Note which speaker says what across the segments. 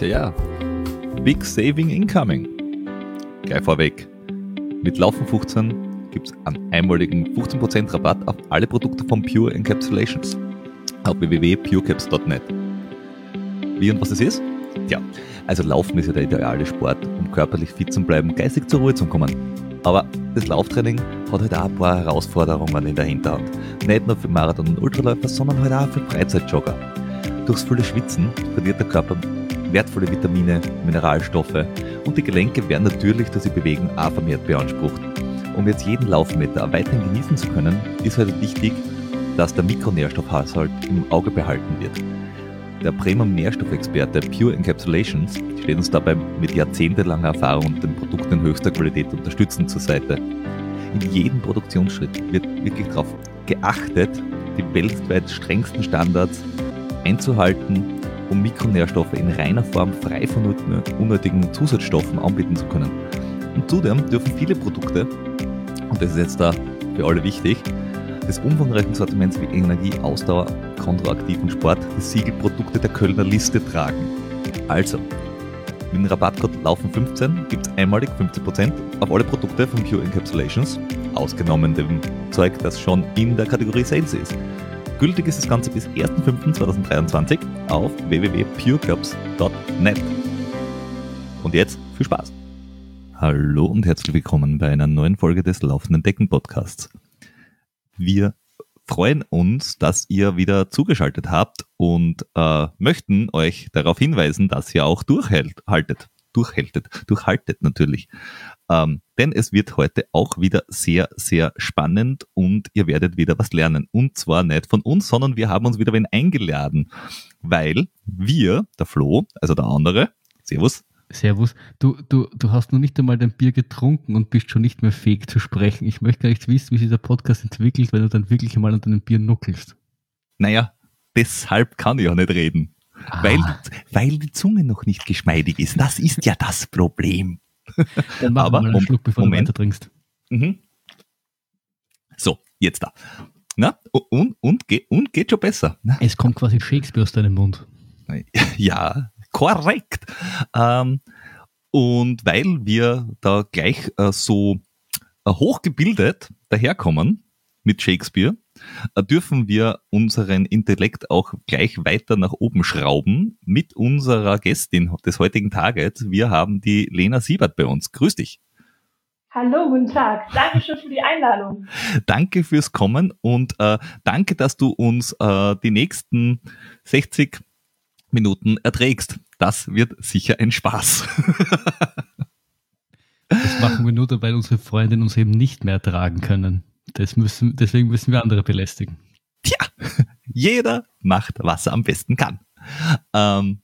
Speaker 1: Ja, ja. Big Saving Incoming. Gleich vorweg. Mit Laufen 15 gibt es einen einmaligen 15% Rabatt auf alle Produkte von Pure Encapsulations auf www.purecaps.net. Wie und was das ist? Tja, also Laufen ist ja der ideale Sport, um körperlich fit zu bleiben, geistig zur Ruhe zu kommen. Aber das Lauftraining hat halt auch ein paar Herausforderungen in der Hinterhand. Nicht nur für Marathon- und Ultraläufer, sondern halt auch für Freizeitjogger. Durchs viele Schwitzen verliert der Körper wertvolle Vitamine, Mineralstoffe und die Gelenke werden natürlich durch die Bewegung auch vermehrt beansprucht. Um jetzt jeden Laufmeter weiterhin genießen zu können, ist halt wichtig, dass der Mikronährstoffhaushalt im Auge behalten wird. Der Premium-Nährstoffexperte Pure Encapsulations steht uns dabei mit jahrzehntelanger Erfahrung und den Produkten höchster Qualität unterstützend zur Seite. In jedem Produktionsschritt wird wirklich darauf geachtet, die weltweit strengsten Standards einzuhalten, um Mikronährstoffe in reiner Form frei von unnötigen Zusatzstoffen anbieten zu können. Und zudem dürfen viele Produkte, und das ist jetzt da für alle wichtig, des umfangreichen Sortiments wie Energie, Ausdauer, kontraaktiven Sport die Siegelprodukte der Kölner Liste tragen. Also, mit dem Rabattcode Laufen15 gibt es einmalig 15% auf alle Produkte von Pure Encapsulations, ausgenommen dem Zeug, das schon in der Kategorie Sales ist. Gültig ist das Ganze bis 1.5.2023 auf www.pureclubs.net. Und jetzt viel Spaß! Hallo und herzlich willkommen bei einer neuen Folge des Laufenden Decken Podcasts. Wir freuen uns, dass ihr wieder zugeschaltet habt und äh, möchten euch darauf hinweisen, dass ihr auch durchhaltet. Durchhaltet, durchhaltet natürlich. Ähm, denn es wird heute auch wieder sehr, sehr spannend und ihr werdet wieder was lernen. Und zwar nicht von uns, sondern wir haben uns wieder wen eingeladen, weil wir, der Flo, also der andere, Servus,
Speaker 2: Servus. Du, du, du hast noch nicht einmal dein Bier getrunken und bist schon nicht mehr fähig zu sprechen. Ich möchte gar nicht wissen, wie sich der Podcast entwickelt, wenn du dann wirklich einmal an deinem Bier nuckelst.
Speaker 1: Naja, deshalb kann ich ja nicht reden. Ah. Weil, weil die Zunge noch nicht geschmeidig ist. Das ist ja das Problem.
Speaker 2: Dann mach Aber, mal einen Schluck, bevor Moment. du weiter trinkst. Mhm.
Speaker 1: So, jetzt da. Na, und, und, und geht schon besser. Na?
Speaker 2: Es kommt quasi Shakespeare aus deinem Mund.
Speaker 1: Ja, korrekt. Ähm, und weil wir da gleich äh, so äh, hochgebildet daherkommen mit Shakespeare, äh, dürfen wir unseren Intellekt auch gleich weiter nach oben schrauben mit unserer Gästin des heutigen Tages. Wir haben die Lena Siebert bei uns. Grüß dich.
Speaker 3: Hallo, guten Tag. Dankeschön für die Einladung.
Speaker 1: danke fürs Kommen und äh, danke, dass du uns äh, die nächsten 60 Minuten erträgst. Das wird sicher ein Spaß.
Speaker 2: das machen wir nur, weil unsere Freundin uns eben nicht mehr ertragen können. Müssen, deswegen müssen wir andere belästigen.
Speaker 1: Tja, jeder macht, was er am besten kann. Ähm,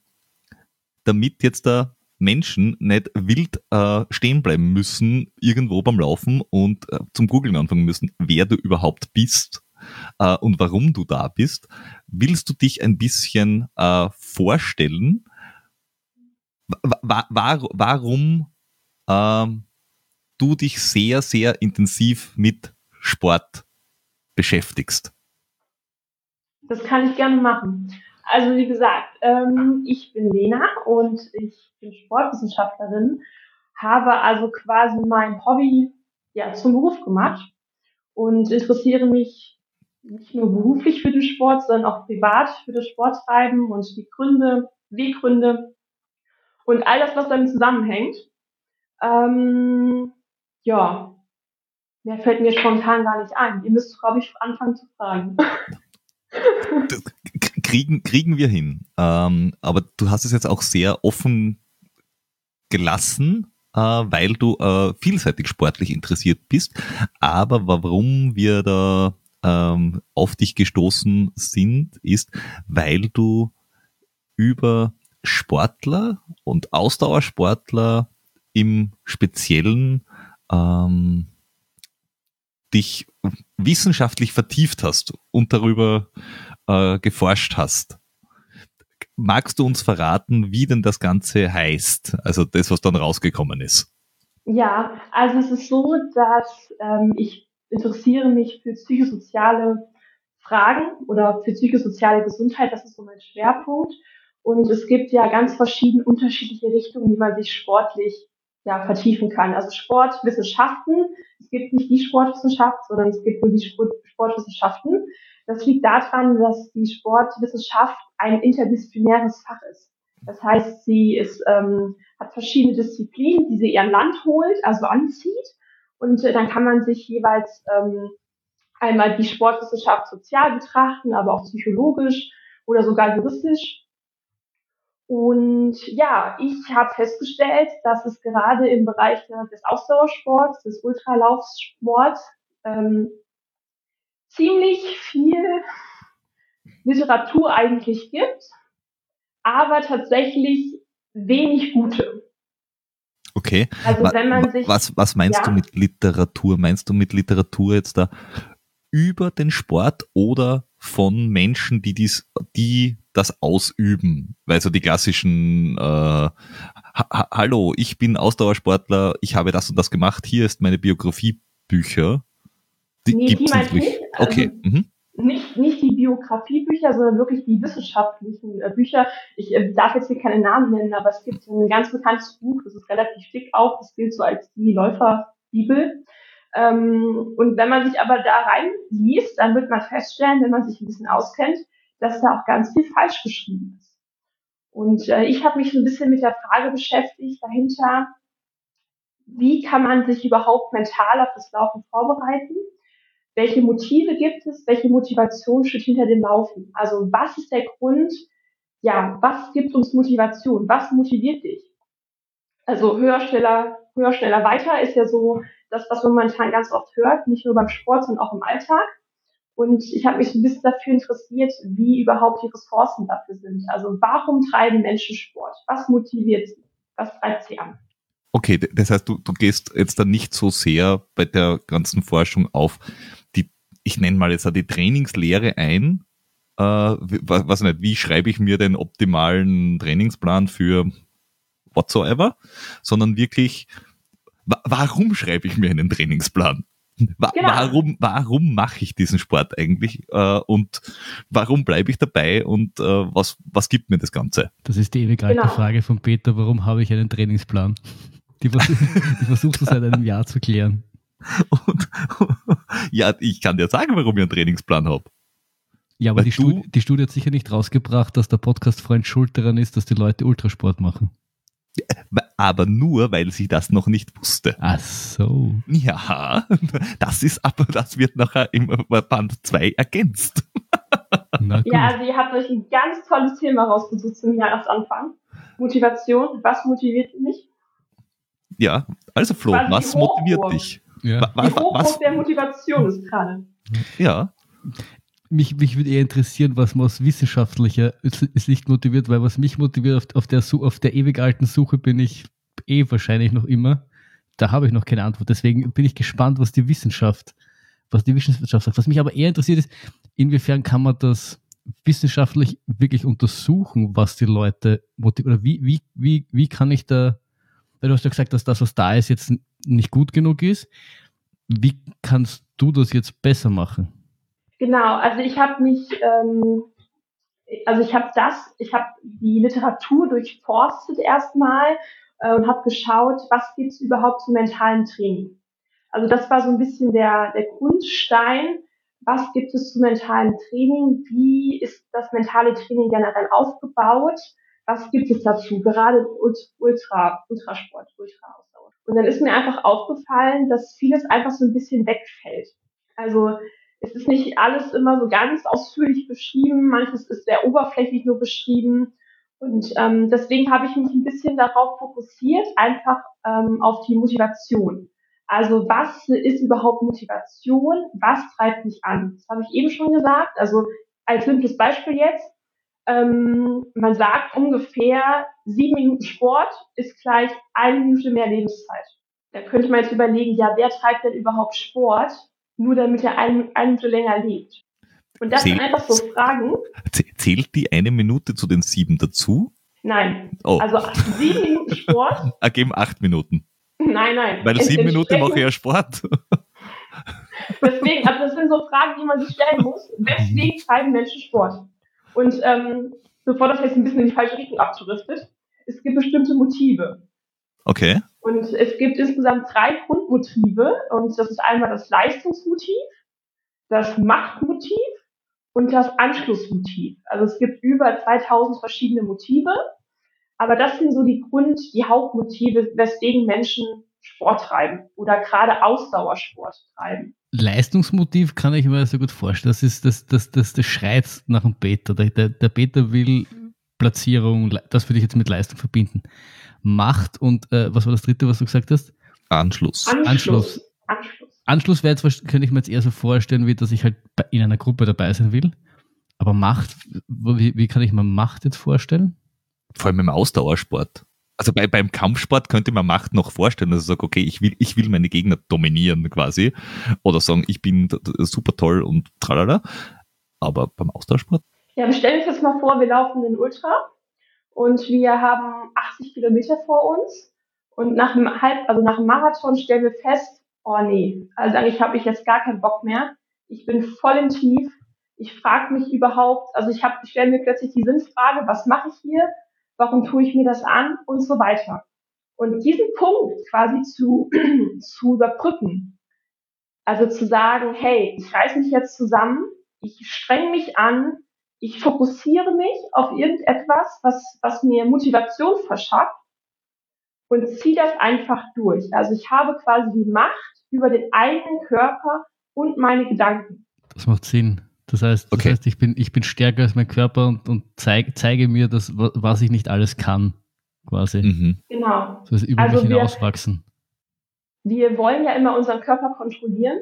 Speaker 1: damit jetzt da Menschen nicht wild äh, stehen bleiben müssen, irgendwo beim Laufen und äh, zum Googlen anfangen müssen, wer du überhaupt bist äh, und warum du da bist, willst du dich ein bisschen äh, vorstellen? War, war, warum ähm, du dich sehr, sehr intensiv mit Sport beschäftigst?
Speaker 3: Das kann ich gerne machen. Also wie gesagt, ähm, ich bin Lena und ich bin Sportwissenschaftlerin, habe also quasi mein Hobby ja zum Beruf gemacht und interessiere mich nicht nur beruflich für den Sport, sondern auch privat für das Sporttreiben und die Gründe, Weggründe und all das, was damit zusammenhängt. Ähm, ja, mehr fällt mir spontan gar nicht ein. Ihr müsst, glaube ich, anfangen zu fragen.
Speaker 1: kriegen, kriegen wir hin. Ähm, aber du hast es jetzt auch sehr offen gelassen, äh, weil du äh, vielseitig sportlich interessiert bist. Aber warum wir da ähm, auf dich gestoßen sind, ist, weil du über Sportler und Ausdauersportler im Speziellen ähm, dich wissenschaftlich vertieft hast und darüber äh, geforscht hast. Magst du uns verraten, wie denn das Ganze heißt? Also das, was dann rausgekommen ist.
Speaker 3: Ja, also es ist so, dass ähm, ich interessiere mich für psychosoziale Fragen oder für psychosoziale Gesundheit. Das ist so mein Schwerpunkt. Und es gibt ja ganz verschiedene unterschiedliche Richtungen, wie man sich sportlich ja, vertiefen kann. Also Sportwissenschaften, es gibt nicht die Sportwissenschaft, sondern es gibt nur die Sportwissenschaften. Das liegt daran, dass die Sportwissenschaft ein interdisziplinäres Fach ist. Das heißt, sie ist, ähm, hat verschiedene Disziplinen, die sie ihr Land holt, also anzieht. Und äh, dann kann man sich jeweils ähm, einmal die Sportwissenschaft sozial betrachten, aber auch psychologisch oder sogar juristisch. Und ja, ich habe festgestellt, dass es gerade im Bereich des Ausdauersports, des Ultralaufsports ähm, ziemlich viel Literatur eigentlich gibt, aber tatsächlich wenig gute.
Speaker 1: Okay.
Speaker 3: Also wenn man sich,
Speaker 1: was, was meinst ja? du mit Literatur? Meinst du mit Literatur jetzt da über den Sport oder von Menschen, die dies, die das ausüben? Weil so die klassischen äh, ha Hallo, ich bin Ausdauersportler, ich habe das und das gemacht, hier ist meine Biografiebücher.
Speaker 3: Die nee, gibt's nicht. nicht.
Speaker 1: Okay.
Speaker 3: Also, mhm nicht, nicht die Biografiebücher, sondern wirklich die wissenschaftlichen äh, Bücher. Ich äh, darf jetzt hier keine Namen nennen, aber es gibt ein ganz bekanntes Buch, das ist relativ dick auch, das gilt so als die Läuferbibel. Ähm, und wenn man sich aber da reinliest, dann wird man feststellen, wenn man sich ein bisschen auskennt, dass da auch ganz viel falsch geschrieben ist. Und äh, ich habe mich so ein bisschen mit der Frage beschäftigt dahinter, wie kann man sich überhaupt mental auf das Laufen vorbereiten? Welche Motive gibt es, welche Motivation steht hinter dem Laufen? Also was ist der Grund, ja, was gibt uns Motivation? Was motiviert dich? Also höher, schneller, höher, schneller, weiter ist ja so das, was man momentan ganz oft hört, nicht nur beim Sport, sondern auch im Alltag. Und ich habe mich ein bisschen dafür interessiert, wie überhaupt die Ressourcen dafür sind. Also warum treiben Menschen Sport? Was motiviert sie? Was treibt sie an?
Speaker 1: Okay, das heißt, du, du gehst jetzt dann nicht so sehr bei der ganzen Forschung auf ich nenne mal jetzt auch die Trainingslehre ein. Äh, was, was nicht, wie schreibe ich mir den optimalen Trainingsplan für whatsoever, sondern wirklich, wa warum schreibe ich mir einen Trainingsplan? Wa genau. Warum, warum mache ich diesen Sport eigentlich äh, und warum bleibe ich dabei und äh, was, was gibt mir das Ganze?
Speaker 2: Das ist die ewig alte genau. Frage von Peter, warum habe ich einen Trainingsplan? Die, vers die versuchst du seit einem Jahr zu klären.
Speaker 1: Und, ja, ich kann dir sagen, warum ich einen Trainingsplan habe.
Speaker 2: Ja, aber die, Studi die, Studie hat sicher nicht rausgebracht, dass der Podcast-Freund schuld daran ist, dass die Leute Ultrasport machen.
Speaker 1: Aber nur, weil sie das noch nicht wusste.
Speaker 2: Ach so.
Speaker 1: Ja, das ist aber, das wird nachher im Band 2 ergänzt.
Speaker 3: ja, also ihr habt euch ein ganz tolles Thema rausgesucht zum Jahresanfang. Motivation. Was motiviert mich?
Speaker 1: Ja, also Flo, Quasi was motiviert dich?
Speaker 3: Ja. Was, Die was, der Motivation ist gerade.
Speaker 1: Ja.
Speaker 2: Mich, mich würde eher interessieren, was man aus wissenschaftlicher Sicht motiviert, weil was mich motiviert auf, auf, der, auf der ewig alten Suche bin ich eh wahrscheinlich noch immer. Da habe ich noch keine Antwort. Deswegen bin ich gespannt, was die Wissenschaft, was die Wissenschaft sagt. Was mich aber eher interessiert ist, inwiefern kann man das wissenschaftlich wirklich untersuchen, was die Leute motiviert, oder wie, wie, wie, wie kann ich da weil du hast ja gesagt, dass das, was da ist, jetzt nicht gut genug ist. Wie kannst du das jetzt besser machen?
Speaker 3: Genau, also ich habe mich, ähm, also ich habe das, ich habe die Literatur durchforstet erstmal äh, und habe geschaut, was gibt es überhaupt zum mentalen Training. Also das war so ein bisschen der, der Grundstein, was gibt es zum mentalen Training, wie ist das mentale Training generell aufgebaut was gibt es dazu? Gerade Ultra, Ultrasport, Ultra-Ausdauer. Und dann ist mir einfach aufgefallen, dass vieles einfach so ein bisschen wegfällt. Also es ist nicht alles immer so ganz ausführlich beschrieben, manches ist sehr oberflächlich nur beschrieben. Und ähm, deswegen habe ich mich ein bisschen darauf fokussiert, einfach ähm, auf die Motivation. Also was ist überhaupt Motivation? Was treibt mich an? Das habe ich eben schon gesagt. Also als simples Beispiel jetzt, ähm, man sagt ungefähr, sieben Minuten Sport ist gleich eine Minute mehr Lebenszeit. Da könnte man jetzt überlegen, ja, wer treibt denn überhaupt Sport, nur damit er eine, eine Minute länger lebt? Und das zählt, sind einfach so Fragen.
Speaker 1: Zählt die eine Minute zu den sieben dazu?
Speaker 3: Nein. Oh. Also sieben Minuten Sport.
Speaker 1: Ergeben acht Minuten.
Speaker 3: Nein, nein.
Speaker 1: Weil sieben Minuten mache ich ja Sport.
Speaker 3: Deswegen, also das sind so Fragen, die man sich stellen muss. Weswegen treiben Menschen Sport? Und ähm, bevor das jetzt ein bisschen in die falsche Richtung abdriftet, es gibt bestimmte Motive.
Speaker 1: Okay.
Speaker 3: Und es gibt insgesamt drei Grundmotive. Und das ist einmal das Leistungsmotiv, das Machtmotiv und das Anschlussmotiv. Also es gibt über 2000 verschiedene Motive. Aber das sind so die Grund, die Hauptmotive, weswegen Menschen Sport treiben oder gerade Ausdauersport treiben.
Speaker 2: Leistungsmotiv kann ich mir sehr gut vorstellen. Das ist das, das, das, das schreit nach dem Beta. Der, der, der Beta will Platzierung, das würde ich jetzt mit Leistung verbinden. Macht und äh, was war das dritte, was du gesagt hast?
Speaker 1: Anschluss.
Speaker 2: Anschluss.
Speaker 3: Anschluss.
Speaker 2: Anschluss wäre jetzt, könnte ich mir jetzt eher so vorstellen, wie dass ich halt in einer Gruppe dabei sein will. Aber Macht, wie, wie kann ich mir Macht jetzt vorstellen?
Speaker 1: Vor allem im Ausdauersport. Also bei, beim Kampfsport könnte man Macht noch vorstellen, dass ich sage, okay, ich will, ich will meine Gegner dominieren quasi. Oder sagen, ich bin super toll und tralala. Aber beim Ausdauersport?
Speaker 3: Ja, wir stellen uns jetzt mal vor, wir laufen den Ultra und wir haben 80 Kilometer vor uns und nach einem halb, also nach einem Marathon stellen wir fest, oh nee, also eigentlich habe ich jetzt gar keinen Bock mehr. Ich bin voll im Tief. Ich frage mich überhaupt, also ich habe, ich stelle mir plötzlich die Sinnfrage, was mache ich hier? Warum tue ich mir das an? Und so weiter. Und diesen Punkt quasi zu, zu überbrücken, also zu sagen, hey, ich reiß mich jetzt zusammen, ich streng mich an, ich fokussiere mich auf irgendetwas, was, was mir Motivation verschafft und ziehe das einfach durch. Also ich habe quasi die Macht über den eigenen Körper und meine Gedanken.
Speaker 2: Das macht Sinn. Das heißt, das
Speaker 1: Okay.
Speaker 2: heißt ich, bin, ich bin stärker als mein Körper und, und zeig, zeige mir, das, wa- was ich nicht alles kann. Quasi.
Speaker 1: Mhm.
Speaker 3: Genau.
Speaker 2: So ist über
Speaker 3: Also
Speaker 2: mich
Speaker 3: wir-
Speaker 2: hinauswachsen.
Speaker 3: Wir wollen ja immer unseren Körper kontrollieren,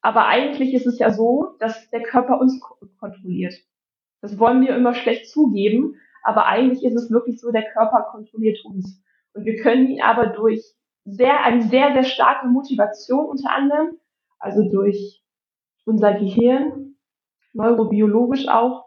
Speaker 3: aber eigentlich ist es ja so, dass der Körper uns ko- kontrolliert. Das wollen wir immer schlecht zugeben, aber eigentlich ist es wirklich so, der Körper kontrolliert uns. Und wir können ihn aber durch sehr, eine sehr, sehr starke Motivation unter anderem, also durch unser Gehirn, neurobiologisch auch,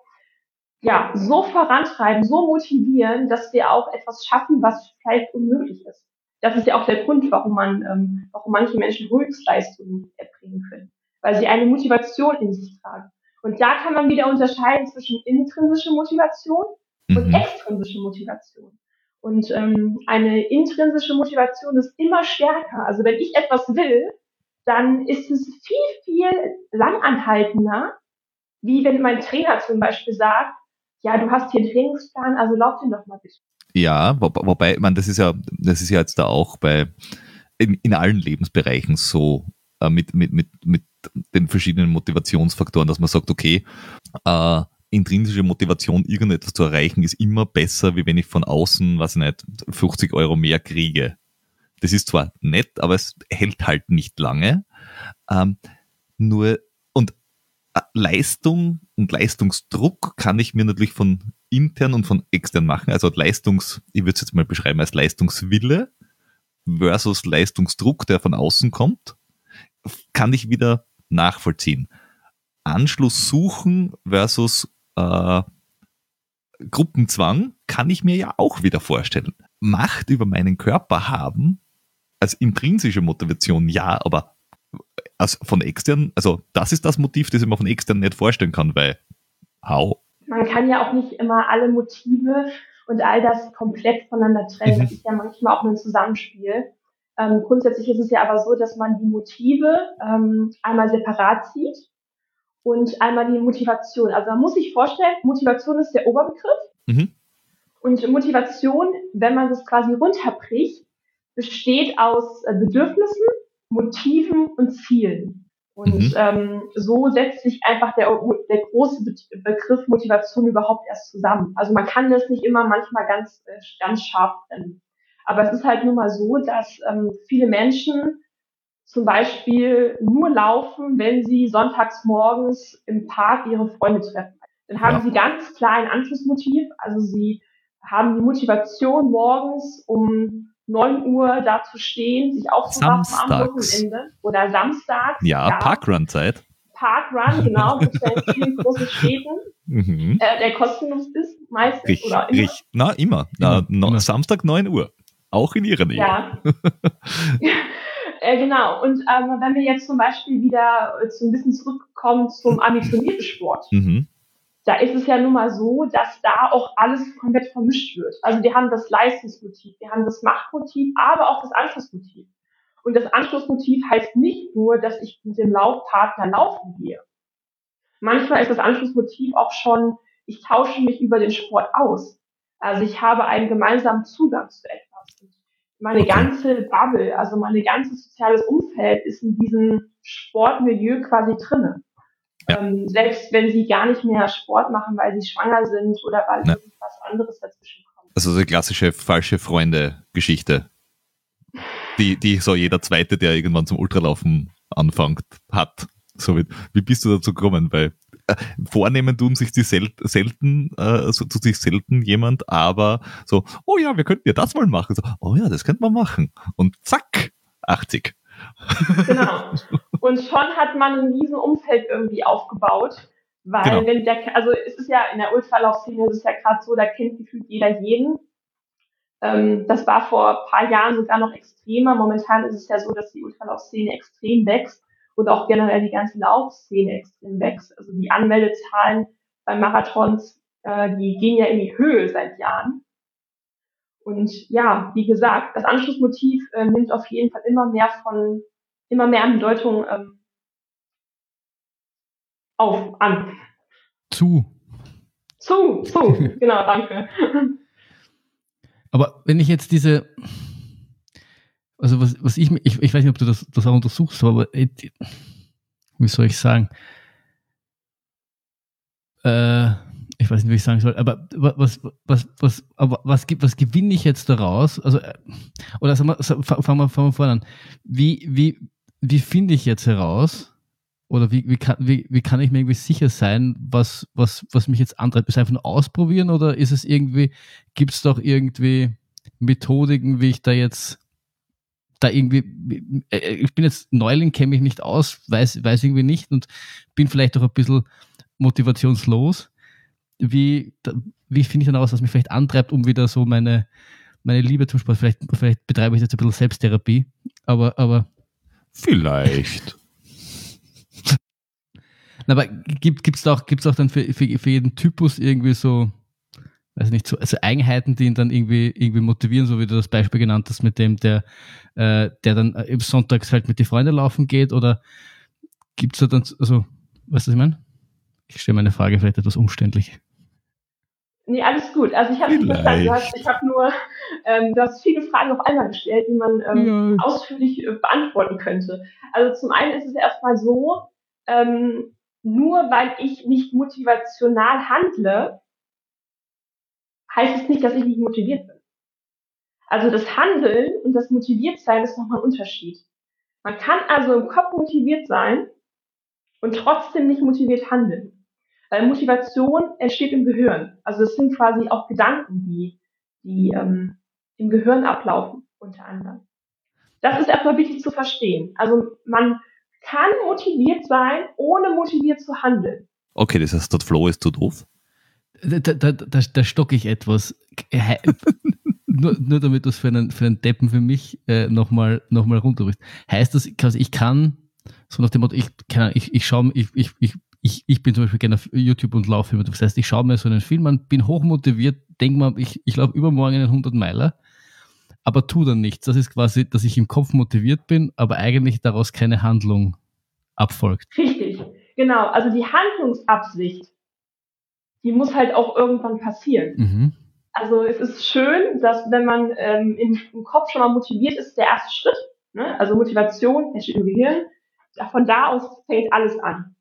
Speaker 3: ja, so vorantreiben, so motivieren, dass wir auch etwas schaffen, was vielleicht unmöglich ist. Das ist ja auch der Grund, warum man, ähm, warum manche Menschen Höchstleistungen erbringen können, weil sie eine Motivation in sich tragen. Und da kann man wieder unterscheiden zwischen intrinsischer Motivation und
Speaker 1: Mhm.
Speaker 3: extrinsische Motivation. Und ähm, eine intrinsische Motivation ist immer stärker. Also wenn ich etwas will, dann ist es viel, viel langanhaltender, wie wenn mein Trainer zum Beispiel sagt, ja, du hast hier einen Trainingsplan, also lauf den doch mal bitte.
Speaker 1: Ja, wo, wobei, meine, das ist ja, das ist ja jetzt da auch bei in, in allen Lebensbereichen so äh, mit, mit, mit, mit den verschiedenen Motivationsfaktoren, dass man sagt, okay, äh, intrinsische Motivation, irgendetwas zu erreichen, ist immer besser, wie wenn ich von außen, was ich nicht, 50 Euro mehr kriege. Das ist zwar nett, aber es hält halt nicht lange. Ähm, nur, Leistung und Leistungsdruck kann ich mir natürlich von intern und von extern machen. Also Leistungs, ich würde es jetzt mal beschreiben als Leistungswille versus Leistungsdruck, der von außen kommt, kann ich wieder nachvollziehen. Anschluss suchen versus äh, Gruppenzwang kann ich mir ja auch wieder vorstellen. Macht über meinen Körper haben als intrinsische Motivation ja, aber als von extern, also das ist das Motiv, das ich mir von extern nicht vorstellen kann, weil how?
Speaker 3: Man kann ja auch nicht immer alle Motive und all das komplett voneinander trennen.
Speaker 1: Mhm.
Speaker 3: Das ist ja manchmal auch nur ein Zusammenspiel. Ähm, grundsätzlich ist es ja aber so, dass man die Motive ähm, einmal separat sieht und einmal die Motivation. Also man muss sich vorstellen, Motivation ist der Oberbegriff
Speaker 1: Mhm.
Speaker 3: und Motivation, wenn man das quasi runterbricht, besteht aus äh, Bedürfnissen, Motiven und Zielen. Und
Speaker 1: Mhm.
Speaker 3: ähm, so setzt sich einfach der, der große Be Begriff Motivation überhaupt erst zusammen. Also man kann das nicht immer manchmal ganz, äh, ganz scharf trennen. Aber es ist halt nun mal so, dass ähm, viele Menschen zum Beispiel nur laufen, wenn sie sonntags morgens im Park ihre Freunde treffen. Dann haben
Speaker 1: Ja.
Speaker 3: sie ganz klar ein Anschlussmotiv. Also sie haben die Motivation morgens um 9 Uhr da zu stehen, sich aufzuraffen am. Wochenende oder samstags.
Speaker 1: Ja, Parkrun-Zeit.
Speaker 3: Parkrun, genau, gibt es ja in vielen großen Städten,
Speaker 1: Mhm.
Speaker 3: äh, der kostenlos ist meistens
Speaker 1: Richtig,
Speaker 3: oder immer.
Speaker 1: richtig. Na, immer.
Speaker 2: Immer,
Speaker 1: Na, no,
Speaker 2: immer.
Speaker 1: Samstag 9 Uhr. Auch in ihrer Nähe.
Speaker 3: Ja. äh, genau. Und ähm, wenn wir jetzt zum Beispiel wieder so ein bisschen zurückkommen zum ambitionierten Sport,
Speaker 1: Mhm.
Speaker 3: Da ist es ja nun mal so, dass da auch alles komplett vermischt wird. Also wir haben das Leistungsmotiv, wir haben das Machtmotiv, aber auch das Anschlussmotiv. Und das Anschlussmotiv heißt nicht nur, dass ich mit dem Laufpartner laufen gehe. Manchmal ist das Anschlussmotiv auch schon, ich tausche mich über den Sport aus. Also ich habe einen gemeinsamen Zugang zu etwas. Meine ganze Bubble, also mein ganzes soziales Umfeld ist in diesem Sportmilieu quasi drinne.
Speaker 1: Ja.
Speaker 3: Ähm, selbst wenn sie gar nicht mehr Sport machen, weil sie schwanger sind oder weil
Speaker 1: Ja.
Speaker 3: irgendwas anderes dazwischen kommt.
Speaker 1: Also die klassische falsche Freunde-Geschichte. Die, die so jeder Zweite, der irgendwann zum Ultralaufen anfängt, hat. So wie, wie bist du dazu gekommen? Weil äh, vornehmen tun sich die sel selten, äh, so tut sich selten jemand, aber so, oh ja, wir könnten ja das mal machen. So, oh ja, das könnte man machen. Und zack, 80.
Speaker 3: Genau. Und schon hat man ein riesen Umfeld irgendwie aufgebaut. Weil
Speaker 1: Genau.
Speaker 3: wenn der, also es ist ja in der Ultralaufszene ist es ja gerade so, da kennt gefühlt jeder jeden. Ähm, das war vor ein paar Jahren sogar noch extremer. Momentan ist es ja so, dass die Ultralaufszene extrem wächst und auch generell die ganze Laufszene extrem wächst. Also die Anmeldezahlen bei Marathons, äh, die gehen ja in die Höhe seit Jahren. Und ja, wie gesagt, das Anschlussmotiv äh, nimmt auf jeden Fall immer mehr von, immer mehr an Bedeutung ähm, auf, an.
Speaker 2: Zu.
Speaker 3: Zu, zu, genau, danke.
Speaker 2: Aber wenn ich jetzt diese, also was, was ich, ich, ich weiß nicht, ob du das, das auch untersuchst, aber äh, wie soll ich sagen? Äh, ich weiß nicht, wie ich sagen soll, aber wa- was, was, was, aber was, was gewinne ich jetzt daraus? Also, äh, oder sagen wir, fangen wir, fangen wir vorne an. Wie, wie, wie finde ich jetzt heraus, oder wie, wie, kann, wie, wie kann ich mir irgendwie sicher sein, was, was, was mich jetzt antreibt? Ist es einfach nur ausprobieren oder ist es irgendwie, gibt es doch irgendwie Methodiken, wie ich da jetzt da irgendwie, äh, ich bin jetzt Neuling, kenne mich nicht aus, weiß, weiß irgendwie nicht und bin vielleicht auch ein bisschen motivationslos. Wie, wie finde ich dann aus, was mich vielleicht antreibt, um wieder so meine, meine Liebe zum Sport, vielleicht, vielleicht betreibe ich jetzt ein bisschen Selbsttherapie, aber, aber
Speaker 1: Vielleicht.
Speaker 2: Na, aber gibt es auch, gibt's auch dann für, für, für jeden Typus irgendwie so, weiß nicht, so also Eigenheiten, die ihn dann irgendwie, irgendwie motivieren, so wie du das Beispiel genannt hast, mit dem, der, äh, der dann äh, im Sonntags halt mit den Freunden laufen geht oder gibt es da dann, also, weißt du, was ich meine? Ich stelle meine Frage vielleicht etwas umständlich.
Speaker 3: Nee, alles gut. Also ich habe nicht verstanden, du hast, ich habe nur, ähm, du hast viele Fragen auf einmal gestellt, die man ähm, ausführlich äh, beantworten könnte. Also zum einen ist es erstmal so, ähm, nur weil ich nicht motivational handle, heißt es nicht, dass ich nicht motiviert bin. Also das Handeln und das Motiviertsein ist nochmal ein Unterschied. Man kann also im Kopf motiviert sein und trotzdem nicht motiviert handeln. Weil Motivation entsteht im Gehirn. Also es sind quasi auch Gedanken, die, die ähm, im Gehirn ablaufen, unter anderem. Das ist erstmal wichtig zu verstehen. Also man kann motiviert sein, ohne motiviert zu handeln.
Speaker 1: Okay, das heißt, der Flow ist zu doof.
Speaker 2: Da, da, da, da stocke ich etwas. He- nur, nur damit du es für einen, für einen Deppen für mich äh, nochmal noch mal runterbrichst. Heißt das, quasi, ich kann, so nach dem Motto, ich, keine Ahnung, ich, ich schaue, ich, ich, ich, ich, ich bin zum Beispiel gerne auf YouTube und laufe immer. Das heißt, ich schaue mir so einen Film an, bin hochmotiviert, denke mal, ich, ich laufe übermorgen einen 100 Meiler, aber tu dann nichts. Das ist quasi, dass ich im Kopf motiviert bin, aber eigentlich daraus keine Handlung abfolgt.
Speaker 3: Richtig, genau. Also die Handlungsabsicht, die muss halt auch irgendwann passieren.
Speaker 2: Mhm.
Speaker 3: Also es ist schön, dass wenn man ähm, im, im Kopf schon mal motiviert ist, der erste Schritt. Ne? Also Motivation entsteht im Gehirn. Von da aus fängt alles an.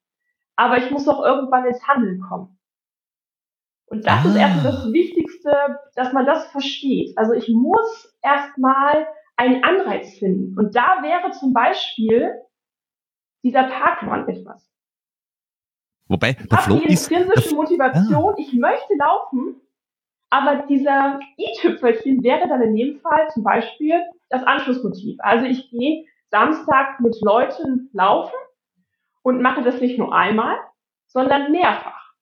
Speaker 3: Aber ich muss auch irgendwann ins Handeln kommen. Und das ist
Speaker 2: Ah.
Speaker 3: erstmal das Wichtigste, dass man das versteht. Also ich muss erstmal einen Anreiz finden. Und da wäre zum Beispiel dieser Parkrun etwas.
Speaker 1: Wobei, der Flow
Speaker 3: die
Speaker 1: ist.
Speaker 3: intrinsische Motivation, ich möchte laufen, aber dieser i-Tüpfelchen wäre dann in dem Fall zum Beispiel das Anschlussmotiv. Also ich gehe Samstag mit Leuten laufen und mache das nicht nur einmal, sondern mehrfach.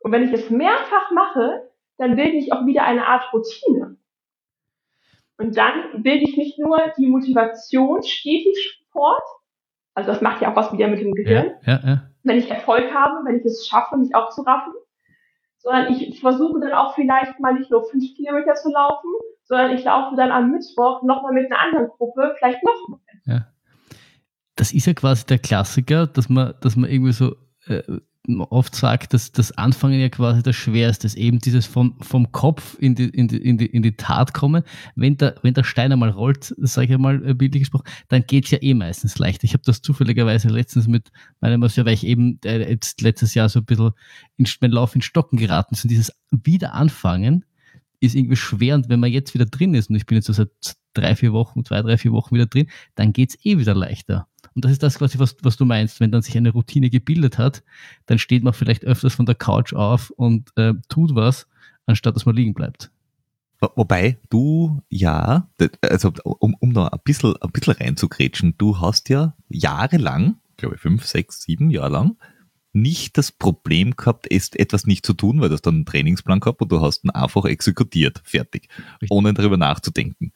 Speaker 3: Und wenn ich es mehrfach mache, dann bilde ich auch wieder eine Art Routine. Und dann bilde ich nicht nur die Motivation stetig fort, also das macht ja auch was wieder mit dem Gehirn,
Speaker 2: ja, ja, ja.
Speaker 3: wenn ich Erfolg habe, wenn ich es schaffe, mich aufzuraffen, sondern ich versuche dann auch vielleicht mal nicht nur fünf Kilometer zu laufen, sondern ich laufe dann am Mittwoch nochmal mit einer anderen Gruppe, vielleicht noch mal.
Speaker 2: Ja. Das ist ja quasi der Klassiker, dass man, dass man irgendwie so äh, oft sagt, dass das Anfangen ja quasi das Schwerste ist, eben dieses vom, vom Kopf in die, in, die, in, die, in die Tat kommen. Wenn der, wenn der Stein einmal rollt, sage ich mal äh, bildlich gesprochen, dann geht's ja eh meistens leicht. Ich habe das zufälligerweise letztens mit meinem Masseur, weil ich eben äh, jetzt letztes Jahr so ein bisschen in mein Lauf in Stocken geraten ist. Dieses Wiederanfangen ist irgendwie schwer. Und wenn man jetzt wieder drin ist, und ich bin jetzt so seit drei, vier Wochen, zwei, drei, vier Wochen wieder drin, dann geht's eh wieder leichter. Und das ist das quasi, was, was du meinst. Wenn dann sich eine Routine gebildet hat, dann steht man vielleicht öfters von der Couch auf und äh, tut was, anstatt dass man liegen bleibt.
Speaker 1: Wobei du ja, also um, um noch ein bisschen, ein bisschen reinzugrätschen, du hast ja jahrelang, glaube ich fünf, sechs, sieben Jahre lang, nicht das Problem gehabt, etwas nicht zu tun, weil du hast dann einen Trainingsplan gehabt und du hast ihn einfach exekutiert, fertig, Richtig. ohne darüber nachzudenken.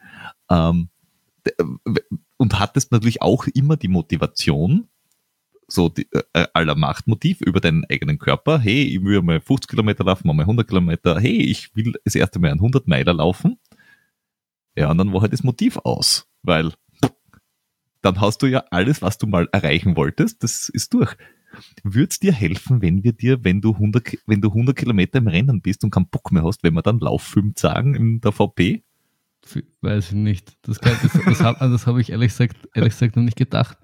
Speaker 1: Ähm, und hattest natürlich auch immer die Motivation, so die, äh, aller Machtmotiv über deinen eigenen Körper. Hey, ich will mal 50 Kilometer laufen, mal 100 Kilometer. Hey, ich will das erste Mal einen 100 Meiler laufen. Ja, und dann war halt das Motiv aus, weil dann hast du ja alles, was du mal erreichen wolltest, das ist durch. Würde es dir helfen, wenn wir dir, wenn du 100, wenn du 100 Kilometer im Rennen bist und keinen Bock mehr hast, wenn wir dann Lauffilm sagen in der VP?
Speaker 2: Weiß ich nicht. Das, kann, das, das habe das hab ich ehrlich gesagt, ehrlich gesagt noch nicht gedacht.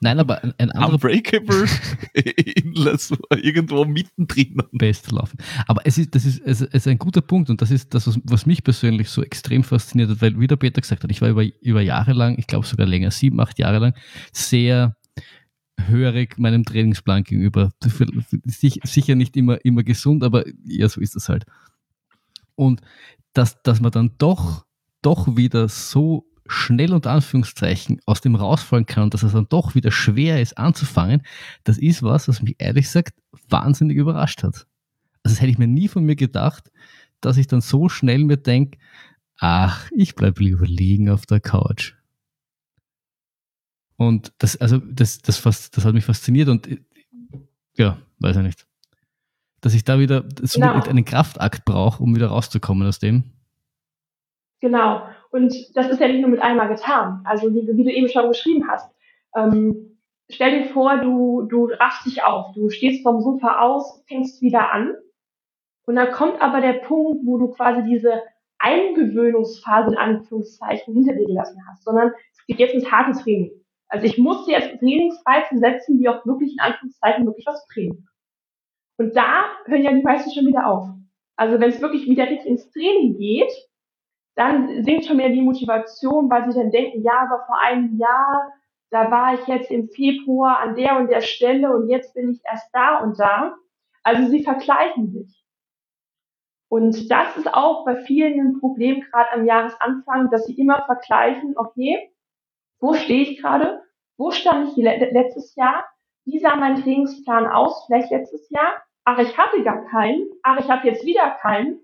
Speaker 2: Nein, aber ein, ein anderer.
Speaker 1: Unbreakable Inless irgendwo mittendrin.
Speaker 2: Best laufen. Aber es ist, das ist, es ist ein guter Punkt und das ist das, was mich persönlich so extrem fasziniert hat, weil, wie der Peter gesagt hat, ich war über, über Jahre lang, ich glaube sogar länger, sieben, acht Jahre lang, sehr hörig meinem Trainingsplan gegenüber. Sicher nicht immer, immer gesund, aber ja, so ist das halt. Und dass, dass man dann doch doch wieder so schnell unter Anführungszeichen aus dem rausfallen kann und dass es dann doch wieder schwer ist anzufangen, das ist was, was mich ehrlich gesagt wahnsinnig überrascht hat. Also das hätte ich mir nie von mir gedacht, dass ich dann so schnell mir denke, ach, ich bleib lieber liegen auf der Couch. Und das, also, das, das, das, das hat mich fasziniert und ja, weiß ich nicht. Dass ich da wieder so genau. einen Kraftakt brauche, um wieder rauszukommen aus dem.
Speaker 3: Genau. Und das ist ja nicht nur mit einmal getan. Also wie, wie du eben schon geschrieben hast. Ähm, stell dir vor, du, du rachst dich auf, du stehst vom Sofa aus, fängst wieder an. Und dann kommt aber der Punkt, wo du quasi diese Eingewöhnungsphase in Anführungszeichen hinter dir gelassen hast, sondern es geht jetzt ins harte Training. Also ich muss jetzt Trainingsreize setzen, die auch wirklich in Anführungszeichen wirklich was bringen. Und da hören ja die meisten schon wieder auf. Also wenn es wirklich wieder richtig ins Training geht, dann sinkt schon mehr die Motivation, weil sie dann denken, ja, aber vor einem Jahr, da war ich jetzt im Februar an der und der Stelle und jetzt bin ich erst da und da. Also sie vergleichen sich. Und das ist auch bei vielen ein Problem, gerade am Jahresanfang, dass sie immer vergleichen, okay, wo stehe ich gerade? Wo stand ich letztes Jahr? Wie sah mein Trainingsplan aus, vielleicht letztes Jahr? Ach, ich hatte gar keinen. Ach, ich habe jetzt wieder keinen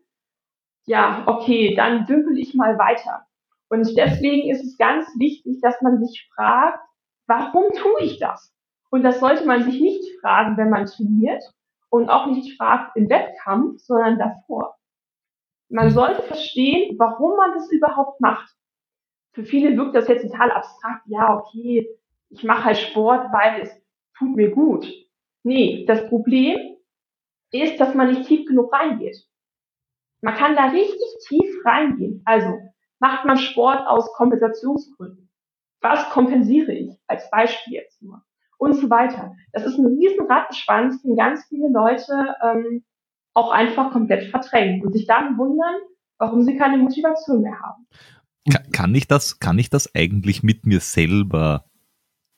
Speaker 3: ja, okay, dann dümpel ich mal weiter. Und deswegen ist es ganz wichtig, dass man sich fragt, warum tue ich das? Und das sollte man sich nicht fragen, wenn man trainiert und auch nicht fragt im Wettkampf, sondern davor. Man sollte verstehen, warum man das überhaupt macht. Für viele wirkt das jetzt total abstrakt. Ja, okay, ich mache halt Sport, weil es tut mir gut. Nee, das Problem ist, dass man nicht tief genug reingeht. Man kann da richtig tief reingehen. Also macht man Sport aus Kompensationsgründen. Was kompensiere ich als Beispiel jetzt nur? Und so weiter. Das ist ein riesen Rattenschwanz, den ganz viele Leute ähm, auch einfach komplett verdrängen und sich dann wundern, warum sie keine Motivation mehr haben.
Speaker 1: Kann, ich das, kann ich das eigentlich mit mir selber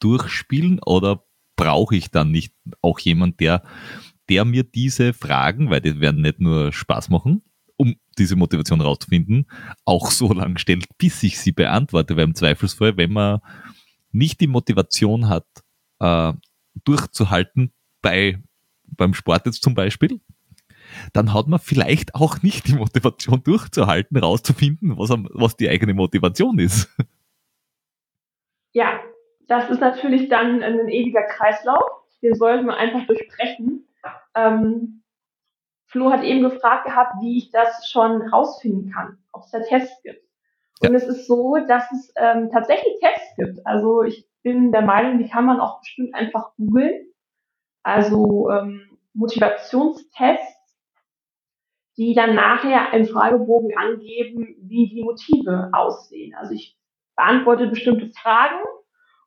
Speaker 1: durchspielen oder brauche ich dann nicht auch jemand, der, der mir diese Fragen, weil die werden nicht nur Spaß machen, diese Motivation rauszufinden, auch so lange stellt, bis ich sie beantworte, weil im Zweifelsfall, wenn man nicht die Motivation hat, äh, durchzuhalten bei, beim Sport jetzt zum Beispiel, dann hat man vielleicht auch nicht die Motivation durchzuhalten, rauszufinden, was, was die eigene Motivation ist.
Speaker 3: Ja, das ist natürlich dann ein ewiger Kreislauf. Den sollten wir einfach durchbrechen. Ähm, Flo hat eben gefragt gehabt, wie ich das schon rausfinden kann, ob es da Tests gibt. Und ja. es ist so, dass es ähm, tatsächlich Tests gibt. Also ich bin der Meinung, die kann man auch bestimmt einfach googeln. Also ähm, Motivationstests, die dann nachher im Fragebogen angeben, wie die Motive aussehen. Also ich beantworte bestimmte Fragen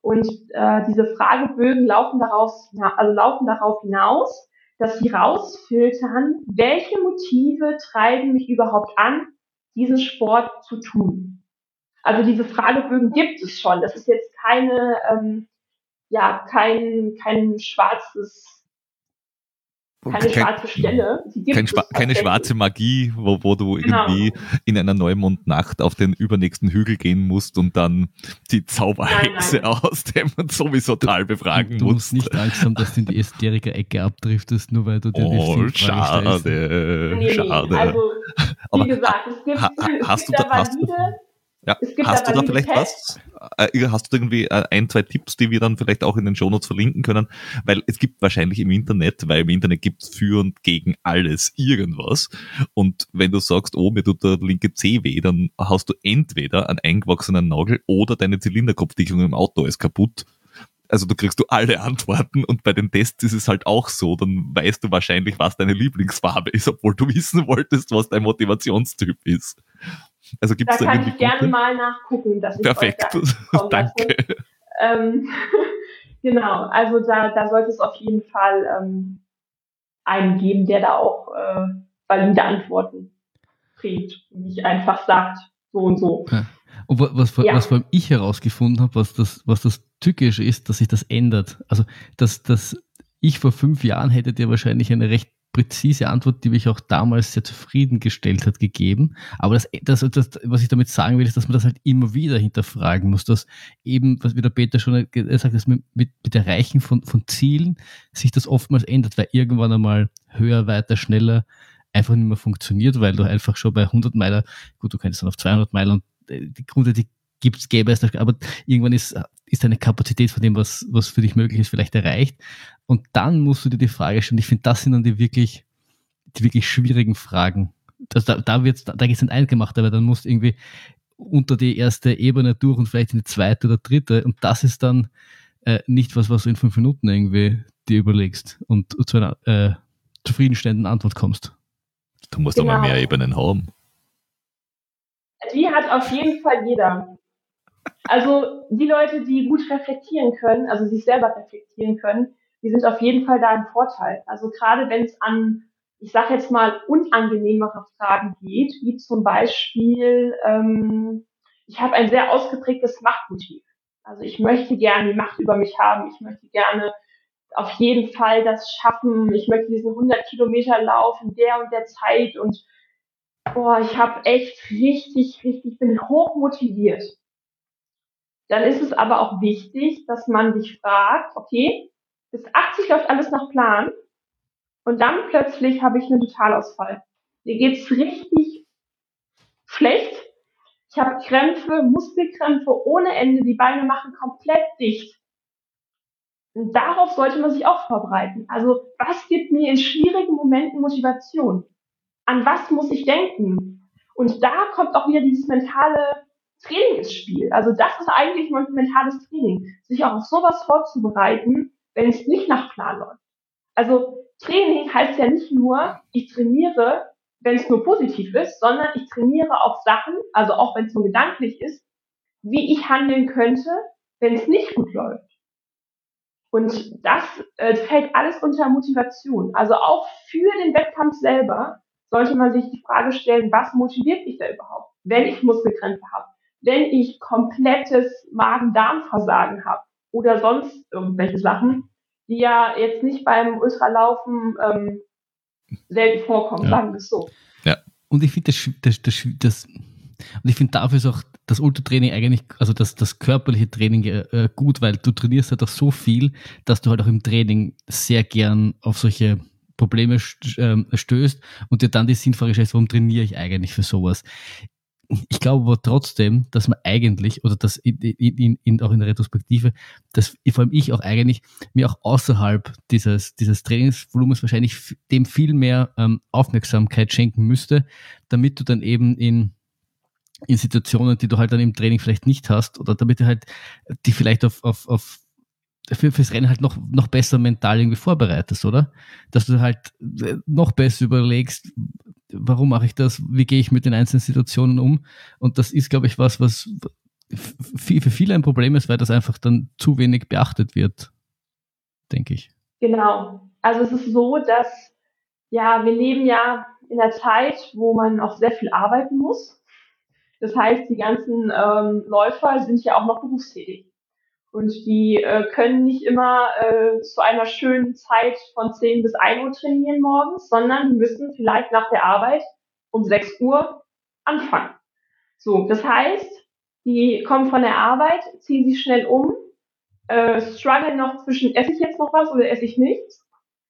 Speaker 3: und äh, diese Fragebögen laufen daraus, also laufen darauf hinaus, dass sie rausfiltern, welche Motive treiben mich überhaupt an, diesen Sport zu tun. Also diese Fragebögen gibt es schon. Das ist jetzt keine, ähm, ja, kein, kein schwarzes keine kein, schwarze Stelle.
Speaker 1: Kein Schwa keine schwarze Magie, wo, wo du genau. irgendwie in einer Neumondnacht auf den übernächsten Hügel gehen musst und dann die Zauberhexe aus dem sowieso Tal befragen
Speaker 2: du,
Speaker 1: du
Speaker 2: musst. Du musst nicht Angst haben, dass du in die Esoteriker-Ecke abdriftest, nur weil du dir
Speaker 1: oh, die schade, nee, schade. Also,
Speaker 3: wie Aber gesagt, es gibt, ha,
Speaker 1: hast es gibt du da, hast du, ja, hast du da vielleicht was? Äh, hast du irgendwie äh, ein, zwei Tipps, die wir dann vielleicht auch in den Shownotes verlinken können? Weil es gibt wahrscheinlich im Internet, weil im Internet gibt es für und gegen alles irgendwas. Und wenn du sagst, oh, mir tut der linke C weh, dann hast du entweder einen eingewachsenen Nagel oder deine Zylinderkopfdichtung im Auto ist kaputt. Also du kriegst du alle Antworten und bei den Tests ist es halt auch so, dann weißt du wahrscheinlich, was deine Lieblingsfarbe ist, obwohl du wissen wolltest, was dein Motivationstyp ist. Also gibt's
Speaker 3: da, da kann ich gerne mal nachgucken. Dass
Speaker 1: Perfekt, danke.
Speaker 3: Ähm, genau, also da, da sollte es auf jeden Fall ähm, einen geben, der da auch äh, valide Antworten kriegt und nicht einfach sagt, so und so.
Speaker 2: Ja. Und was, was, ja. was vor allem ich herausgefunden habe, was das, was das Tückische ist, dass sich das ändert. Also, dass, dass ich vor fünf Jahren hätte dir wahrscheinlich eine recht präzise Antwort, die mich auch damals sehr zufriedengestellt hat, gegeben. Aber das, das, das, was ich damit sagen will, ist, dass man das halt immer wieder hinterfragen muss, dass eben, was wie der Peter schon gesagt hat, mit, mit, Erreichen von, von Zielen sich das oftmals ändert, weil irgendwann einmal höher, weiter, schneller einfach nicht mehr funktioniert, weil du einfach schon bei 100 Meiler, gut, du kannst dann auf 200 Meilen und die Grunde, die gibt's, gäbe es, aber irgendwann ist, ist deine Kapazität von dem, was, was für dich möglich ist, vielleicht erreicht. Und dann musst du dir die Frage stellen, ich finde, das sind dann die wirklich, die wirklich schwierigen Fragen. Das, da, da wird's, da geht's nicht eingemacht, aber dann musst du irgendwie unter die erste Ebene durch und vielleicht in die zweite oder dritte. Und das ist dann äh, nicht was, was du in fünf Minuten irgendwie dir überlegst und zu einer äh, zufriedenstellenden Antwort kommst.
Speaker 1: Du musst genau. aber mehr Ebenen haben.
Speaker 3: Die hat auf jeden Fall jeder. Also die Leute, die gut reflektieren können, also sich selber reflektieren können, die sind auf jeden Fall da ein Vorteil. Also gerade wenn es an, ich sage jetzt mal, unangenehmere Fragen geht, wie zum Beispiel, ähm, ich habe ein sehr ausgeprägtes Machtmotiv. Also ich möchte gerne die Macht über mich haben. Ich möchte gerne auf jeden Fall das schaffen. Ich möchte diesen 100 Kilometer Lauf in der und der Zeit und boah, ich habe echt richtig, richtig, bin hoch motiviert. Dann ist es aber auch wichtig, dass man sich fragt, okay, bis 80 läuft alles nach Plan und dann plötzlich habe ich einen Totalausfall. Mir geht's richtig schlecht. Ich habe Krämpfe, Muskelkrämpfe ohne Ende, die Beine machen komplett dicht. Und darauf sollte man sich auch vorbereiten. Also was gibt mir in schwierigen Momenten Motivation? An was muss ich denken? Und da kommt auch wieder dieses mentale Training ins Spiel. Also das ist eigentlich mentales Training, sich auch auf sowas vorzubereiten, wenn es nicht nach Plan läuft. Also Training heißt ja nicht nur, ich trainiere, wenn es nur positiv ist, sondern ich trainiere auch Sachen, also auch wenn es nur gedanklich ist, wie ich handeln könnte, wenn es nicht gut läuft. Und das äh, fällt alles unter Motivation. Also auch für den Wettkampf selber sollte man sich die Frage stellen, was motiviert mich da überhaupt, wenn ich Muskelkrämpfe habe, wenn ich komplettes Magen-Darm-Versagen habe oder sonst irgendwelche Sachen, die ja jetzt nicht beim Ultralaufen ähm, selten vorkommen, ja. sagen wir es so.
Speaker 2: Ja. Und ich finde das, das, das, das und ich finde dafür ist auch das Ultratraining eigentlich, also das, das körperliche Training äh, gut, weil du trainierst halt auch so viel, dass du halt auch im Training sehr gern auf solche Probleme ähm, stößt und dir dann die Sinnfrage stellst, warum trainiere ich eigentlich für sowas? Ich glaube aber trotzdem, dass man eigentlich, oder dass in, in, in, auch in der Retrospektive, dass vor allem ich auch eigentlich mir auch außerhalb dieses, dieses Trainingsvolumens wahrscheinlich dem viel mehr ähm, Aufmerksamkeit schenken müsste, damit du dann eben in, in Situationen, die du halt dann im Training vielleicht nicht hast, oder damit du halt die vielleicht auf, auf, auf für, fürs Rennen halt noch, noch besser mental irgendwie vorbereitest, oder? Dass du halt äh, noch besser überlegst, warum mache ich das, wie gehe ich mit den einzelnen Situationen um. Und das ist, glaube ich, was, was für viele ein Problem ist, weil das einfach dann zu wenig beachtet wird, denke ich.
Speaker 3: Genau. Also es ist so, dass ja, wir leben ja in einer Zeit, wo man auch sehr viel arbeiten muss. Das heißt, die ganzen ähm, Läufer sind ja auch noch berufstätig. Und die äh, können nicht immer äh, zu einer schönen Zeit von 10 bis 1 Uhr trainieren morgens, sondern die müssen vielleicht nach der Arbeit um 6 Uhr anfangen. So, das heißt, die kommen von der Arbeit, ziehen sich schnell um, äh, strugglen noch zwischen, esse ich jetzt noch was oder esse ich nichts?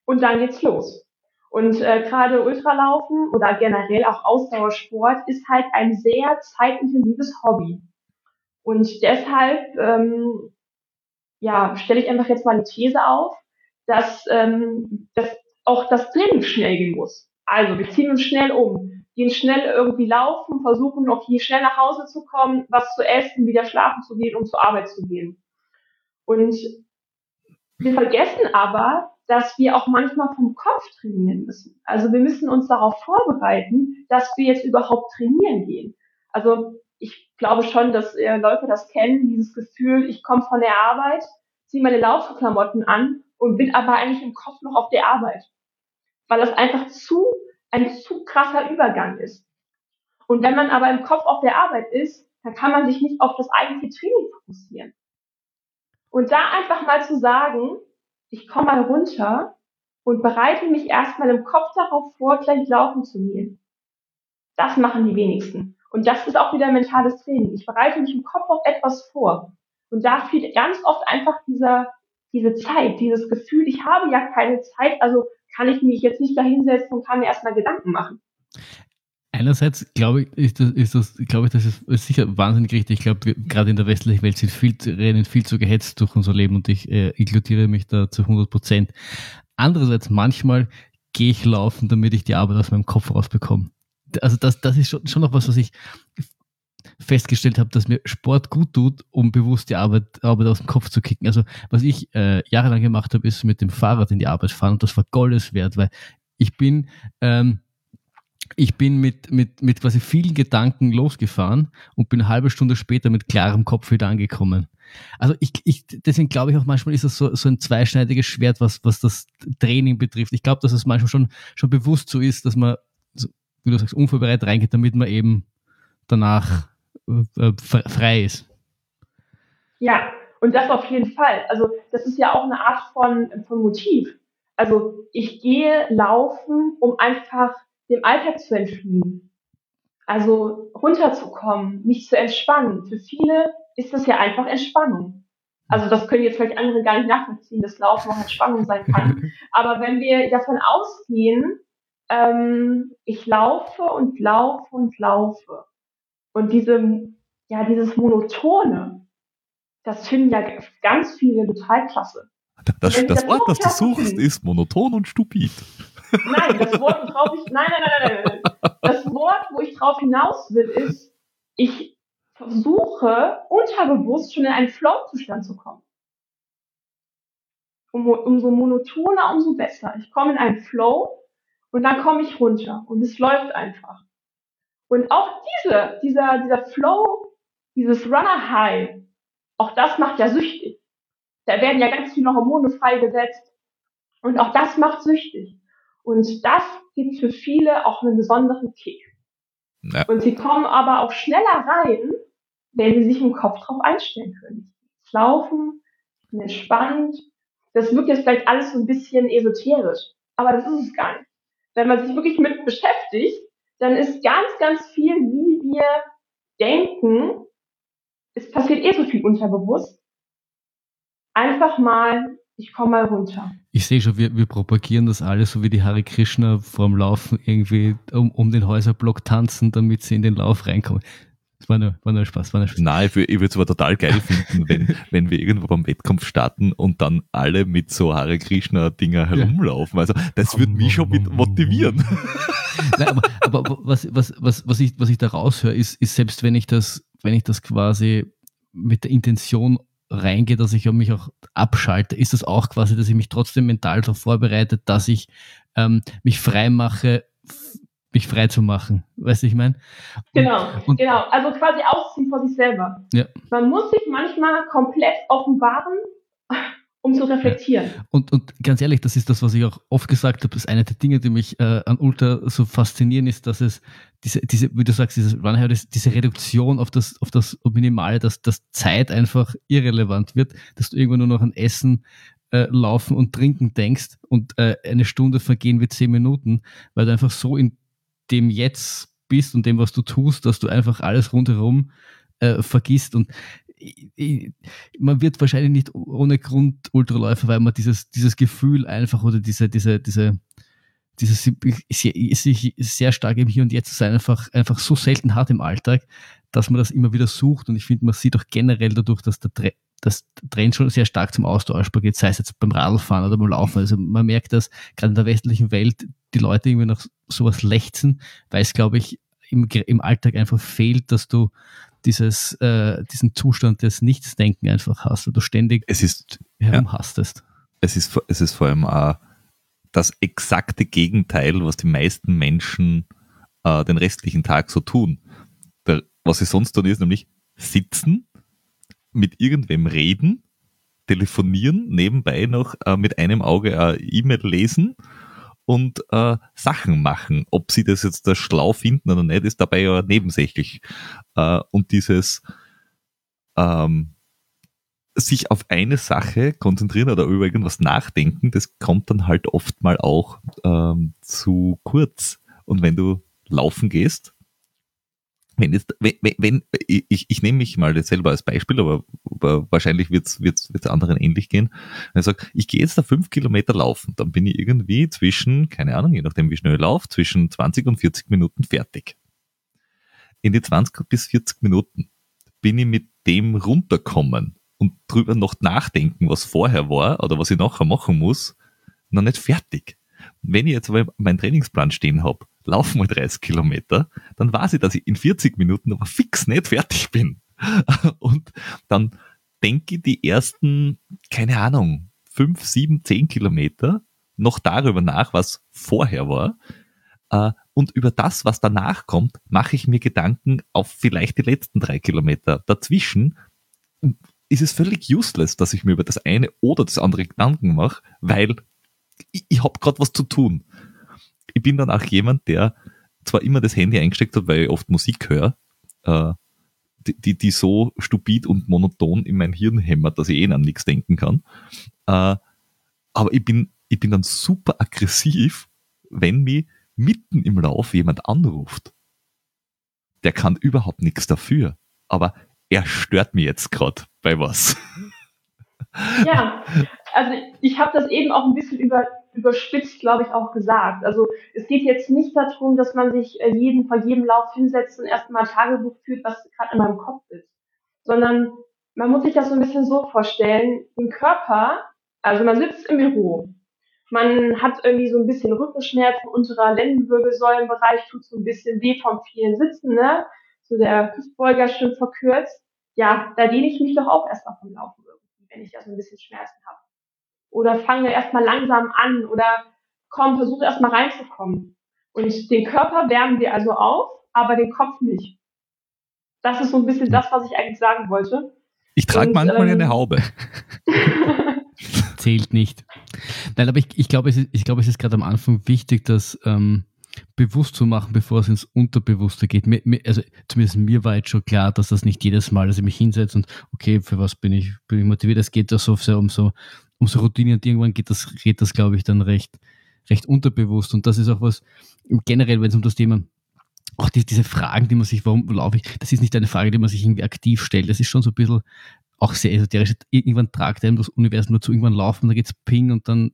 Speaker 3: Und dann geht's los. Und äh, gerade Ultralaufen oder generell auch Ausdauersport ist halt ein sehr zeitintensives Hobby. Und deshalb ähm, ja, stelle ich einfach jetzt mal eine These auf, dass, ähm, dass auch das Training schnell gehen muss. Also wir ziehen uns schnell um, gehen schnell irgendwie laufen, versuchen noch hier schnell nach Hause zu kommen, was zu essen, wieder schlafen zu gehen, um zur Arbeit zu gehen. Und wir vergessen aber, dass wir auch manchmal vom Kopf trainieren müssen. Also wir müssen uns darauf vorbereiten, dass wir jetzt überhaupt trainieren gehen. Also ich glaube schon, dass äh, Läufer das kennen, dieses Gefühl, ich komme von der Arbeit, ziehe meine Laufklamotten an und bin aber eigentlich im Kopf noch auf der Arbeit. Weil das einfach zu, ein zu krasser Übergang ist. Und wenn man aber im Kopf auf der Arbeit ist, dann kann man sich nicht auf das eigentliche Training fokussieren. Und da einfach mal zu sagen, ich komme mal runter und bereite mich erstmal im Kopf darauf vor, gleich laufen zu gehen. Das machen die wenigsten. Und das ist auch wieder mentales Training. Ich bereite mich im Kopf auf etwas vor. Und da fehlt ganz oft einfach dieser, diese Zeit, dieses Gefühl, ich habe ja keine Zeit, also kann ich mich jetzt nicht da hinsetzen und kann mir erstmal Gedanken machen.
Speaker 2: Einerseits glaube ich, ist das, ist das, glaube ich, das ist sicher wahnsinnig richtig. Ich glaube, gerade in der westlichen Welt sind viel, rennen viel zu gehetzt durch unser Leben und ich äh, inkludiere mich da zu 100 Prozent. Andererseits, manchmal gehe ich laufen, damit ich die Arbeit aus meinem Kopf rausbekomme also das, das ist schon, schon noch was, was ich festgestellt habe, dass mir Sport gut tut, um bewusst die Arbeit, Arbeit aus dem Kopf zu kicken. Also was ich äh, jahrelang gemacht habe, ist mit dem Fahrrad in die Arbeit fahren und das war Goldes wert, weil ich bin ähm, ich bin mit, mit, mit quasi vielen Gedanken losgefahren und bin eine halbe Stunde später mit klarem Kopf wieder angekommen. Also ich, ich deswegen glaube ich auch manchmal ist das so, so ein zweischneidiges Schwert, was, was das Training betrifft. Ich glaube, dass es manchmal schon, schon bewusst so ist, dass man wie du sagst, unvorbereitet reingeht, damit man eben danach äh, äh frei ist.
Speaker 3: Ja, und das auf jeden Fall. Also das ist ja auch eine Art von, von Motiv. Also ich gehe laufen, um einfach dem Alltag zu entfliehen. Also runterzukommen, mich zu entspannen. Für viele ist das ja einfach Entspannung. Also das können jetzt vielleicht andere gar nicht nachvollziehen, dass Laufen auch Entspannung sein kann. Aber wenn wir davon ausgehen, ähm, ich laufe und laufe und laufe. Und diese, ja, dieses Monotone, das finden ja ganz viele total klasse.
Speaker 1: Das, das, das Wort, das du suchst, finden, ist monoton und stupid.
Speaker 3: Nein, das Wort, worauf ich, nein, nein, nein, nein, nein. Das Wort, wo ich drauf hinaus will, ist, ich versuche unterbewusst schon in einen Flow-Zustand zu kommen. Um, umso monotoner, umso besser. Ich komme in einen Flow und dann komme ich runter und es läuft einfach. Und auch diese, dieser, dieser Flow, dieses Runner High, auch das macht ja süchtig. Da werden ja ganz viele Hormone freigesetzt. Und auch das macht süchtig. Und das gibt für viele auch einen besonderen Kick. Ja. Und sie kommen aber auch schneller rein, wenn sie sich im Kopf drauf einstellen können. Laufen, entspannt. Das wirkt jetzt vielleicht alles so ein bisschen esoterisch. Aber das ist es gar nicht wenn man sich wirklich mit beschäftigt, dann ist ganz, ganz viel, wie wir denken, es passiert eh so viel unterbewusst, einfach mal ich komme mal runter.
Speaker 2: Ich sehe schon, wir, wir propagieren das alles, so wie die Hare Krishna vorm Laufen irgendwie um, um den Häuserblock tanzen, damit sie in den Lauf reinkommen. Das war nur, war nur Spaß, war nur Spaß.
Speaker 1: Nein, ich, wür- ich würde es aber total geil finden, wenn, wenn wir irgendwo beim Wettkampf starten und dann alle mit so Hare Krishna-Dinger herumlaufen. Also das würde mich schon mit motivieren.
Speaker 2: Nein, aber, aber was, was, was, was, ich, was ich da raushöre, ist, ist selbst wenn ich das, wenn ich das quasi mit der Intention reingehe, dass ich mich auch abschalte, ist das auch quasi, dass ich mich trotzdem mental darauf vorbereite, dass ich ähm, mich frei mache, mich frei zu machen. Weißt du, ich meine?
Speaker 3: Genau,
Speaker 2: Und-
Speaker 3: genau. Also quasi ausziehen vor sich selber.
Speaker 2: Ja.
Speaker 3: Man muss sich manchmal komplett offenbaren, um zu reflektieren.
Speaker 2: Und, und ganz ehrlich, das ist das, was ich auch oft gesagt habe, das ist eine der Dinge, die mich äh, an Ultra so faszinieren, ist, dass es diese, diese wie du sagst, dieses diese Reduktion auf das, auf das Minimale, dass, dass Zeit einfach irrelevant wird, dass du irgendwann nur noch an Essen, äh, Laufen und Trinken denkst und äh, eine Stunde vergehen wie zehn Minuten, weil du einfach so in dem Jetzt bist und dem, was du tust, dass du einfach alles rundherum äh, vergisst und ich- ich- man wird wahrscheinlich nicht ohne Grund Ultraläufer, weil man dieses, dieses Gefühl einfach oder diese, diese, diese, dieses sich sehr stark im Hier und Jetzt zu sein, einfach, einfach so selten hat im Alltag, dass man das immer wieder sucht. Und ich finde, man sieht auch generell dadurch, dass der, das Trend schon sehr stark zum Austauschbar geht, sei es jetzt beim Radlfahren oder beim Laufen. Also man merkt, dass gerade in der westlichen Welt die Leute irgendwie nach sowas lechzen, weil es, glaube ich, im, im Alltag einfach fehlt, dass du dieses, äh, diesen Zustand des Nichtsdenken einfach hast, wo du ständig
Speaker 1: Es ist,
Speaker 2: herumhastest.
Speaker 1: es ist, vor- es ist vor allem auch das exakte Gegenteil, was die meisten Menschen äh, den restlichen Tag so tun. Der, was sie sonst tun, ist nämlich sitzen, mit irgendwem reden, telefonieren, nebenbei noch äh, mit einem Auge eine E-Mail lesen und äh, Sachen machen. Ob sie das jetzt da schlau finden oder nicht, ist dabei ja nebensächlich. Äh, und dieses ähm, sich auf eine Sache konzentrieren oder über irgendwas nachdenken, das kommt dann halt oft mal auch ähm, zu kurz. Und wenn du laufen gehst, wenn jetzt, wenn, wenn, ich, ich nehme mich mal selber als Beispiel, aber, aber wahrscheinlich wird es anderen ähnlich gehen. Wenn ich sage, ich gehe jetzt da fünf Kilometer laufen, dann bin ich irgendwie zwischen, keine Ahnung, je nachdem wie schnell ich laufe, zwischen 20 und 40 Minuten fertig. In die 20 bis 40 Minuten bin ich mit dem runterkommen und drüber noch nachdenken, was vorher war oder was ich nachher machen muss, noch nicht fertig. Wenn ich jetzt aber meinen Trainingsplan stehen habe, laufen mal 30 Kilometer, dann weiß ich, dass ich in 40 Minuten aber fix nicht fertig bin. Und dann denke ich die ersten, keine Ahnung, 5, 7, 10 Kilometer noch darüber nach, was vorher war. Äh, Und über das, was danach kommt, mache ich mir Gedanken auf vielleicht die letzten drei Kilometer. Dazwischen ist es völlig useless, dass ich mir über das eine oder das andere Gedanken mache, weil ich, ich habe gerade was zu tun. Ich bin dann auch jemand, der zwar immer das Handy eingesteckt hat, weil ich oft Musik höre, äh, die, die, die so stupid und monoton in mein Hirn hämmert, dass ich eh an nichts denken kann. Äh, aber ich bin, ich bin dann super aggressiv, wenn mich mitten im Lauf jemand anruft. Der kann überhaupt nichts dafür. Aber er stört mich jetzt gerade bei was.
Speaker 3: Ja, also ich habe das eben auch ein bisschen über, überspitzt, glaube ich, auch gesagt. Also es geht jetzt nicht darum, dass man sich äh, jeden vor jedem Lauf hinsetzt und erstmal Tagebuch führt, was gerade in meinem Kopf ist, sondern man muss sich das so ein bisschen so vorstellen, den Körper, also man sitzt im Büro, man hat irgendwie so ein bisschen Rückenschmerzen, unterer Lendenwirbelsäulenbereich tut so ein bisschen weh vom vielen Sitzen, ne? So der Hüftbeuger schön verkürzt. Ja, da dehne ich mich doch auch erstmal vom Laufen irgendwie, wenn ich da so ein bisschen Schmerzen habe. Oder fange erstmal langsam an oder komm, versuche erstmal reinzukommen. Und den Körper wärmen wir also auf, aber den Kopf nicht. Das ist so ein bisschen das, was ich eigentlich sagen wollte.
Speaker 1: Ich trage
Speaker 3: Und,
Speaker 1: manchmal
Speaker 3: ähm,
Speaker 1: eine Haube.
Speaker 2: Zählt nicht. Nein, aber ich, ich glaube, es ist, ich glaube, es ist gerade am Anfang wichtig, das ähm, bewusst zu machen, bevor es ins Unterbewusste geht. Mir, mir, also zumindest mir war jetzt schon klar, dass das nicht jedes Mal, dass ich mich hinsetze und okay, für was bin ich, bin ich motiviert. Es geht da so sehr um so, so Routine und irgendwann geht das, geht das, glaube ich, dann recht, recht unterbewusst. Und das ist auch was, generell, wenn es um das Thema auch die, diese Fragen, die man sich, warum laufe ich, das ist nicht eine Frage, die man sich irgendwie aktiv stellt. Das ist schon so ein bisschen auch sehr esoterisch. Irgendwann tragt einem das Universum dazu, irgendwann laufen, dann geht's ping und dann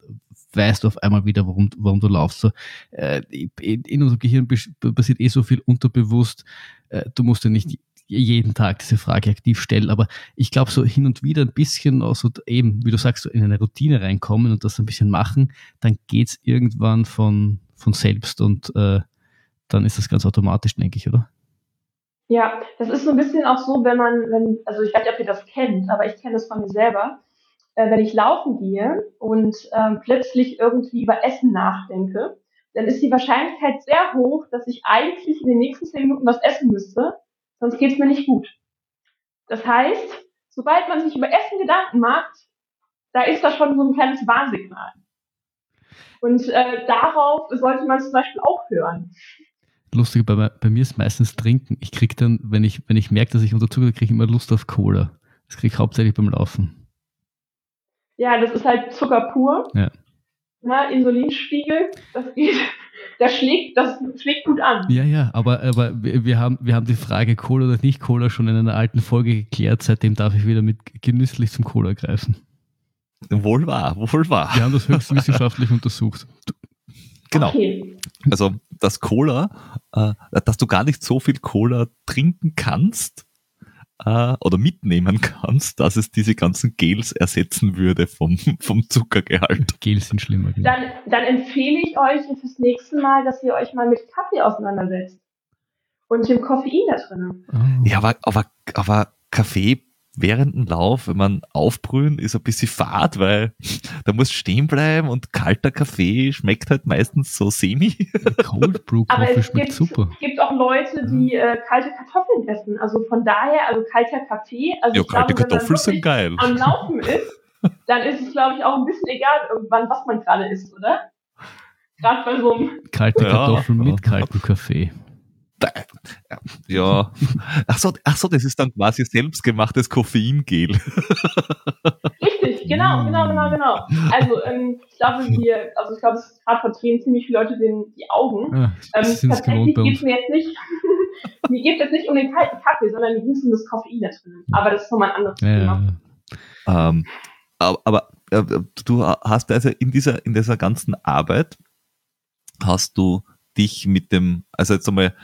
Speaker 2: weißt du auf einmal wieder, warum, warum du laufst. So, äh, in unserem Gehirn passiert eh so viel unterbewusst. Äh, du musst ja nicht jeden Tag diese Frage aktiv stellen, aber ich glaube, so hin und wieder ein bisschen auch so eben, wie du sagst, so in eine Routine reinkommen und das ein bisschen machen, dann geht's irgendwann von, von selbst und äh, dann ist das ganz automatisch, denke ich, oder?
Speaker 3: Ja, das ist so ein bisschen auch so, wenn man, wenn, also ich weiß nicht, ob ihr das kennt, aber ich kenne das von mir selber. Äh, wenn ich laufen gehe und ähm, plötzlich irgendwie über Essen nachdenke, dann ist die Wahrscheinlichkeit sehr hoch, dass ich eigentlich in den nächsten zehn Minuten was essen müsste, sonst geht es mir nicht gut. Das heißt, sobald man sich über Essen Gedanken macht, da ist da schon so ein kleines Warnsignal. Und äh, darauf sollte man zum Beispiel auch hören.
Speaker 2: Lustig, bei, bei mir ist meistens Trinken. Ich kriege dann, wenn ich, wenn ich merke, dass ich unter Zucker kriege immer Lust auf Cola. Das kriege ich hauptsächlich beim Laufen.
Speaker 3: Ja, das ist halt Zucker pur.
Speaker 2: Ja.
Speaker 3: Na, Insulinspiegel, das geht, das schlägt, das schlägt gut an.
Speaker 2: Ja, ja, aber, aber wir, haben, wir haben die Frage Cola oder nicht Cola schon in einer alten Folge geklärt. Seitdem darf ich wieder mit genüsslich zum Cola greifen.
Speaker 1: Wohl wahr, wohl wahr.
Speaker 2: Wir haben das höchst wissenschaftlich untersucht.
Speaker 1: Genau. Okay. Also das Cola, äh, dass du gar nicht so viel Cola trinken kannst äh, oder mitnehmen kannst, dass es diese ganzen Gels ersetzen würde vom, vom Zuckergehalt.
Speaker 2: Gels sind schlimmer.
Speaker 3: Genau. Dann, dann empfehle ich euch fürs nächste Mal, dass ihr euch mal mit Kaffee auseinandersetzt. Und dem Koffein da drin.
Speaker 1: Oh. Ja, aber, aber, aber Kaffee während dem Lauf, wenn man aufbrühen, ist ein bisschen fad, weil da muss stehen bleiben und kalter Kaffee schmeckt halt meistens so semi.
Speaker 2: Cold Brew Kaffee schmeckt
Speaker 3: gibt,
Speaker 2: super.
Speaker 3: Es gibt auch Leute, die äh, kalte Kartoffeln essen. Also von daher, also kalter Kaffee. Also
Speaker 1: ja, kalte glaube, Kartoffeln sind geil.
Speaker 3: Am Laufen ist, dann ist es, glaube ich, auch ein bisschen egal, irgendwann, was man gerade isst, oder? Gerade bei so einem.
Speaker 2: Kalte Kartoffeln ja. mit kaltem Kaffee.
Speaker 1: Ja. Ach so, ach so, das ist dann quasi selbstgemachtes Koffeingel.
Speaker 3: Richtig, genau, genau, genau, genau. Also ähm, ich glaube, wir, also ich glaube, es gerade verdrehen ziemlich viele Leute den, die Augen. Ja, ähm, tatsächlich geht es mir jetzt nicht, mir geht es jetzt nicht um den kalten Kaffee, sondern mir ging es um das Koffein da drin. Aber das ist nochmal ein anderes ja, Thema.
Speaker 1: Ähm, aber, aber äh, du hast also in dieser, in dieser ganzen Arbeit hast du dich mit dem, also jetzt einmal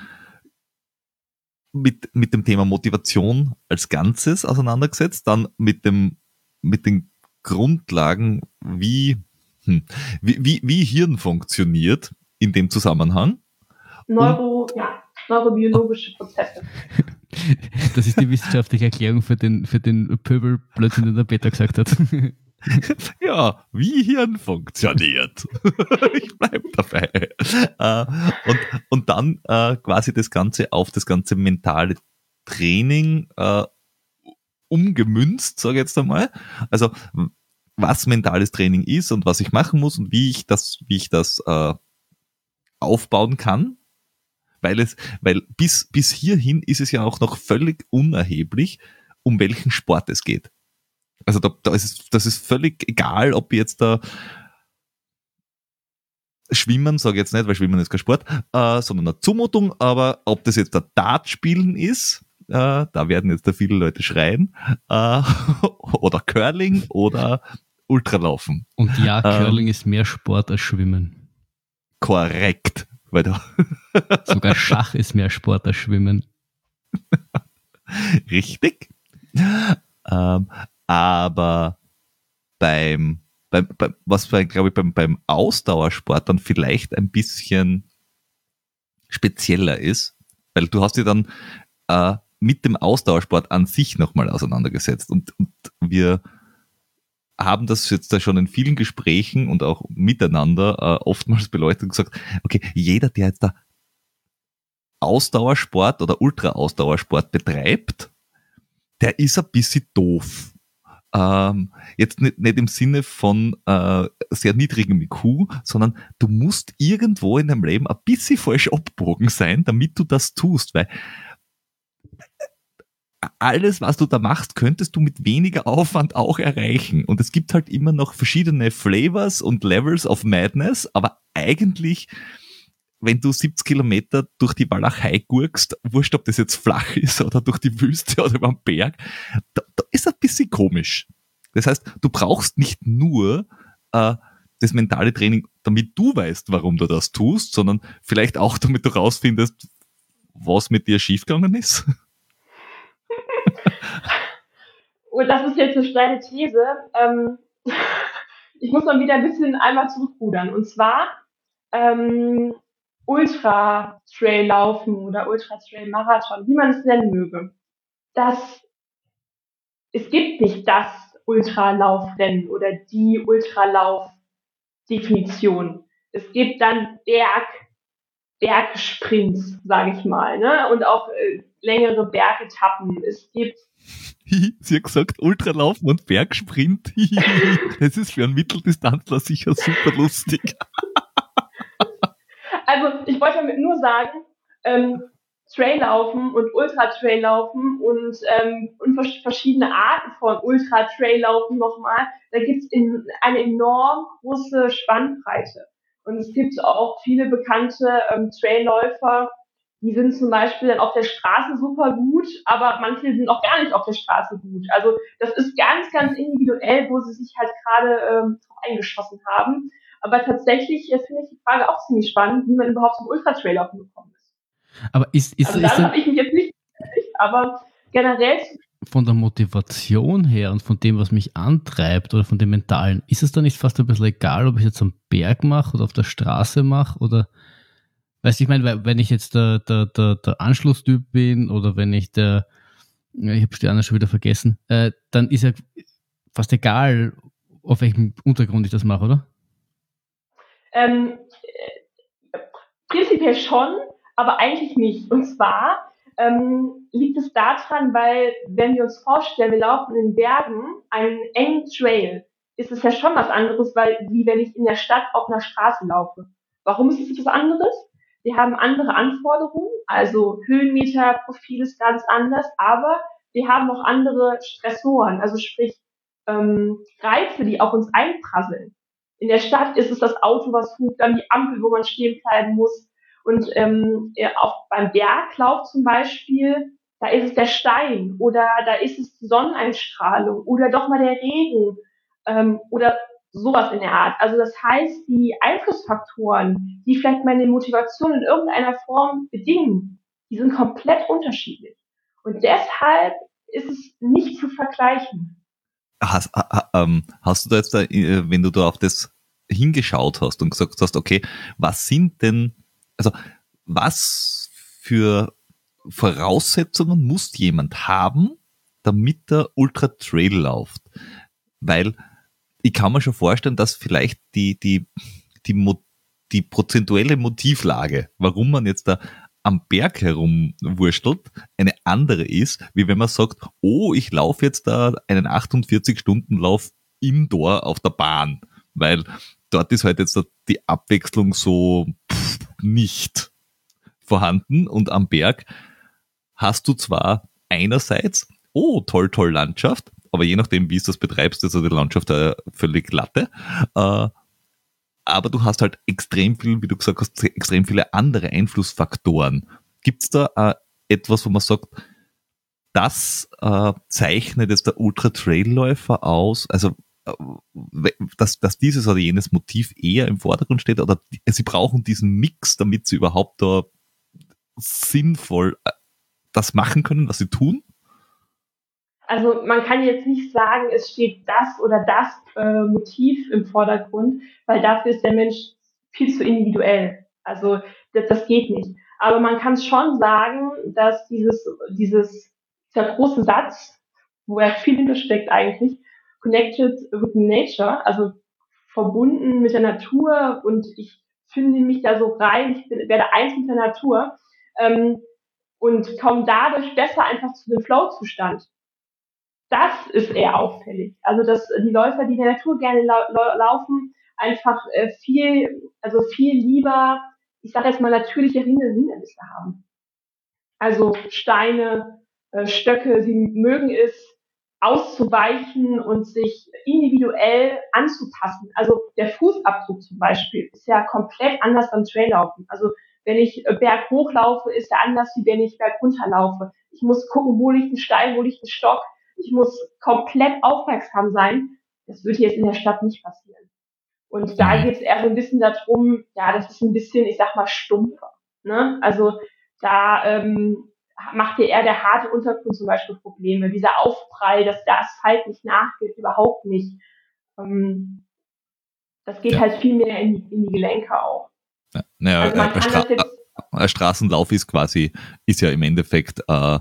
Speaker 1: mit, mit dem Thema Motivation als Ganzes auseinandergesetzt, dann mit dem, mit den Grundlagen, wie, hm, wie, wie, wie Hirn funktioniert in dem Zusammenhang.
Speaker 3: Neuro, ja, neurobiologische Prozesse.
Speaker 2: Das ist die wissenschaftliche Erklärung für den, für den Pöbelblödsinn, den der Peter gesagt hat.
Speaker 1: ja, wie Hirn funktioniert. ich bleib dabei. Äh, und, und dann äh, quasi das Ganze auf das ganze mentale Training äh, umgemünzt, sage ich jetzt einmal. Also was mentales Training ist und was ich machen muss und wie ich das, wie ich das äh, aufbauen kann. Weil es, weil bis, bis hierhin ist es ja auch noch völlig unerheblich, um welchen Sport es geht. Also da, da ist es, das ist völlig egal, ob jetzt da Schwimmen, sage ich jetzt nicht, weil Schwimmen ist kein Sport, äh, sondern eine Zumutung, aber ob das jetzt der Dartspielen ist, äh, da werden jetzt da viele Leute schreien, äh, oder Curling oder Ultralaufen.
Speaker 2: Und ja, ähm, Curling ist mehr Sport als Schwimmen.
Speaker 1: Korrekt. Weil du
Speaker 2: Sogar Schach ist mehr Sport als Schwimmen.
Speaker 1: Richtig. Ähm, aber beim, beim, beim was glaube ich beim, beim Ausdauersport dann vielleicht ein bisschen spezieller ist, weil du hast dir dann äh, mit dem Ausdauersport an sich nochmal auseinandergesetzt und, und wir haben das jetzt da schon in vielen Gesprächen und auch miteinander äh, oftmals beleuchtet und gesagt, okay, jeder, der jetzt da Ausdauersport oder Ultra-Ausdauersport betreibt, der ist ein bisschen doof. Ähm, jetzt nicht, nicht im Sinne von äh, sehr niedrigem IQ, sondern du musst irgendwo in deinem Leben ein bisschen falsch abbogen sein, damit du das tust, weil alles, was du da machst, könntest du mit weniger Aufwand auch erreichen. Und es gibt halt immer noch verschiedene Flavors und Levels of Madness, aber eigentlich wenn du 70 Kilometer durch die Walachei gurkst, wurscht, ob das jetzt flach ist oder durch die Wüste oder über den Berg, da, da ist ein bisschen komisch. Das heißt, du brauchst nicht nur äh, das mentale Training, damit du weißt, warum du das tust, sondern vielleicht auch, damit du rausfindest, was mit dir schiefgegangen ist.
Speaker 3: Und das ist jetzt eine steile These. Ähm, ich muss mal wieder ein bisschen einmal zurückrudern. Und zwar ähm, Ultra-Trail laufen oder Ultra-Trail-Marathon, wie man es nennen möge. Das, es gibt nicht das Ultralaufrennen oder die Ultralauf-Definition. Es gibt dann Berg, Bergsprints, sage ich mal, ne? und auch äh, längere Bergetappen. Es gibt
Speaker 1: Sie hat gesagt, Ultralaufen und Bergsprint. das ist für einen Mitteldistanzler sicher super lustig.
Speaker 3: Also ich wollte damit nur sagen, ähm, Traillaufen und Ultra-Traillaufen und, ähm, und verschiedene Arten von Ultra-Traillaufen nochmal, da gibt es eine enorm große Spannbreite. Und es gibt auch viele bekannte ähm, Trailläufer, die sind zum Beispiel dann auf der Straße super gut, aber manche sind auch gar nicht auf der Straße gut. Also das ist ganz, ganz individuell, wo sie sich halt gerade ähm, eingeschossen haben. Aber tatsächlich äh, finde ich die Frage auch ziemlich spannend, wie man überhaupt zum Ultra-Trail gekommen ist.
Speaker 2: Aber ist, ist,
Speaker 3: also
Speaker 2: ist
Speaker 3: habe ich mich jetzt nicht, aber generell
Speaker 2: von der Motivation her und von dem, was mich antreibt oder von dem Mentalen, ist es dann nicht fast ein bisschen egal, ob ich jetzt am Berg mache oder auf der Straße mache oder Weißt du, ich meine, wenn ich jetzt der, der, der, der Anschlusstyp bin oder wenn ich der, ich habe die anderen schon wieder vergessen, äh, dann ist ja fast egal, auf welchem Untergrund ich das mache, oder?
Speaker 3: Ähm, äh, prinzipiell schon, aber eigentlich nicht. Und zwar ähm, liegt es daran, weil wenn wir uns vorstellen, wir laufen in Bergen einen engen Trail, ist es ja schon was anderes, weil wie wenn ich in der Stadt auf einer Straße laufe. Warum ist es was anderes? Wir haben andere Anforderungen, also Höhenmeterprofil ist ganz anders, aber wir haben auch andere Stressoren, also sprich ähm, Reize, die auf uns einprasseln. In der Stadt ist es das Auto, was hupt, dann die Ampel, wo man stehen bleiben muss. Und ähm, auch beim Berglauf zum Beispiel, da ist es der Stein oder da ist es die Sonneneinstrahlung oder doch mal der Regen ähm, oder sowas in der Art. Also das heißt, die Einflussfaktoren, die vielleicht meine Motivation in irgendeiner Form bedingen, die sind komplett unterschiedlich. Und deshalb ist es nicht zu vergleichen.
Speaker 1: Hast, ähm, hast du da jetzt, da, äh, wenn du da auf das hingeschaut hast und gesagt hast, okay, was sind denn, also was für Voraussetzungen muss jemand haben, damit der Ultra Trail läuft? Weil ich kann mir schon vorstellen, dass vielleicht die, die, die, die prozentuelle Motivlage, warum man jetzt da am Berg herumwurschtelt, eine andere ist, wie wenn man sagt, oh, ich laufe jetzt da einen 48-Stunden-Lauf indoor auf der Bahn, weil dort ist halt jetzt die Abwechslung so nicht vorhanden und am Berg hast du zwar einerseits, oh, toll, toll Landschaft, aber je nachdem, wie du das betreibst, ist also die Landschaft völlig glatte. Äh, aber du hast halt extrem viel, wie du gesagt hast, extrem viele andere Einflussfaktoren. Gibt es da äh, etwas, wo man sagt, das äh, zeichnet jetzt der Ultra-Trail-Läufer aus? Also, äh, dass, dass dieses oder jenes Motiv eher im Vordergrund steht oder sie brauchen diesen Mix, damit sie überhaupt da sinnvoll äh, das machen können, was sie tun?
Speaker 3: Also man kann jetzt nicht sagen, es steht das oder das äh, Motiv im Vordergrund, weil dafür ist der Mensch viel zu individuell. Also das, das geht nicht. Aber man kann schon sagen, dass dieses, dieses, dieser große Satz, wo er viel hintersteckt eigentlich, connected with nature, also verbunden mit der Natur und ich finde mich da so rein, ich bin, werde eins mit der Natur ähm, und komme dadurch besser einfach zu dem Flow-Zustand das ist eher auffällig. Also dass die Läufer, die in der Natur gerne lau laufen, einfach äh, viel, also viel lieber, ich sage jetzt mal natürliche Hindernisse haben. Also Steine, äh, Stöcke, sie mögen es auszuweichen und sich individuell anzupassen. Also der Fußabdruck zum Beispiel ist ja komplett anders beim Traillaufen. Also wenn ich äh, Berg hochlaufe, ist er anders, wie wenn ich Berg runterlaufe. Ich muss gucken, wo liegt ein Stein, wo liegt ein Stock. Ich muss komplett aufmerksam sein. Das wird jetzt in der Stadt nicht passieren. Und da
Speaker 1: Mhm.
Speaker 3: geht es eher so ein bisschen darum, ja, das ist ein bisschen, ich sag mal, stumpfer. Ne? Also da ähm, macht dir eher der harte Untergrund zum Beispiel Probleme. Dieser Aufprall, dass der Asphalt nicht nachgibt, überhaupt nicht. Ähm, das geht
Speaker 1: Ja.
Speaker 3: halt viel mehr in, die- in die Gelenke auch.
Speaker 1: Ja, naja,
Speaker 3: Also man
Speaker 1: ein,
Speaker 3: kann
Speaker 1: Stra
Speaker 3: das jetzt,
Speaker 1: ein Straßenlauf ist quasi, ist ja im Endeffekt äh,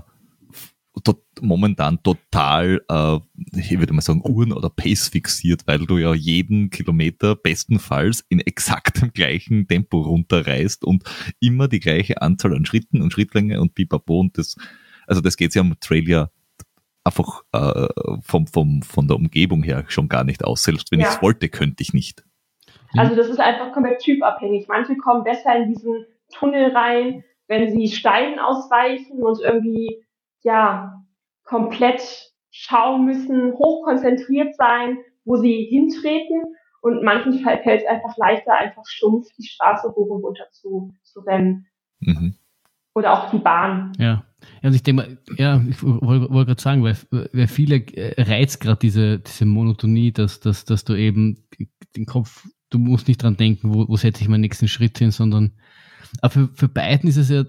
Speaker 1: tot, momentan total, äh, ich würde mal sagen, Uhren- oder Pace fixiert, weil du ja jeden Kilometer bestenfalls in exaktem gleichen Tempo runterreißt und immer die gleiche Anzahl an Schritten und Schrittlänge und pipapo und das, also das geht ja am Trail ja einfach äh, vom, vom, von der Umgebung her schon gar nicht aus. Selbst wenn
Speaker 3: Ja.
Speaker 1: ich es wollte, könnte ich nicht.
Speaker 3: also das ist einfach komplett typabhängig. Manche kommen besser in diesen Tunnel rein, wenn sie Steinen ausweichen und irgendwie, ja, komplett schauen müssen, hochkonzentriert sein, wo sie hintreten. Und manchen fällt es einfach leichter, einfach stumpf die Straße hoch und runter zu, zu rennen.
Speaker 1: Mhm.
Speaker 3: Oder auch die Bahn.
Speaker 2: Ja. ja und ich denke mal, ja, ich wollte wollt gerade sagen, weil, weil viele äh, reizt gerade diese, diese Monotonie, dass, dass, dass du eben den Kopf, du musst nicht dran denken, wo, wo setze ich meinen nächsten Schritt hin, sondern aber für, für beiden ist es ja,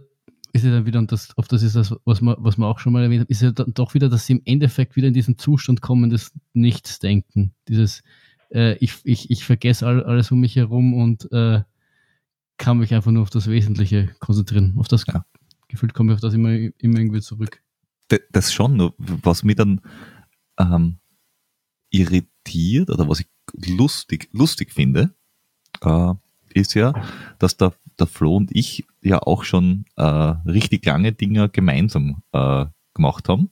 Speaker 2: ist ja dann wieder, und das, auf das ist das, was man, was man auch schon mal erwähnt hat, ist ja dann doch wieder, dass sie im Endeffekt wieder in diesen Zustand kommen des Nichtsdenken. Dieses, äh, ich, ich, ich vergesse all, alles um mich herum und äh, kann mich einfach nur auf das Wesentliche konzentrieren. Auf das
Speaker 1: Ja.
Speaker 2: gefühlt komme ich auf das immer, immer irgendwie zurück.
Speaker 1: Das schon, nur was mich dann ähm, irritiert oder was ich lustig, lustig finde, äh, ist ja, dass der, der Flo und ich ja auch schon äh, richtig lange Dinge gemeinsam äh, gemacht haben.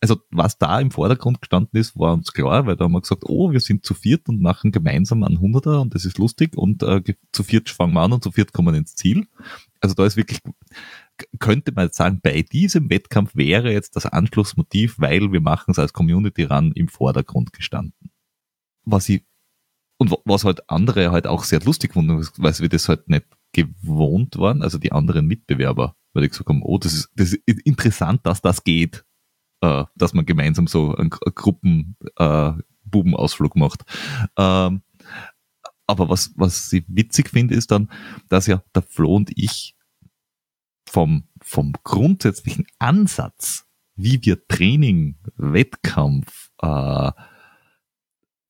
Speaker 1: Also was da im Vordergrund gestanden ist, war uns klar, weil da haben wir gesagt, oh, wir sind zu viert und machen gemeinsam einen Hunderter und das ist lustig und äh, zu viert fangen wir an und zu viert kommen wir ins Ziel. Also da ist wirklich könnte man jetzt sagen, bei diesem Wettkampf wäre jetzt das Anschlussmotiv, weil wir machen es als Community Run im Vordergrund gestanden. Was ich, und wa- was halt andere halt auch sehr lustig fanden, weil wir das halt nicht gewohnt waren, also die anderen Mitbewerber, weil ich gesagt haben, oh, das ist, das ist interessant, dass das geht, äh, dass man gemeinsam so einen Gru- Gruppen, äh, macht. Ähm, aber was, was ich witzig finde, ist dann, dass ja der Flo und ich vom, vom grundsätzlichen Ansatz, wie wir Training, Wettkampf, äh,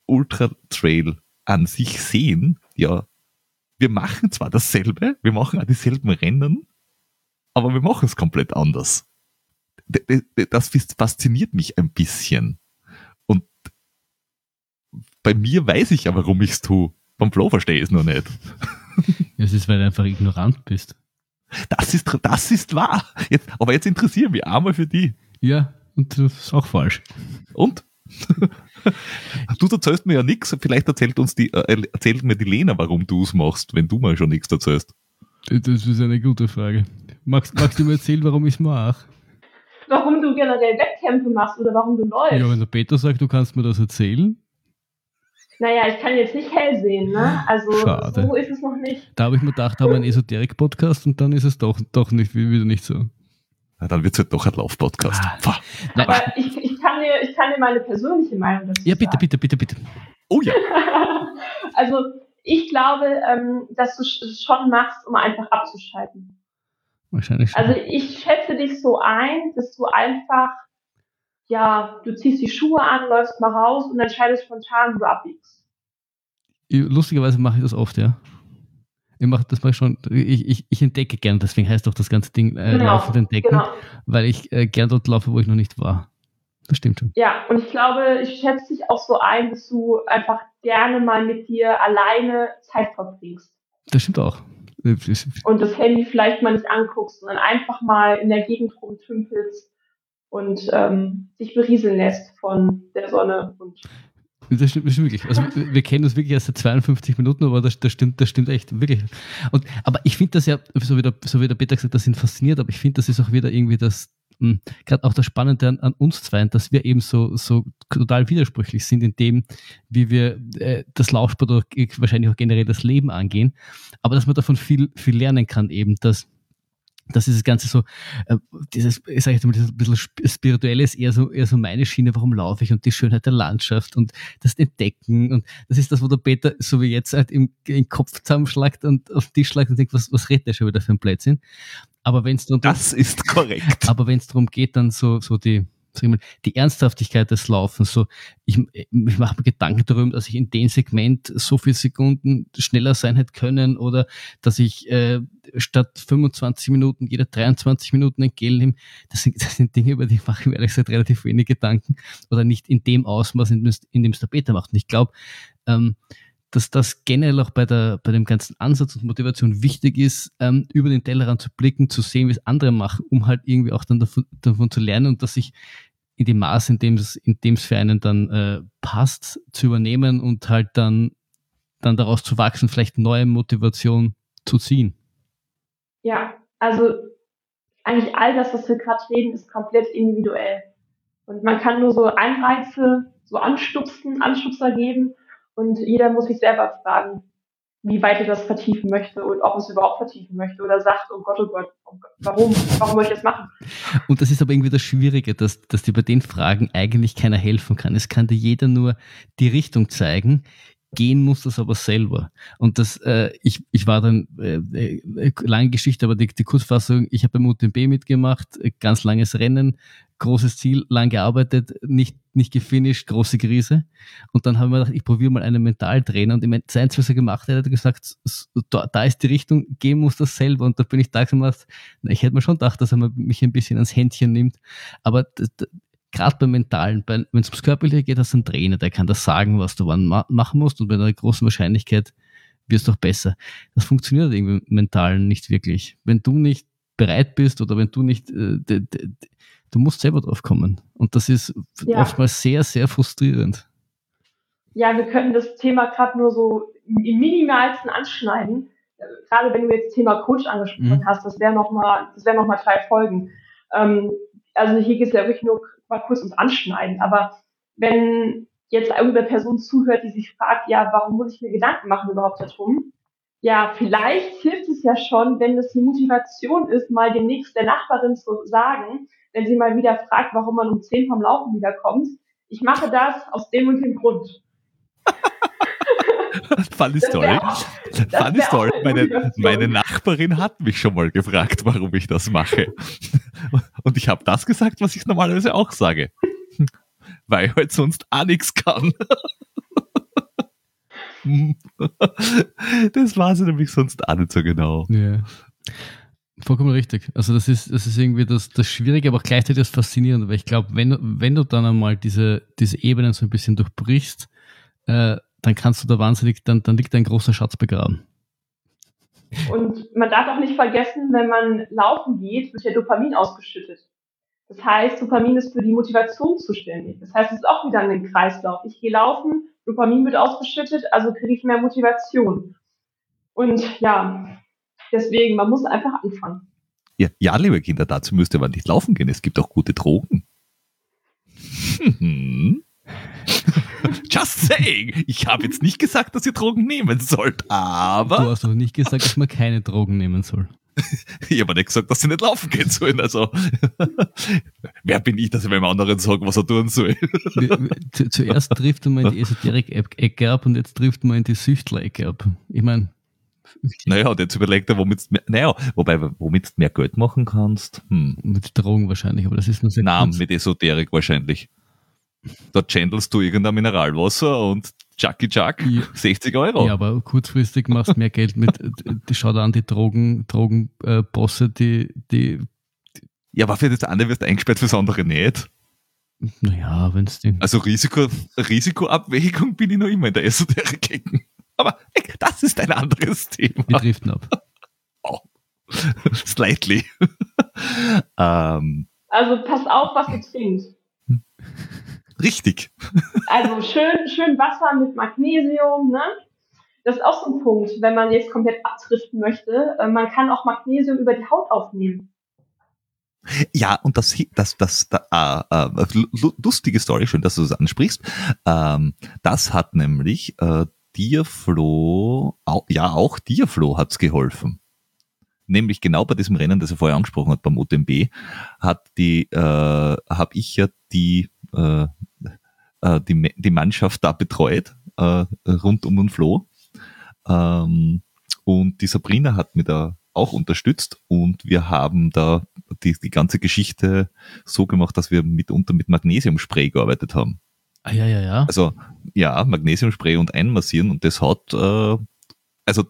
Speaker 1: Ultra Trail an sich sehen, ja, wir machen zwar dasselbe, wir machen auch dieselben Rennen, aber wir machen es komplett anders. Das fasziniert mich ein bisschen. Und bei mir weiß ich ja, warum ich es tue. Beim Flo verstehe ich es noch nicht.
Speaker 2: Es ist, weil du einfach ignorant bist.
Speaker 1: Das ist, das ist wahr. Jetzt, aber jetzt interessieren wir einmal für die.
Speaker 2: Ja, und das ist auch falsch.
Speaker 1: Und? Du erzählst mir ja nichts. Vielleicht erzählt uns die, äh, erzählt mir die Lena, warum du es machst, wenn du mal schon nichts erzählst.
Speaker 2: Das ist eine gute Frage. Magst, magst du mir erzählen, warum ich es mache?
Speaker 3: Warum du generell Wettkämpfe machst oder warum du läufst.
Speaker 2: Ja, wenn der Peter sagt, du kannst mir das erzählen,
Speaker 3: Naja, ich kann jetzt nicht hell sehen, ne? Also
Speaker 2: Schade.
Speaker 3: so ist es noch nicht.
Speaker 2: da habe ich mir gedacht, haben wir einen Esoterik-Podcast und dann ist es doch, doch nicht, wieder nicht so.
Speaker 1: Na, dann wird es halt doch ein Lauf-Podcast.
Speaker 2: Ah.
Speaker 3: Aber ich, ich, kann dir, ich kann dir meine persönliche Meinung dazu
Speaker 2: ja, bitte,
Speaker 3: sagen.
Speaker 2: bitte, bitte, bitte.
Speaker 1: Oh ja.
Speaker 3: also ich glaube, ähm, dass du es schon machst, um einfach abzuschalten.
Speaker 2: Wahrscheinlich schon.
Speaker 3: Also ich schätze dich so ein, dass du einfach, ja, du ziehst die Schuhe an, läufst mal raus und entscheidest spontan, wo du abbiegst.
Speaker 2: Lustigerweise mache ich das oft, ja. Ich mache das mal schon, ich, ich, ich entdecke gern, deswegen heißt auch das ganze Ding äh, laufend entdecken,
Speaker 3: genau.
Speaker 2: weil ich äh, gern dort laufe, wo ich noch nicht war. Das stimmt schon.
Speaker 3: Ja, und ich glaube, ich schätze dich auch so ein, dass du einfach gerne mal mit dir alleine Zeit verbringst.
Speaker 2: Das stimmt auch.
Speaker 3: Und das Handy vielleicht mal nicht anguckst, sondern einfach mal in der Gegend rumtümpelst und ähm, dich berieseln lässt von der Sonne. Und
Speaker 2: Das stimmt, das stimmt wirklich. Also wir wir kennen uns wirklich erst seit 52 Minuten, aber das, das stimmt, das stimmt echt, wirklich. Und, aber ich finde das ja, so wie, der, so wie der Peter gesagt hat, das sind fasziniert, aber ich finde, das ist auch wieder irgendwie das, hm, gerade auch das Spannende an, an, uns zwei, dass wir eben so, so total widersprüchlich sind in dem, wie wir äh, das Laufsport oder wahrscheinlich auch generell das Leben angehen, aber dass man davon viel, viel lernen kann eben, dass dass dieses Ganze so, äh, dieses, ich sage jetzt mal, dieses bisschen spirituelles, eher so, eher so meine Schiene, warum laufe ich und die Schönheit der Landschaft und das Entdecken und das ist das, wo der Peter so wie jetzt halt im, im Kopf zusammenschlagt und auf den Tisch schlagt und denkt, was, was redet der schon wieder für ein Blödsinn? Aber wenn es darum
Speaker 1: Das ist korrekt.
Speaker 2: Aber wenn es darum geht, dann so, so die, mal, die Ernsthaftigkeit des Laufens. So, ich, ich mache mir Gedanken darüber, dass ich in dem Segment so viele Sekunden schneller sein hätte können oder dass ich äh, statt 25 Minuten jeder 23 Minuten ein Gel nehme. Das sind, das sind Dinge, über die mache ich mir ehrlich gesagt relativ wenig Gedanken oder nicht in dem Ausmaß, in dem es der Beta macht. Und ich glaube, ähm, dass das generell auch bei, der, bei dem ganzen Ansatz und Motivation wichtig ist, ähm, über den Tellerrand zu blicken, zu sehen, wie es andere machen, um halt irgendwie auch dann davon, davon zu lernen und dass ich in dem Maß, in dem es, in dem es für einen dann äh, passt, zu übernehmen und halt dann, dann daraus zu wachsen, vielleicht neue Motivation zu ziehen.
Speaker 3: Ja, also eigentlich all das, was wir gerade reden, ist komplett individuell. Und man kann nur so Anreize, so Anstupsen, Anstupser geben und jeder muss sich selber fragen, wie weit er das vertiefen möchte und ob es überhaupt vertiefen möchte oder sagt, oh Gott, oh Gott, oh Gott warum, warum soll ich das machen?
Speaker 2: Und das ist aber irgendwie das Schwierige, dass, dass dir bei den Fragen eigentlich keiner helfen kann. Es kann dir jeder nur die Richtung zeigen. Gehen muss das aber selber. Und das, äh, ich, ich war dann, äh, äh, lange Geschichte, aber die, die Kurzfassung, ich habe beim UTMB mitgemacht, äh, ganz langes Rennen, großes Ziel, lang gearbeitet, nicht, nicht gefinisht, große Krise. Und dann haben wir gedacht, ich probiere mal einen Mentaltrainer. Und das Einzige, was er gemacht hat, hat er gesagt, da, da ist die Richtung, gehen muss das selber. Und da bin ich da gemacht, na, ich hätte mir schon gedacht, dass er mich ein bisschen ans Händchen nimmt. Aber gerade beim Mentalen, wenn es ums Körperliche geht, hast du einen Trainer, der kann das sagen, was du wann ma machen musst. Und bei einer großen Wahrscheinlichkeit wirst du auch besser. Das funktioniert irgendwie im Mentalen nicht wirklich. Wenn du nicht bereit bist oder wenn du nicht äh, du musst selber drauf kommen. Und das ist ja. oftmals sehr, sehr frustrierend.
Speaker 3: Ja, wir können das Thema gerade nur so im minimalsten anschneiden. Gerade wenn du jetzt Thema Coach angesprochen mhm. hast, das wäre nochmal, das wäre nochmal drei Folgen. Ähm, also hier geht es ja wirklich nur mal kurz ums Anschneiden. Aber wenn jetzt irgendeine Person zuhört, die sich fragt, ja, warum muss ich mir Gedanken machen überhaupt darum? Ja, vielleicht hilft es ja schon, wenn es eine Motivation ist, mal demnächst der Nachbarin zu sagen, wenn sie mal wieder fragt, warum man um 10 vom Laufen wiederkommt. Ich mache das aus dem und dem Grund.
Speaker 1: Funny Story. Funny Story. Meine, meine Nachbarin hat mich schon mal gefragt, warum ich das mache. Und ich habe das gesagt, was ich normalerweise auch sage. Weil ich halt sonst auch nichts kann. Das war sie nämlich sonst auch nicht so genau.
Speaker 2: Ja. Vollkommen richtig. Also das ist, das ist irgendwie das, das Schwierige, aber auch gleichzeitig das Faszinierende, weil ich glaube, wenn, wenn du dann einmal diese, diese Ebenen so ein bisschen durchbrichst, äh, dann kannst du da wahnsinnig, dann, dann liegt ein großer Schatz begraben.
Speaker 3: Und man darf auch nicht vergessen, wenn man laufen geht, wird ja Dopamin ausgeschüttet. Das heißt, Dopamin ist für die Motivation zuständig. Das heißt, es ist auch wieder ein Kreislauf. Ich gehe laufen, Dopamin wird ausgeschüttet, also kriege ich mehr Motivation. Und ja, Deswegen, man muss einfach anfangen.
Speaker 1: Ja, ja, liebe Kinder, dazu müsst ihr aber nicht laufen gehen. Es gibt auch gute Drogen. Just saying. Ich habe jetzt nicht gesagt, dass ihr Drogen nehmen sollt, aber.
Speaker 2: Du hast doch nicht gesagt, dass man keine Drogen nehmen soll.
Speaker 1: ich habe nicht gesagt, dass sie nicht laufen gehen sollen. Also, wer bin ich, dass ich meinem anderen sage, was er tun soll?
Speaker 2: Zuerst trifft man in die Esoterik-Ecke ab und jetzt trifft man in die Süchtler-Ecke ab. Ich meine,
Speaker 1: naja, und jetzt überlegt er, womit mehr, naja, wobei, womit du mehr Geld machen kannst. Hm.
Speaker 2: Mit Drogen wahrscheinlich, aber das ist nur sehr
Speaker 1: Nein, mit Esoterik wahrscheinlich. Da chandelst du irgendein Mineralwasser und Chucky Chuck, ja. 60 Euro.
Speaker 2: Ja, aber kurzfristig machst du mehr Geld mit, schau da an die Drogen, Drogenbosse, äh, die, die,
Speaker 1: Ja, aber für das eine wirst du eingesperrt, fürs andere nicht.
Speaker 2: Naja, wenn es
Speaker 1: Also Risiko, Risikoabwägung bin ich noch immer in der Esoterik. Das ist ein anderes Thema.
Speaker 2: Wir driften ab.
Speaker 1: Oh. Slightly. ähm.
Speaker 3: Also passt auf, was ihr trinkt.
Speaker 1: Richtig.
Speaker 3: Also schön, schön Wasser mit Magnesium, ne? Das ist auch so ein Punkt, wenn man jetzt komplett abdriften möchte. Äh, man kann auch Magnesium über die Haut aufnehmen.
Speaker 1: Ja, und das, das, das, das äh, äh, lustige Story, schön, dass du das ansprichst. Ähm, das hat nämlich äh, Diaflo, au, ja, auch Diaflo hat's geholfen. Nämlich genau bei diesem Rennen, das er vorher angesprochen hat, beim UTMB, hat die, äh, habe ich ja die, äh, äh, die, die Mannschaft da betreut, äh, rund um den Flo. Ähm, und die Sabrina hat mir da auch unterstützt und wir haben da die, die ganze Geschichte so gemacht, dass wir mitunter mit Magnesiumspray gearbeitet haben.
Speaker 2: Ah, ja, ja, ja.
Speaker 1: Also ja, Magnesiumspray und einmassieren und das hat, äh, also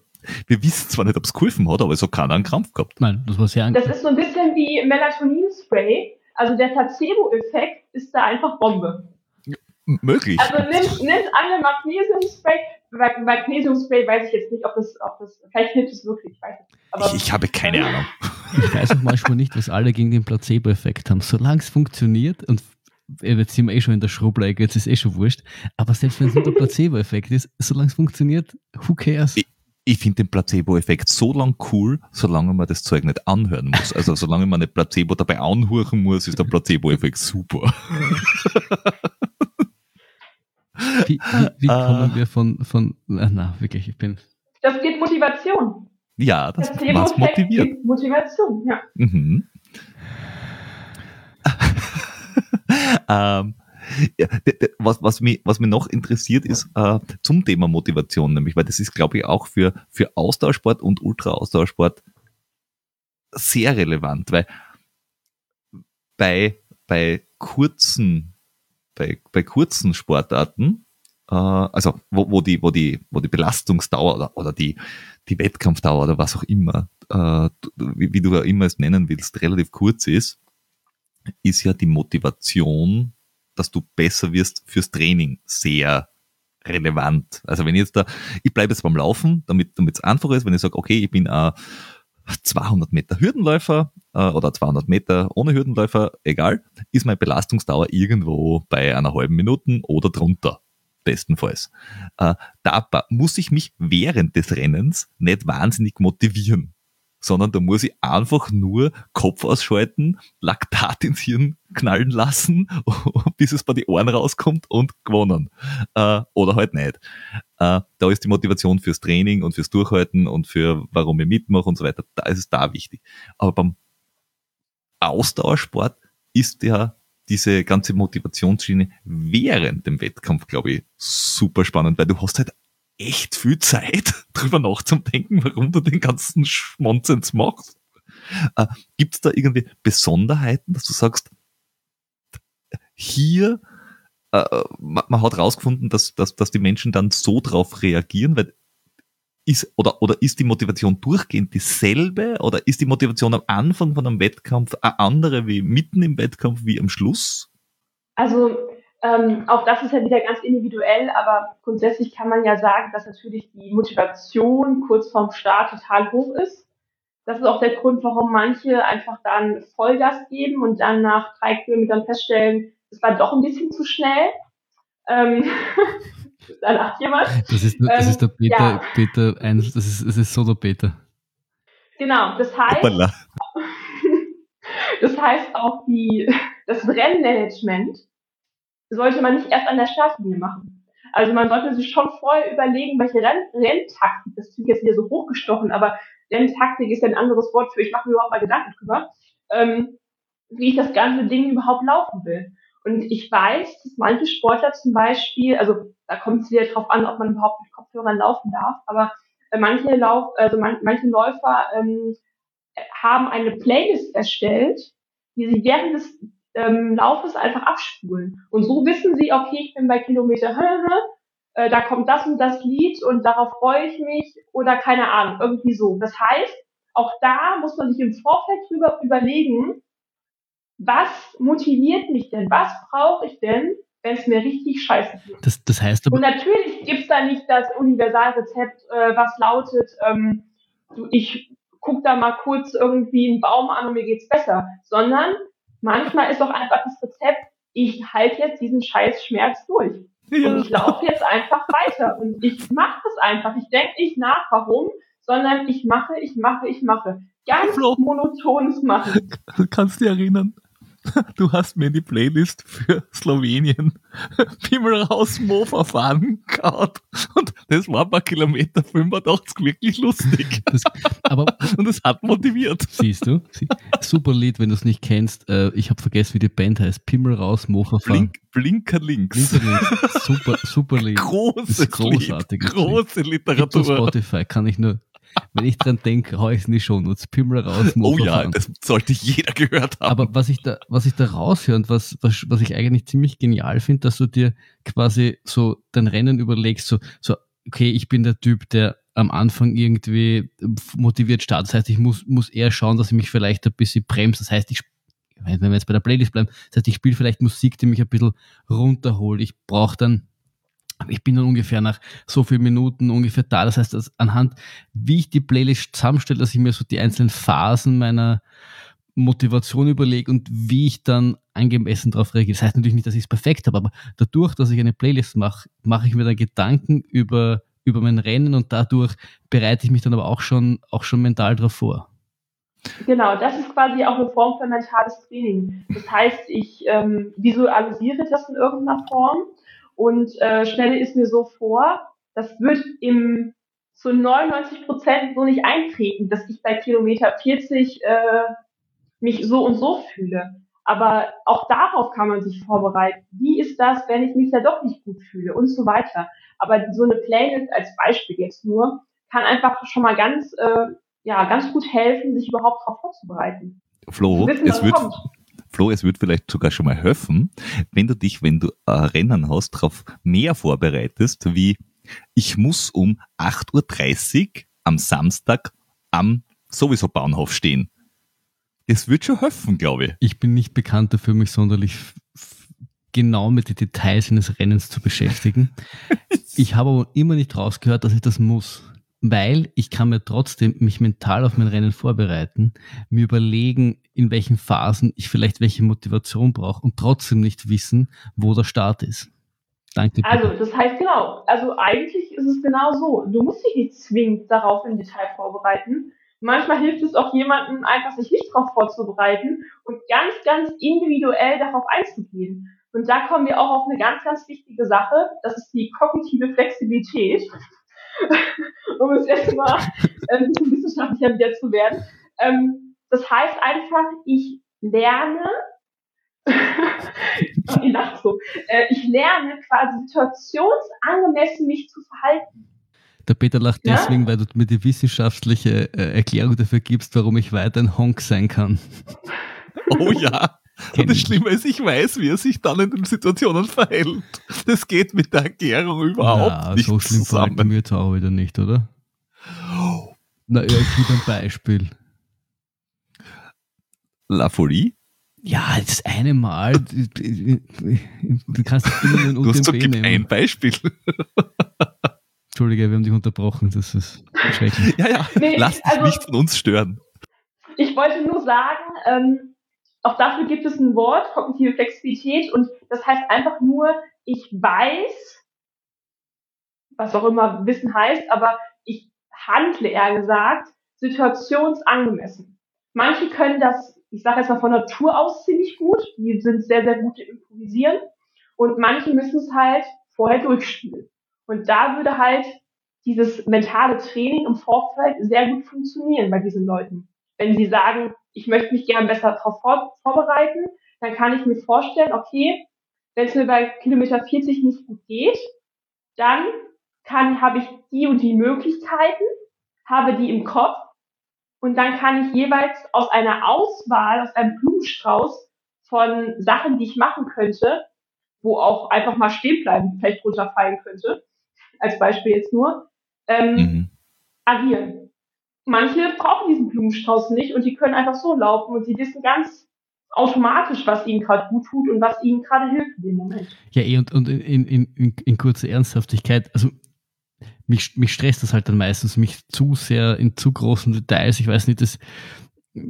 Speaker 1: wir wissen zwar nicht, ob es geholfen hat, aber es hat keiner einen Krampf gehabt.
Speaker 2: Nein, das war sehr
Speaker 3: Das ist so ein bisschen wie Melatonin-Spray. Also der Placebo-Effekt ist da einfach Bombe.
Speaker 1: Möglich.
Speaker 3: Also nimm, nimm alle Magnesiumspray. Magnesiumspray weiß ich jetzt nicht, ob das, ob das vielleicht hilft es wirklich, ich weiß nicht.
Speaker 1: Aber, ich, ich habe keine Ahnung.
Speaker 2: Ich weiß auch manchmal nicht, was alle gegen den Placebo-Effekt haben. Solange es funktioniert und jetzt sind wir eh schon in der Schrubblecke, jetzt ist eh schon wurscht. Aber selbst wenn es nur der Placebo-Effekt ist, solange es funktioniert, who cares?
Speaker 1: Ich, ich finde den Placebo-Effekt so lang cool, solange man das Zeug nicht anhören muss. Also solange man nicht Placebo dabei anhören muss, ist der Placebo-Effekt super.
Speaker 2: Wie, wie, wie kommen wir von, von, na, wirklich, ich bin.
Speaker 3: Das geht Motivation.
Speaker 1: Ja, das, was motiviert.
Speaker 3: Motivation, ja.
Speaker 1: Mhm. ähm, was, was, mich, was mich noch interessiert ist äh, zum Thema Motivation, nämlich, weil das ist, glaube ich, auch für, für Austauschsport und Ultra-Austauschsport sehr relevant, weil bei, bei kurzen, bei, bei kurzen Sportarten, äh, also wo, wo, die, wo, die, wo die Belastungsdauer oder, oder die, die Wettkampfdauer oder was auch immer, äh, wie, wie du ja immer es nennen willst, relativ kurz ist, ist ja die Motivation, dass du besser wirst fürs Training sehr relevant. Also wenn ich jetzt da, ich bleibe jetzt beim Laufen, damit es einfacher ist, wenn ich sage, okay, ich bin ein 200 Meter Hürdenläufer äh, oder 200 Meter ohne Hürdenläufer, egal, ist meine Belastungsdauer irgendwo bei einer halben Minute oder drunter bestenfalls. Äh, da muss ich mich während des Rennens nicht wahnsinnig motivieren sondern da muss ich einfach nur Kopf ausschalten, Laktat ins Hirn knallen lassen, bis es bei die Ohren rauskommt und gewonnen. Äh, oder halt nicht. Äh, da ist die Motivation fürs Training und fürs Durchhalten und für warum ich mitmache und so weiter, da ist es da wichtig. Aber beim Ausdauersport ist ja diese ganze Motivationsschiene während dem Wettkampf, glaube ich, super spannend, weil du hast halt echt viel Zeit, drüber nachzudenken, warum du den ganzen Schmonzens machst. Äh, Gibt es da irgendwie Besonderheiten, dass du sagst, hier, äh, man, man, hat rausgefunden, dass, dass, dass die Menschen dann so drauf reagieren, weil ist, oder, oder ist die Motivation durchgehend dieselbe oder ist die Motivation am Anfang von einem Wettkampf eine andere wie mitten im Wettkampf wie am Schluss?
Speaker 3: Also ähm, auch das ist ja wieder ganz individuell, aber grundsätzlich kann man ja sagen, dass natürlich die Motivation kurz vorm Start total hoch ist. Das ist auch der Grund, warum manche einfach dann Vollgas geben und dann nach drei Kilometern feststellen, es war doch ein bisschen zu schnell. Ähm, da lacht jemand.
Speaker 2: Das ist, das ähm, ist der Beta, ja. Beta 1, das ist, das ist Solo Beta.
Speaker 3: Genau, das heißt, das heißt auch die, das Rennmanagement sollte man nicht erst an der Startlinie machen. Also man sollte sich schon vorher überlegen, welche Renn Renntaktik, das klingt jetzt wieder so hochgestochen, aber Renntaktik ist ja ein anderes Wort für, ich mache mir überhaupt mal Gedanken drüber, ähm, wie ich das ganze Ding überhaupt laufen will. Und ich weiß, dass manche Sportler zum Beispiel, also da kommt es wieder drauf an, ob man überhaupt mit Kopfhörern laufen darf, aber äh, manche Lauf, also man, manche Läufer ähm, haben eine Playlist erstellt, die sie während des ähm, Laufes einfach abspulen. Und so wissen sie, okay, ich bin bei Kilometer, äh, da kommt das und das Lied und darauf freue ich mich oder keine Ahnung, irgendwie so. Das heißt, auch da muss man sich im Vorfeld drüber überlegen, was motiviert mich denn? Was brauche ich denn, wenn es mir richtig scheiße geht?
Speaker 2: Das, das heißt
Speaker 3: aber Und natürlich gibt's da nicht das Universalrezept, äh, was lautet, ähm, ich guck da mal kurz irgendwie einen Baum an und mir geht's besser, sondern Manchmal ist auch einfach das Rezept, ich halte jetzt diesen scheiß Schmerz durch. Ja. Und ich laufe jetzt einfach weiter. Und ich mache das einfach. Ich denke nicht nach, warum, sondern ich mache, ich mache, ich mache. ganz
Speaker 1: Flo.
Speaker 3: monotones machen.
Speaker 1: Du kannst dich erinnern, du hast mir in die Playlist für Slowenien Pimmel raus Mofa fahren gehauen. Und das war bei Kilometer 85 wirklich lustig.
Speaker 2: Das, aber
Speaker 1: Und es hat motiviert.
Speaker 2: siehst du, sie, super Lied, wenn du es nicht kennst. Äh, ich habe vergessen, wie die Band heißt. Pimmel raus, Mofa fahren.
Speaker 1: Blink, Blinker links.
Speaker 2: Linker links. Super, super Lied.
Speaker 1: Großes
Speaker 2: großartig, das.
Speaker 1: Große
Speaker 2: Gibt's
Speaker 1: Literatur.
Speaker 2: Spotify, kann ich nur. Wenn ich dran denke, hau ich es in die Show Notes. Pimmel raus,
Speaker 1: Oh ja,
Speaker 2: fahren.
Speaker 1: das sollte jeder gehört haben.
Speaker 2: Aber was ich da, was ich da raushöre und was, was, was ich eigentlich ziemlich genial finde, dass du dir quasi so dein Rennen überlegst, so, so, okay, ich bin der Typ, der am Anfang irgendwie motiviert startet. Das heißt, ich muss, muss eher schauen, dass ich mich vielleicht ein bisschen bremse. Das heißt, ich, wenn wir jetzt bei der Playlist bleiben, das heißt, ich spiele vielleicht Musik, die mich ein bisschen runterholt. Ich brauche dann ich bin dann ungefähr nach so vielen Minuten ungefähr da. Das heißt, dass anhand, wie ich die Playlist zusammenstelle, dass ich mir so die einzelnen Phasen meiner Motivation überlege und wie ich dann angemessen darauf reagiere. Das heißt natürlich nicht, dass ich es perfekt habe, aber dadurch, dass ich eine Playlist mache, mache ich mir dann Gedanken über, über mein Rennen und dadurch bereite ich mich dann aber auch schon, auch schon mental darauf vor.
Speaker 3: Genau, das ist quasi auch eine Form von mentales Training. Das heißt, ich ähm, visualisiere das in irgendeiner Form und äh, stelle es mir so vor, das wird im zu 99 Prozent so nicht eintreten, dass ich bei Kilometer 40 äh, mich so und so fühle. Aber auch darauf kann man sich vorbereiten. Wie ist das, wenn ich mich da doch nicht gut fühle und so weiter. Aber so eine Playlist als Beispiel jetzt nur kann einfach schon mal ganz, äh, ja, ganz gut helfen, sich überhaupt darauf vorzubereiten.
Speaker 1: Flo,
Speaker 3: Wissen,
Speaker 1: es wird,
Speaker 3: kommt.
Speaker 1: Flo, es wird vielleicht sogar schon mal helfen, wenn du dich, wenn du äh, Rennen hast, darauf mehr vorbereitest, wie ich muss um 8.30 Uhr am Samstag am sowieso Bahnhof stehen. Das wird schon helfen, glaube ich.
Speaker 2: Ich bin nicht bekannt dafür, mich sonderlich genau mit den Details eines Rennens zu beschäftigen. Ich habe aber immer nicht rausgehört, dass ich das muss. Weil ich kann mir trotzdem mich mental auf mein Rennen vorbereiten, mir überlegen, in welchen Phasen ich vielleicht welche Motivation brauche und trotzdem nicht wissen, wo der Start ist. Danke.
Speaker 3: Also, das heißt genau, also eigentlich ist es genau so. Du musst dich nicht zwingend darauf im Detail vorbereiten. Manchmal hilft es auch jemandem, einfach sich nicht darauf vorzubereiten und ganz, ganz individuell darauf einzugehen. Und da kommen wir auch auf eine ganz, ganz wichtige Sache. Das ist die kognitive Flexibilität. um es jetzt mal äh, ein bisschen wissenschaftlicher wieder zu werden. Ähm, das heißt einfach, ich lerne, ich lache so, äh, ich lerne quasi situationsangemessen mich zu verhalten.
Speaker 2: Der Peter lacht
Speaker 3: Ja?
Speaker 2: deswegen, weil du mir die wissenschaftliche äh, Erklärung dafür gibst, warum ich weiter ein Honk sein kann.
Speaker 1: Oh ja. Und das. Schlimme ist, ich weiß, wie er sich dann in den Situationen verhält. Das geht mit der Erklärung überhaupt
Speaker 2: Na,
Speaker 1: nicht
Speaker 2: so schlimm
Speaker 1: zusammen.
Speaker 2: wir jetzt auch wieder nicht, oder? Na ja, ich gebe ein Beispiel.
Speaker 1: La Folie?
Speaker 2: Ja, das eine Mal, du kannst nicht immer nur ein
Speaker 1: Du hast
Speaker 2: UTMB
Speaker 1: gib ein
Speaker 2: nehmen.
Speaker 1: Beispiel.
Speaker 2: Entschuldige, wir haben dich unterbrochen, das ist schrecklich.
Speaker 1: Ja, ja.
Speaker 3: Nee,
Speaker 1: Lass dich
Speaker 3: also-
Speaker 1: nicht von uns stören.
Speaker 3: Ich wollte nur sagen, ähm, auch dafür gibt es ein Wort, kognitive Flexibilität, und das heißt einfach nur, ich weiß, was auch immer Wissen heißt, aber ich handle eher gesagt, situationsangemessen. Manche können das, ich sage jetzt mal von Natur aus ziemlich gut, die sind sehr, sehr gut im Improvisieren, und manche müssen es halt vorher durchspielen. Und da würde halt dieses mentale Training im Vorfeld sehr gut funktionieren bei diesen Leuten wenn sie sagen, ich möchte mich gern besser darauf vor vorbereiten, dann kann ich mir vorstellen, okay, wenn es mir bei Kilometer 40 nicht gut geht, dann kann, habe ich die und die Möglichkeiten, habe die im Kopf und dann kann ich jeweils aus einer Auswahl, aus einem Blumenstrauß von Sachen, die ich machen könnte, wo auch einfach mal stehen bleiben, vielleicht runterfallen könnte, als Beispiel jetzt nur, ähm,
Speaker 1: Mhm.
Speaker 3: agieren. Manche brauchen diesen Blumenstrauß nicht und die können einfach so laufen und sie wissen ganz automatisch, was ihnen gerade gut tut und was ihnen gerade hilft in dem Moment.
Speaker 2: Ja, eh, und, und in, in, in, in kurzer Ernsthaftigkeit, also mich, mich stresst das halt dann meistens, mich zu sehr in zu großen Details, ich weiß nicht, das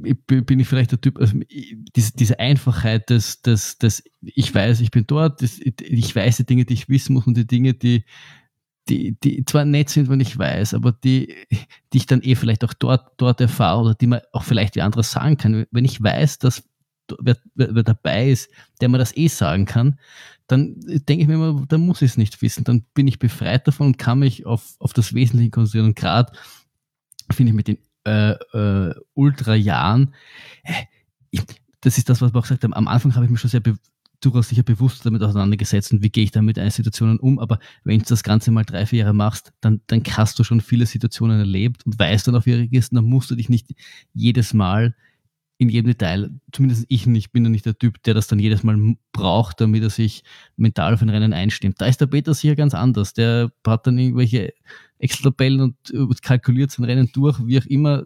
Speaker 2: ich, bin ich vielleicht der Typ, also diese, diese Einfachheit des, des, des, ich weiß, ich bin dort, das, ich weiß die Dinge, die ich wissen muss und die Dinge, die, die, die zwar nett sind, wenn ich weiß, aber die, die ich dann eh vielleicht auch dort, dort erfahre oder die man auch vielleicht wie anderes sagen kann. Wenn ich weiß, dass wer, wer, wer dabei ist, der mir das eh sagen kann, dann denke ich mir immer, dann muss ich es nicht wissen. Dann bin ich befreit davon und kann mich auf, auf das Wesentliche konzentrieren. Und gerade finde ich mit den äh, äh, Ultra-Jahren, äh, das ist das, was wir auch gesagt haben. Am Anfang habe ich mich schon sehr durchaus sicher bewusst damit auseinandergesetzt und wie gehe ich dann mit einer Situation um. Aber wenn du das Ganze mal drei, vier Jahre machst, dann, dann hast du schon viele Situationen erlebt und weißt dann auf ihre Gisten, dann musst du dich nicht jedes Mal in jedem Detail, zumindest ich nicht, bin ja nicht der Typ, der das dann jedes Mal braucht, damit er sich mental auf ein Rennen einstimmt. Da ist der Peter sicher ganz anders. Der hat dann irgendwelche Excel-Tabellen und äh, kalkuliert sein Rennen durch, wie auch immer.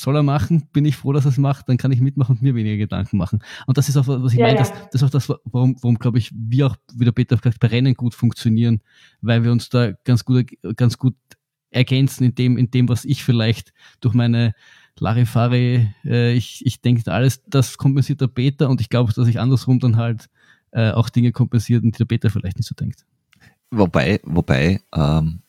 Speaker 2: Soll er machen, bin ich froh, dass er es macht, dann kann ich mitmachen und mir weniger Gedanken machen. Und das ist auch, was ich ja, meine, ja. Das, das, ist auch das, warum, warum glaube ich, wir auch, wie der Peter gesagt bei Rennen gut funktionieren, weil wir uns da ganz gut, ganz gut ergänzen in dem, in dem, was ich vielleicht durch meine Larifari, äh, ich, ich denke, alles, das kompensiert der Beta und ich glaube, dass ich andersrum dann halt äh, auch Dinge kompensiert die der Beta vielleicht nicht so denkt.
Speaker 1: Wobei, wobei, ähm,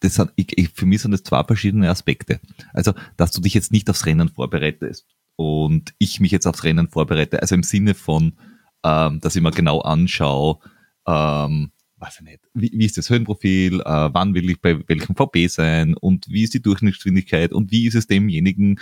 Speaker 1: das hat, ich, ich, für mich sind das zwei verschiedene Aspekte. Also, dass du dich jetzt nicht aufs Rennen vorbereitest und ich mich jetzt aufs Rennen vorbereite, also im Sinne von, ähm, dass ich mir genau anschaue, ähm, weiß ich nicht, wie, wie ist das Höhenprofil, äh, wann will ich bei welchem VB sein und wie ist die Durchschnittsgeschwindigkeit und wie ist es demjenigen,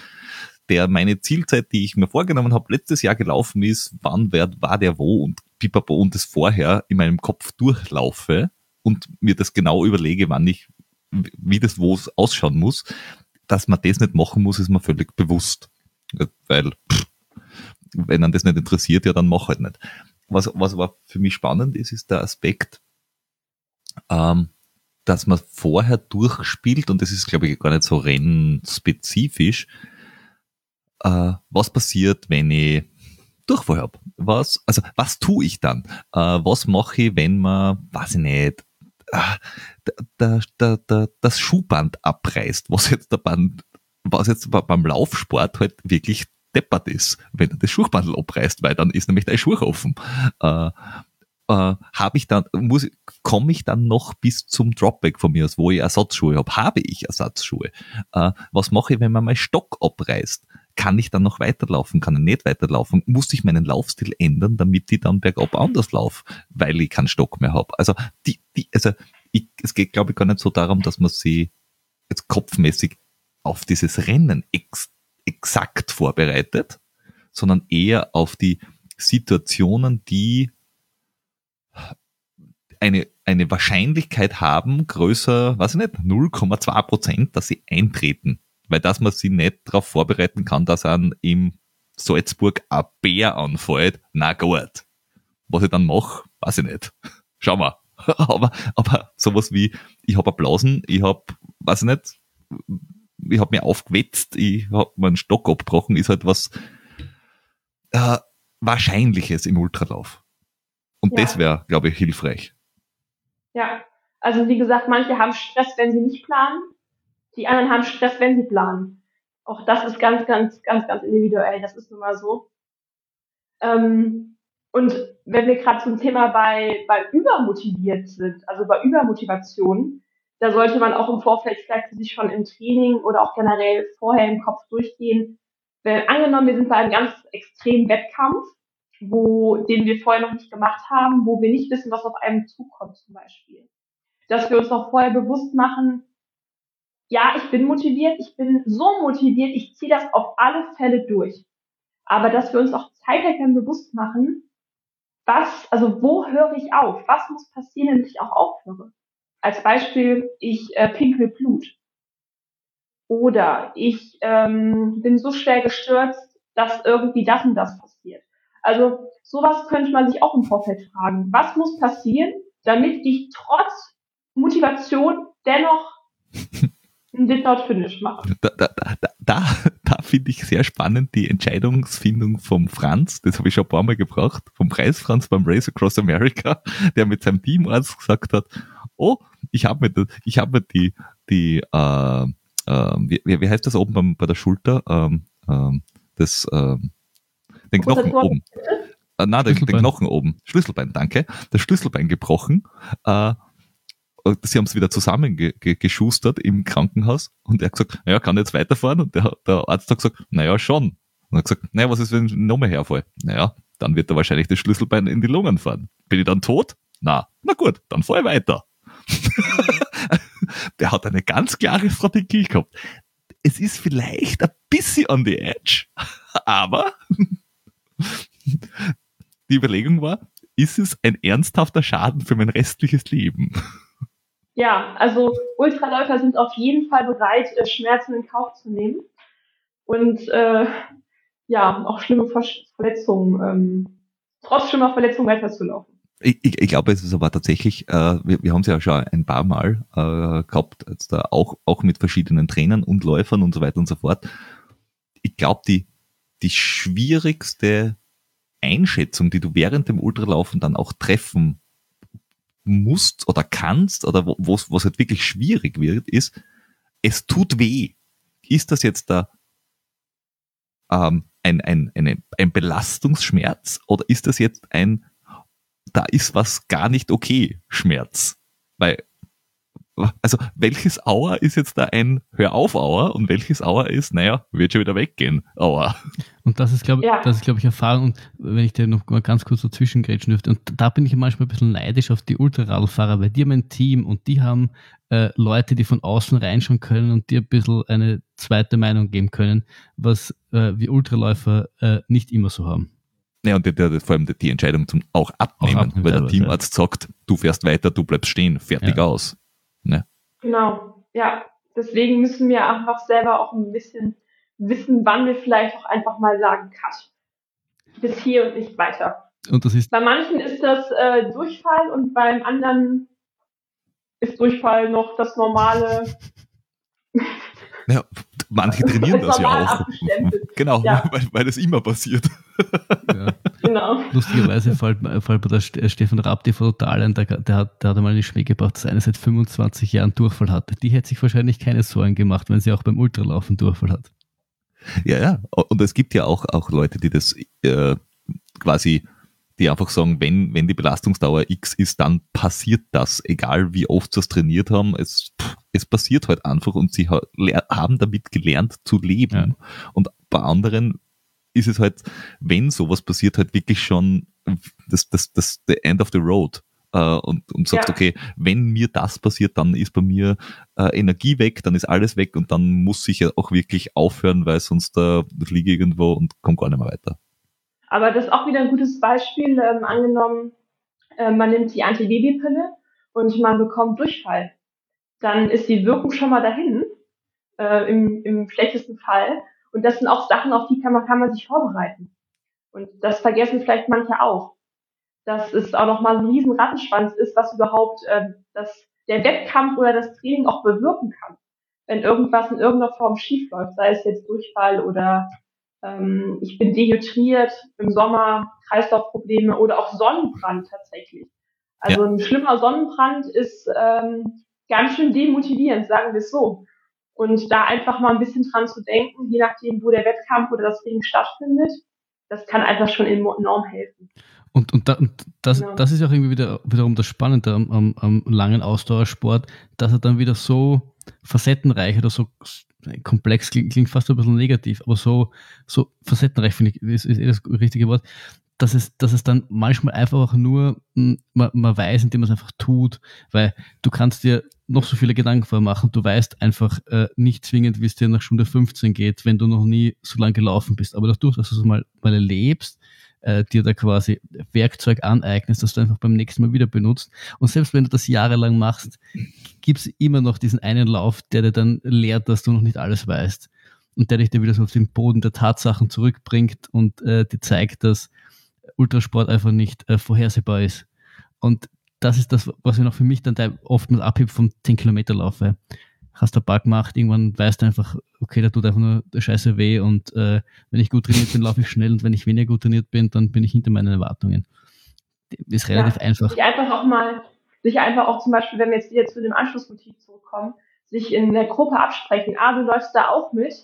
Speaker 1: der meine Zielzeit, die ich mir vorgenommen habe, letztes Jahr gelaufen ist, wann wer, war der wo und pipapo und das vorher in meinem Kopf durchlaufe und mir das genau überlege, wann ich, wie das wo ausschauen muss, dass man das nicht machen muss, ist mir völlig bewusst. Weil, pff, wenn man das nicht interessiert, ja, dann mach halt nicht. Was, was aber für mich spannend ist, ist der Aspekt, ähm, dass man vorher durchspielt, und das ist, glaube ich, gar nicht so rennspezifisch, äh, was passiert, wenn ich Durchfall habe. Was, also, was tue ich dann? Äh, was mache ich, wenn man, weiß ich nicht, da, da, da, das Schuhband abreißt, was jetzt der Band, was jetzt beim Laufsport halt wirklich deppert ist, wenn er das Schuhband abreißt, weil dann ist nämlich dein Schuh offen. Äh, äh, habe ich dann, muss, komme ich dann noch bis zum Dropback von mir aus, wo ich Ersatzschuhe habe? Habe ich Ersatzschuhe? Äh, was mache ich, wenn man meinen Stock abreißt? Kann ich dann noch weiterlaufen? Kann ich nicht weiterlaufen? Muss ich meinen Laufstil ändern, damit ich dann bergab anders laufe, weil ich keinen Stock mehr habe? Also, die, die, also ich, es geht, glaube ich, gar nicht so darum, dass man sie jetzt kopfmäßig auf dieses Rennen ex, exakt vorbereitet, sondern eher auf die Situationen, die eine, eine Wahrscheinlichkeit haben, größer, weiß ich nicht, 0,2 Prozent, dass sie eintreten. Weil dass man sie nicht darauf vorbereiten kann, dass an im Salzburg ein Bär anfällt, na gut. Was ich dann mache, weiß ich nicht. Schau mal. aber, aber sowas wie, ich habe Applausen, ich habe, weiß ich nicht, ich habe mir aufgewetzt, ich habe meinen Stock abgebrochen, ist halt was äh, Wahrscheinliches im Ultralauf. Und ja. das wäre, glaube ich, hilfreich.
Speaker 3: Ja, also wie gesagt, manche haben Stress, wenn sie nicht planen. Die anderen haben Stress, wenn sie planen. Auch das ist ganz, ganz, ganz, ganz individuell. Das ist nun mal so. Ähm, und wenn wir gerade zum Thema bei, bei übermotiviert sind, also bei Übermotivation, da sollte man auch im Vorfeld vielleicht sich schon im Training oder auch generell vorher im Kopf durchgehen. Wenn angenommen, wir sind bei einem ganz extremen Wettkampf wo, den wir vorher noch nicht gemacht haben, wo wir nicht wissen, was auf einem zukommt zum Beispiel. Dass wir uns auch vorher bewusst machen, ja, ich bin motiviert, ich bin so motiviert, ich ziehe das auf alle Fälle durch. Aber dass wir uns auch dann bewusst machen, was, also wo höre ich auf? Was muss passieren, damit ich auch aufhöre? Als Beispiel, ich äh, pinkel Blut. Oder ich ähm, bin so schwer gestürzt, dass irgendwie das und das passiert. Also sowas könnte man sich auch im Vorfeld fragen. Was muss passieren, damit ich trotz Motivation dennoch ein Without Finish mache?
Speaker 1: Da, da, da, da, da finde ich sehr spannend die Entscheidungsfindung vom Franz, das habe ich schon ein paar Mal gebracht, vom Preis Franz beim Race Across America, der mit seinem Teamarzt gesagt hat, oh, ich habe mir, ich hab mir die, die äh, äh, wie, wie heißt das oben beim, bei der Schulter, ähm, ähm, das ähm, den Knochen oben. äh, na, den, den, Knochen oben, Schlüsselbein, danke, das Schlüsselbein gebrochen. Äh, sie haben es wieder zusammengeschustert im Krankenhaus und er hat gesagt, naja, kann jetzt weiterfahren? Und der, der Arzt hat gesagt, naja, schon. Und er hat gesagt, naja, was ist, wenn ich nochmal herfall? Naja, dann wird er wahrscheinlich das Schlüsselbein in die Lungen fahren. Bin ich dann tot? Na, na gut, dann fahr ich weiter. der hat eine ganz klare Strategie gehabt. Es ist vielleicht ein bisschen on the edge, aber die Überlegung war, ist es ein ernsthafter Schaden für mein restliches Leben?
Speaker 3: Ja, also Ultraläufer sind auf jeden Fall bereit, äh, Schmerzen in Kauf zu nehmen und äh, ja, auch schlimme Verletzungen, ähm, trotz schlimmer Verletzungen weiterzulaufen.
Speaker 1: Ich, ich, ich glaube, es ist aber tatsächlich, äh, wir, wir haben es ja schon ein paar Mal äh, gehabt, jetzt da auch, auch mit verschiedenen Trainern und Läufern und so weiter und so fort. Ich glaube, die, die schwierigste Einschätzung, die du während dem Ultralaufen dann auch treffen musst oder kannst oder wo es halt wirklich schwierig wird, ist, es tut weh. Ist das jetzt da ähm, ein, ein, eine, ein Belastungsschmerz oder ist das jetzt ein, da ist was gar nicht okay Schmerz? Weil also welches Auer ist jetzt da ein Hör auf Auer und welches Auer ist, naja, wird schon wieder weggehen, Auer.
Speaker 2: Und das ist, glaube ja. das ist, glaube ich, Erfahrung, und wenn ich dir noch mal ganz kurz dazwischen grätschen dürfte, und da bin ich manchmal ein bisschen neidisch auf die Ultraradlfahrer, weil die haben ein Team und die haben äh, Leute, die von außen reinschauen können und dir ein bisschen eine zweite Meinung geben können, was äh, wir Ultraläufer äh, nicht immer so haben.
Speaker 1: Ja, und der, der, vor allem die Entscheidung zum auch abnehmen, auch abnehmen weil der Teamarzt sagt, du fährst weiter, du bleibst stehen, fertig ja. aus.
Speaker 3: Genau, ja. Deswegen müssen wir einfach selber auch ein bisschen wissen, wann wir vielleicht auch einfach mal sagen, Cut. Bis hier und nicht weiter.
Speaker 2: Und das ist
Speaker 3: bei manchen ist das äh, Durchfall und beim anderen ist Durchfall noch das normale.
Speaker 1: Ja, manche trainieren das, ja auch. Genau, ja. Weil, weil das immer passiert.
Speaker 2: Ja. Genau. Lustigerweise fällt, fällt mir der Stefan Rapp die total ein, der, der, hat, der hat einmal nicht Schmäh gebracht, dass eine seit 25 Jahren Durchfall hatte. Die hätte sich wahrscheinlich keine Sorgen gemacht, wenn sie auch beim Ultralaufen Durchfall hat.
Speaker 1: Ja, ja. Und es gibt ja auch, auch Leute, die das äh, quasi die einfach sagen, wenn, wenn die Belastungsdauer X ist, dann passiert das, egal wie oft sie es trainiert haben, es, es passiert halt einfach und sie haben damit gelernt zu leben. Ja. Und bei anderen ist es halt, wenn sowas passiert, halt wirklich schon das, das, das the end of the road. Uh, und, und sagst, ja. okay, wenn mir das passiert, dann ist bei mir uh, Energie weg, dann ist alles weg und dann muss ich ja auch wirklich aufhören, weil sonst uh, liege irgendwo und komme gar nicht mehr weiter.
Speaker 3: Aber das ist auch wieder ein gutes Beispiel. Ähm, angenommen, äh, man nimmt die Antibabypille und man bekommt Durchfall. Dann ist die Wirkung schon mal dahin, äh, im, im schlechtesten Fall. Und das sind auch Sachen, auf die kann man, kann man sich vorbereiten. Und das vergessen vielleicht manche auch. Dass es auch nochmal ein riesen Rattenschwanz ist, was überhaupt äh, das, der Wettkampf oder das Training auch bewirken kann. Wenn irgendwas in irgendeiner Form schiefläuft, sei es jetzt Durchfall oder ähm, ich bin dehydriert im Sommer, Kreislaufprobleme oder auch Sonnenbrand tatsächlich. Also ja. ein schlimmer Sonnenbrand ist ähm, ganz schön demotivierend, sagen wir es so. Und da einfach mal ein bisschen dran zu denken, je nachdem, wo der Wettkampf oder das Training stattfindet, das kann einfach schon enorm helfen.
Speaker 2: Und, und, da, und das, genau. das ist auch irgendwie wieder, wiederum das Spannende am, am, am langen Ausdauersport, dass er dann wieder so facettenreich oder so komplex klingt, klingt fast ein bisschen negativ, aber so, so facettenreich finde ich, ist, ist eh das richtige Wort, dass es, dass es dann manchmal einfach nur, hm, man, man weiß, indem man es einfach tut, weil du kannst dir noch so viele Gedanken vormachen, du weißt einfach äh, nicht zwingend, wie es dir nach Stunde 15 geht, wenn du noch nie so lange gelaufen bist, aber dadurch, dass du es mal, mal erlebst, äh, dir da quasi Werkzeug aneignest, das du einfach beim nächsten Mal wieder benutzt. Und selbst wenn du das jahrelang machst, gibt es immer noch diesen einen Lauf, der dir dann lehrt, dass du noch nicht alles weißt. Und der dich dann wieder so auf den Boden der Tatsachen zurückbringt und äh, dir zeigt, dass Ultrasport einfach nicht äh, vorhersehbar ist. Und das ist das, was ich noch für mich dann oftmals abhebt vom 10-Kilometer-Lauf hast du ein paar gemacht, irgendwann weißt du einfach, okay, da tut einfach nur der Scheiße weh und äh, wenn ich gut trainiert bin, laufe ich schnell und wenn ich weniger gut trainiert bin, dann bin ich hinter meinen Erwartungen. Ist relativ ja, einfach.
Speaker 3: Sich einfach auch mal, sich einfach auch zum Beispiel, wenn wir jetzt wieder zu dem Anschlussmotiv zurückkommen, sich in der Gruppe absprechen, ah, du läufst da auch mit,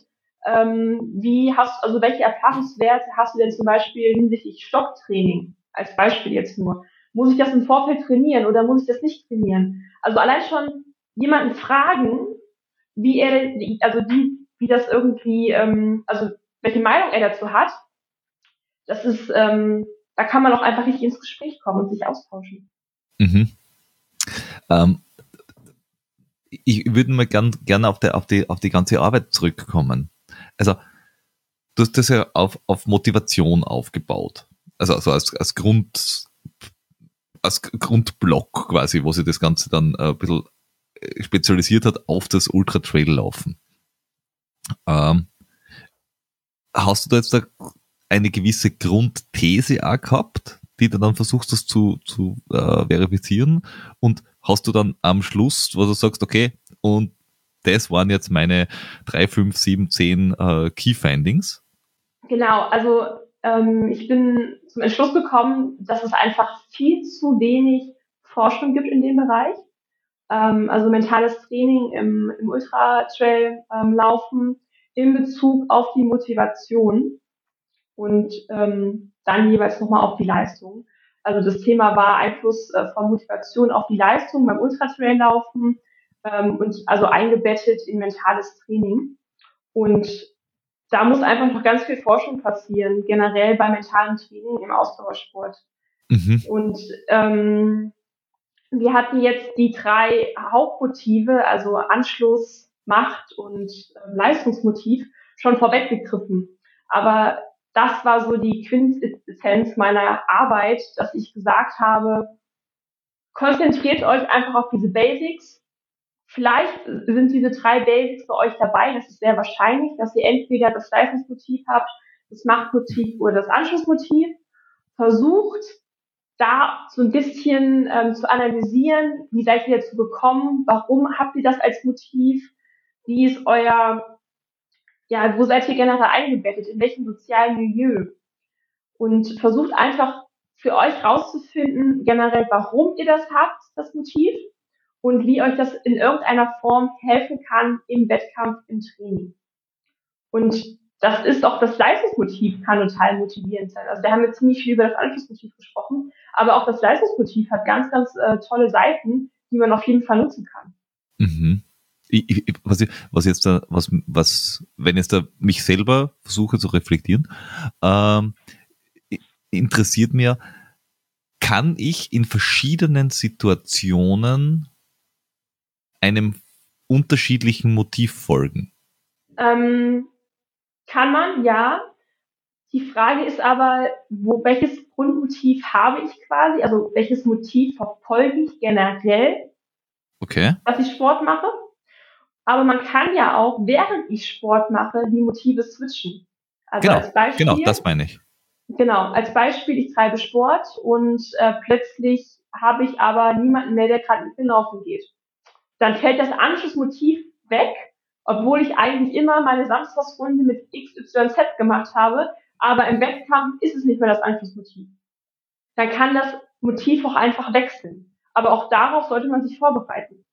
Speaker 3: ähm, wie hast, also welche Erfahrungswerte hast du denn zum Beispiel hinsichtlich Stocktraining? Als Beispiel jetzt nur. Muss ich das im Vorfeld trainieren oder muss ich das nicht trainieren? Also allein schon jemanden fragen, wie er, also die, wie das irgendwie, ähm, also welche Meinung er dazu hat, das ist, ähm, da kann man auch einfach richtig ins Gespräch kommen und sich austauschen.
Speaker 1: Mhm. Ähm, ich würde mal gern, gerne auf, auf, die, auf die ganze Arbeit zurückkommen. Also, du hast das ja auf, auf Motivation aufgebaut. Also, also als, als Grund, als Grundblock quasi, wo sich das Ganze dann ein bisschen äh, spezialisiert hat auf das Ultra-Trail-Laufen. Ähm, hast du da jetzt da eine gewisse Grundthese auch gehabt, die du dann versuchst, das zu, zu äh, verifizieren? Und hast du dann am Schluss, wo du sagst, okay, und das waren jetzt meine drei, fünf, sieben, zehn äh, Key Findings?
Speaker 3: Genau, also ähm, ich bin zum Entschluss gekommen, dass es einfach viel zu wenig Forschung gibt in dem Bereich. Ähm, also mentales Training im, im Ultra-Trail ähm, laufen in Bezug auf die Motivation und ähm, dann jeweils nochmal auf die Leistung. Also das Thema war Einfluss äh, von Motivation auf die Leistung beim Ultratrail-Laufen ähm, und also eingebettet in mentales Training. Und da muss einfach noch ganz viel Forschung passieren, generell bei mentalem Training im Ausdauersport. Mhm. Und ähm, wir hatten jetzt die drei Hauptmotive, also Anschluss, Macht und äh, Leistungsmotiv, schon vorweggegriffen. Aber das war so die Quintessenz meiner Arbeit, dass ich gesagt habe, konzentriert euch einfach auf diese Basics. Vielleicht sind diese drei Basics für euch dabei. Das ist sehr wahrscheinlich, dass ihr entweder das Leistungsmotiv habt, das Machtmotiv oder das Anschlussmotiv. Versucht da so ein bisschen ähm, zu analysieren, wie seid ihr dazu gekommen, warum habt ihr das als Motiv, wie ist euer ja, wo seid ihr generell eingebettet, in welchem sozialen Milieu? Und versucht einfach für euch rauszufinden, generell, warum ihr das habt, das Motiv, und wie euch das in irgendeiner Form helfen kann im Wettkampf, im Training. Und das ist auch das Leistungsmotiv kann total motivierend sein. Also wir haben jetzt ziemlich viel über das Anschlussmotiv gesprochen, aber auch das Leistungsmotiv hat ganz, ganz äh, tolle Seiten, die man auf jeden Fall nutzen kann.
Speaker 1: Mhm ich, ich, was, was jetzt da, was, was, wenn jetzt da mich selber versuche zu reflektieren, ähm, interessiert mir, kann ich in verschiedenen Situationen einem unterschiedlichen Motiv folgen?
Speaker 3: Ähm, kann man, ja. Die Frage ist aber, wo, welches Grundmotiv habe ich quasi? Also welches Motiv verfolge ich generell,
Speaker 1: okay.
Speaker 3: dass ich Sport mache? Aber man kann ja auch, während ich Sport mache, die Motive switchen.
Speaker 1: Also genau, als Beispiel, genau, das meine ich.
Speaker 3: Genau, als Beispiel, ich treibe Sport und äh, plötzlich habe ich aber niemanden mehr, der gerade mit mir laufen geht. Dann fällt das Anschlussmotiv weg, obwohl ich eigentlich immer meine Samstagsrunde mit XYZ gemacht habe, aber im Wettkampf ist es nicht mehr das Anschlussmotiv. Dann kann das Motiv auch einfach wechseln. Aber auch darauf sollte man sich vorbereiten.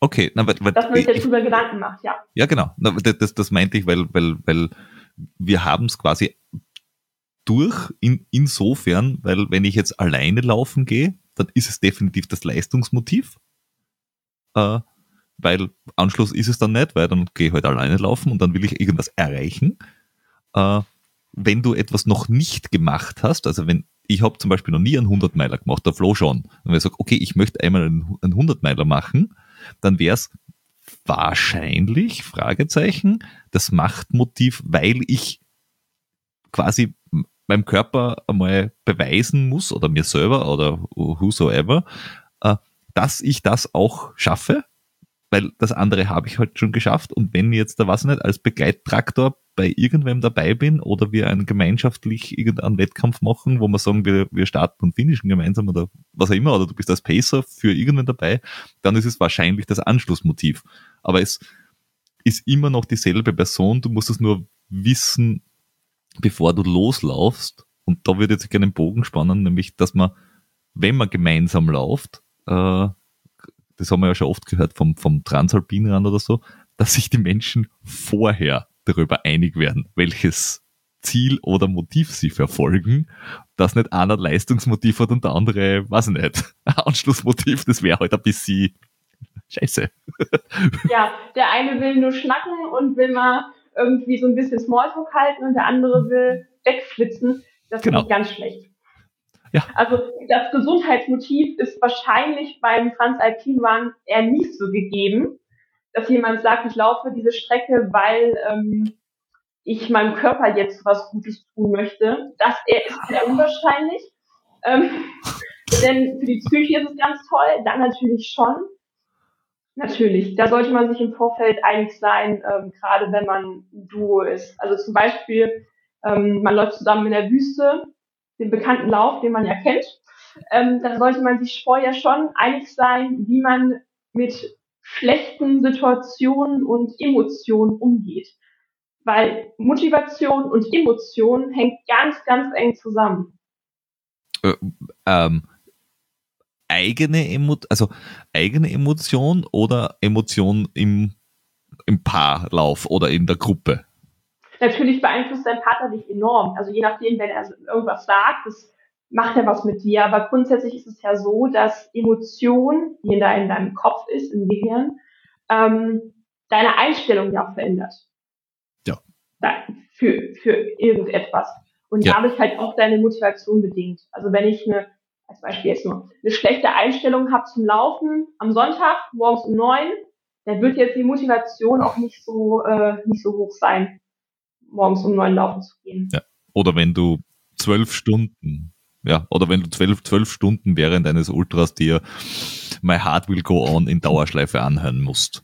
Speaker 1: Okay,
Speaker 3: na, weil, weil, dass man sich darüber Gedanken macht, ja.
Speaker 1: Ja, genau. Na, das, das meinte ich, weil, weil, weil wir haben es quasi durch in, insofern, weil wenn ich jetzt alleine laufen gehe, dann ist es definitiv das Leistungsmotiv. Äh, weil Anschluss ist es dann nicht, weil dann gehe ich halt alleine laufen und dann will ich irgendwas erreichen. Äh, wenn du etwas noch nicht gemacht hast, also wenn ich habe zum Beispiel noch nie einen 100 Meiler gemacht, der Flo schon, und wenn ich sage, okay, ich möchte einmal einen 100 Meiler machen, dann wäre es wahrscheinlich, Fragezeichen, das Machtmotiv, weil ich quasi meinem Körper einmal beweisen muss oder mir selber oder whosoever, äh, dass ich das auch schaffe, weil das andere habe ich halt schon geschafft und wenn jetzt da was nicht als Begleittraktor bei irgendwem dabei bin oder wir einen gemeinschaftlich irgendeinen Wettkampf machen, wo wir sagen, wir, wir starten und finishen gemeinsam oder was auch immer, oder du bist als Pacer für irgendwen dabei, dann ist es wahrscheinlich das Anschlussmotiv. Aber es ist immer noch dieselbe Person, du musst es nur wissen, bevor du loslaufst. Und da würde ich jetzt gerne einen Bogen spannen, nämlich, dass man, wenn man gemeinsam läuft, äh, das haben wir ja schon oft gehört vom, vom Transalpinrand oder so, dass sich die Menschen vorher darüber einig werden, welches Ziel oder Motiv sie verfolgen, dass nicht einer Leistungsmotiv hat und der andere, weiß ich nicht, Anschlussmotiv, das wäre halt ein bisschen scheiße.
Speaker 3: Ja, der eine will nur schnacken und will mal irgendwie so ein bisschen Smalltalk halten und der andere will wegflitzen. Das genau. ist ganz schlecht. Ja. Also das Gesundheitsmotiv ist wahrscheinlich beim Transalpinrun eher nicht so gegeben, dass jemand sagt, ich laufe diese Strecke, weil ähm, ich meinem Körper jetzt was Gutes tun möchte. Das ist sehr unwahrscheinlich. Ähm, denn für die Psyche ist es ganz toll. Dann natürlich schon. Natürlich, da sollte man sich im Vorfeld einig sein, ähm, gerade wenn man ein Duo ist. Also zum Beispiel, ähm, man läuft zusammen in der Wüste, den bekannten Lauf, den man ja kennt. Ähm, da sollte man sich vorher schon einig sein, wie man mit schlechten Situationen und Emotionen umgeht. Weil Motivation und Emotion hängt ganz, ganz eng zusammen.
Speaker 1: Äh, ähm, eigene Emo also eigene Emotion oder Emotion im, im Paarlauf oder in der Gruppe?
Speaker 3: Natürlich beeinflusst dein Partner dich enorm. Also je nachdem, wenn er irgendwas sagt, das macht er was mit dir. Aber grundsätzlich ist es ja so, dass Emotion, die in, deinem Kopf ist, im Gehirn, ähm, deine Einstellung ja auch verändert.
Speaker 1: Ja.
Speaker 3: Für, für irgendetwas. Und ja. dadurch halt auch deine Motivation bedingt. Also wenn ich eine als Beispiel jetzt nur, eine schlechte Einstellung habe zum Laufen am Sonntag morgens um neun, dann wird jetzt die Motivation auch nicht so, äh, nicht so hoch sein, morgens um neun laufen zu gehen.
Speaker 1: Ja. Oder wenn du zwölf Stunden, ja, oder wenn du zwölf, zwölf Stunden während eines Ultras dir My Heart Will Go On in Dauerschleife anhören musst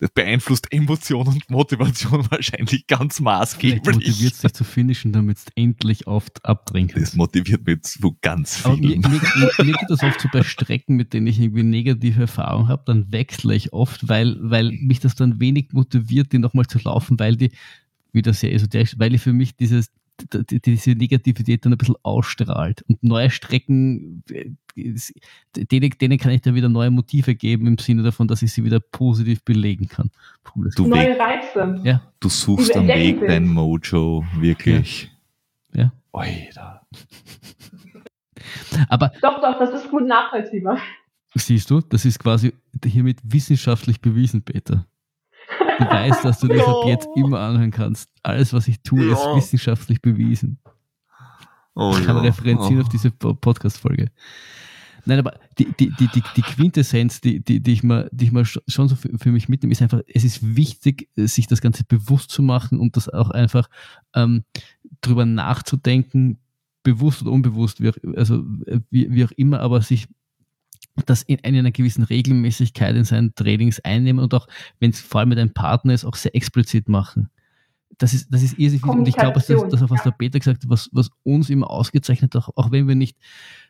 Speaker 1: das beeinflusst Emotion und Motivation wahrscheinlich ganz maßgeblich. Das
Speaker 2: motiviert sich zu finishen, damit es endlich oft abdrehen
Speaker 1: Das motiviert mich zu ganz viel.
Speaker 2: Mir, mir, mir, geht das oft so bei Strecken, mit denen ich irgendwie negative Erfahrungen habe, dann wechsle ich oft, weil, weil mich das dann wenig motiviert, die nochmal zu laufen, weil die, wieder sehr esoterisch, weil ich für mich dieses, diese Negativität dann ein bisschen ausstrahlt. Und neue Strecken, äh, denen, denen kann ich dann wieder neue Motive geben im Sinne davon, dass ich sie wieder positiv belegen kann.
Speaker 3: Du neue Reize.
Speaker 1: Ja. Du suchst am Weg dein Mojo, wirklich.
Speaker 2: Ja. ja.
Speaker 1: Oida.
Speaker 2: Aber.
Speaker 3: Doch, doch, das ist gut nachvollziehbar.
Speaker 2: Siehst du, das ist quasi hiermit wissenschaftlich bewiesen, Peter. Du weißt, dass du das ab jetzt immer anhören kannst. Alles, was ich tue, ist wissenschaftlich bewiesen. Oh, ich kann ja. referenzieren oh. auf diese Podcast-Folge. Nein, aber die, die, die, die, die Quintessenz, die, die, die, ich mal, die ich mal schon so für, für mich mitnehme, ist einfach, es ist wichtig, sich das Ganze bewusst zu machen und das auch einfach ähm, drüber nachzudenken, bewusst oder unbewusst, wie auch, also wie, wie auch immer, aber sich das in einer gewissen Regelmäßigkeit in seinen Trainings einnehmen und auch, wenn es vor allem mit einem Partner ist, auch sehr explizit machen. Das ist, das ist irrsinnig Und ich glaube, das, das auch was der Peter gesagt hat, was, was uns immer ausgezeichnet hat, auch, auch wenn wir nicht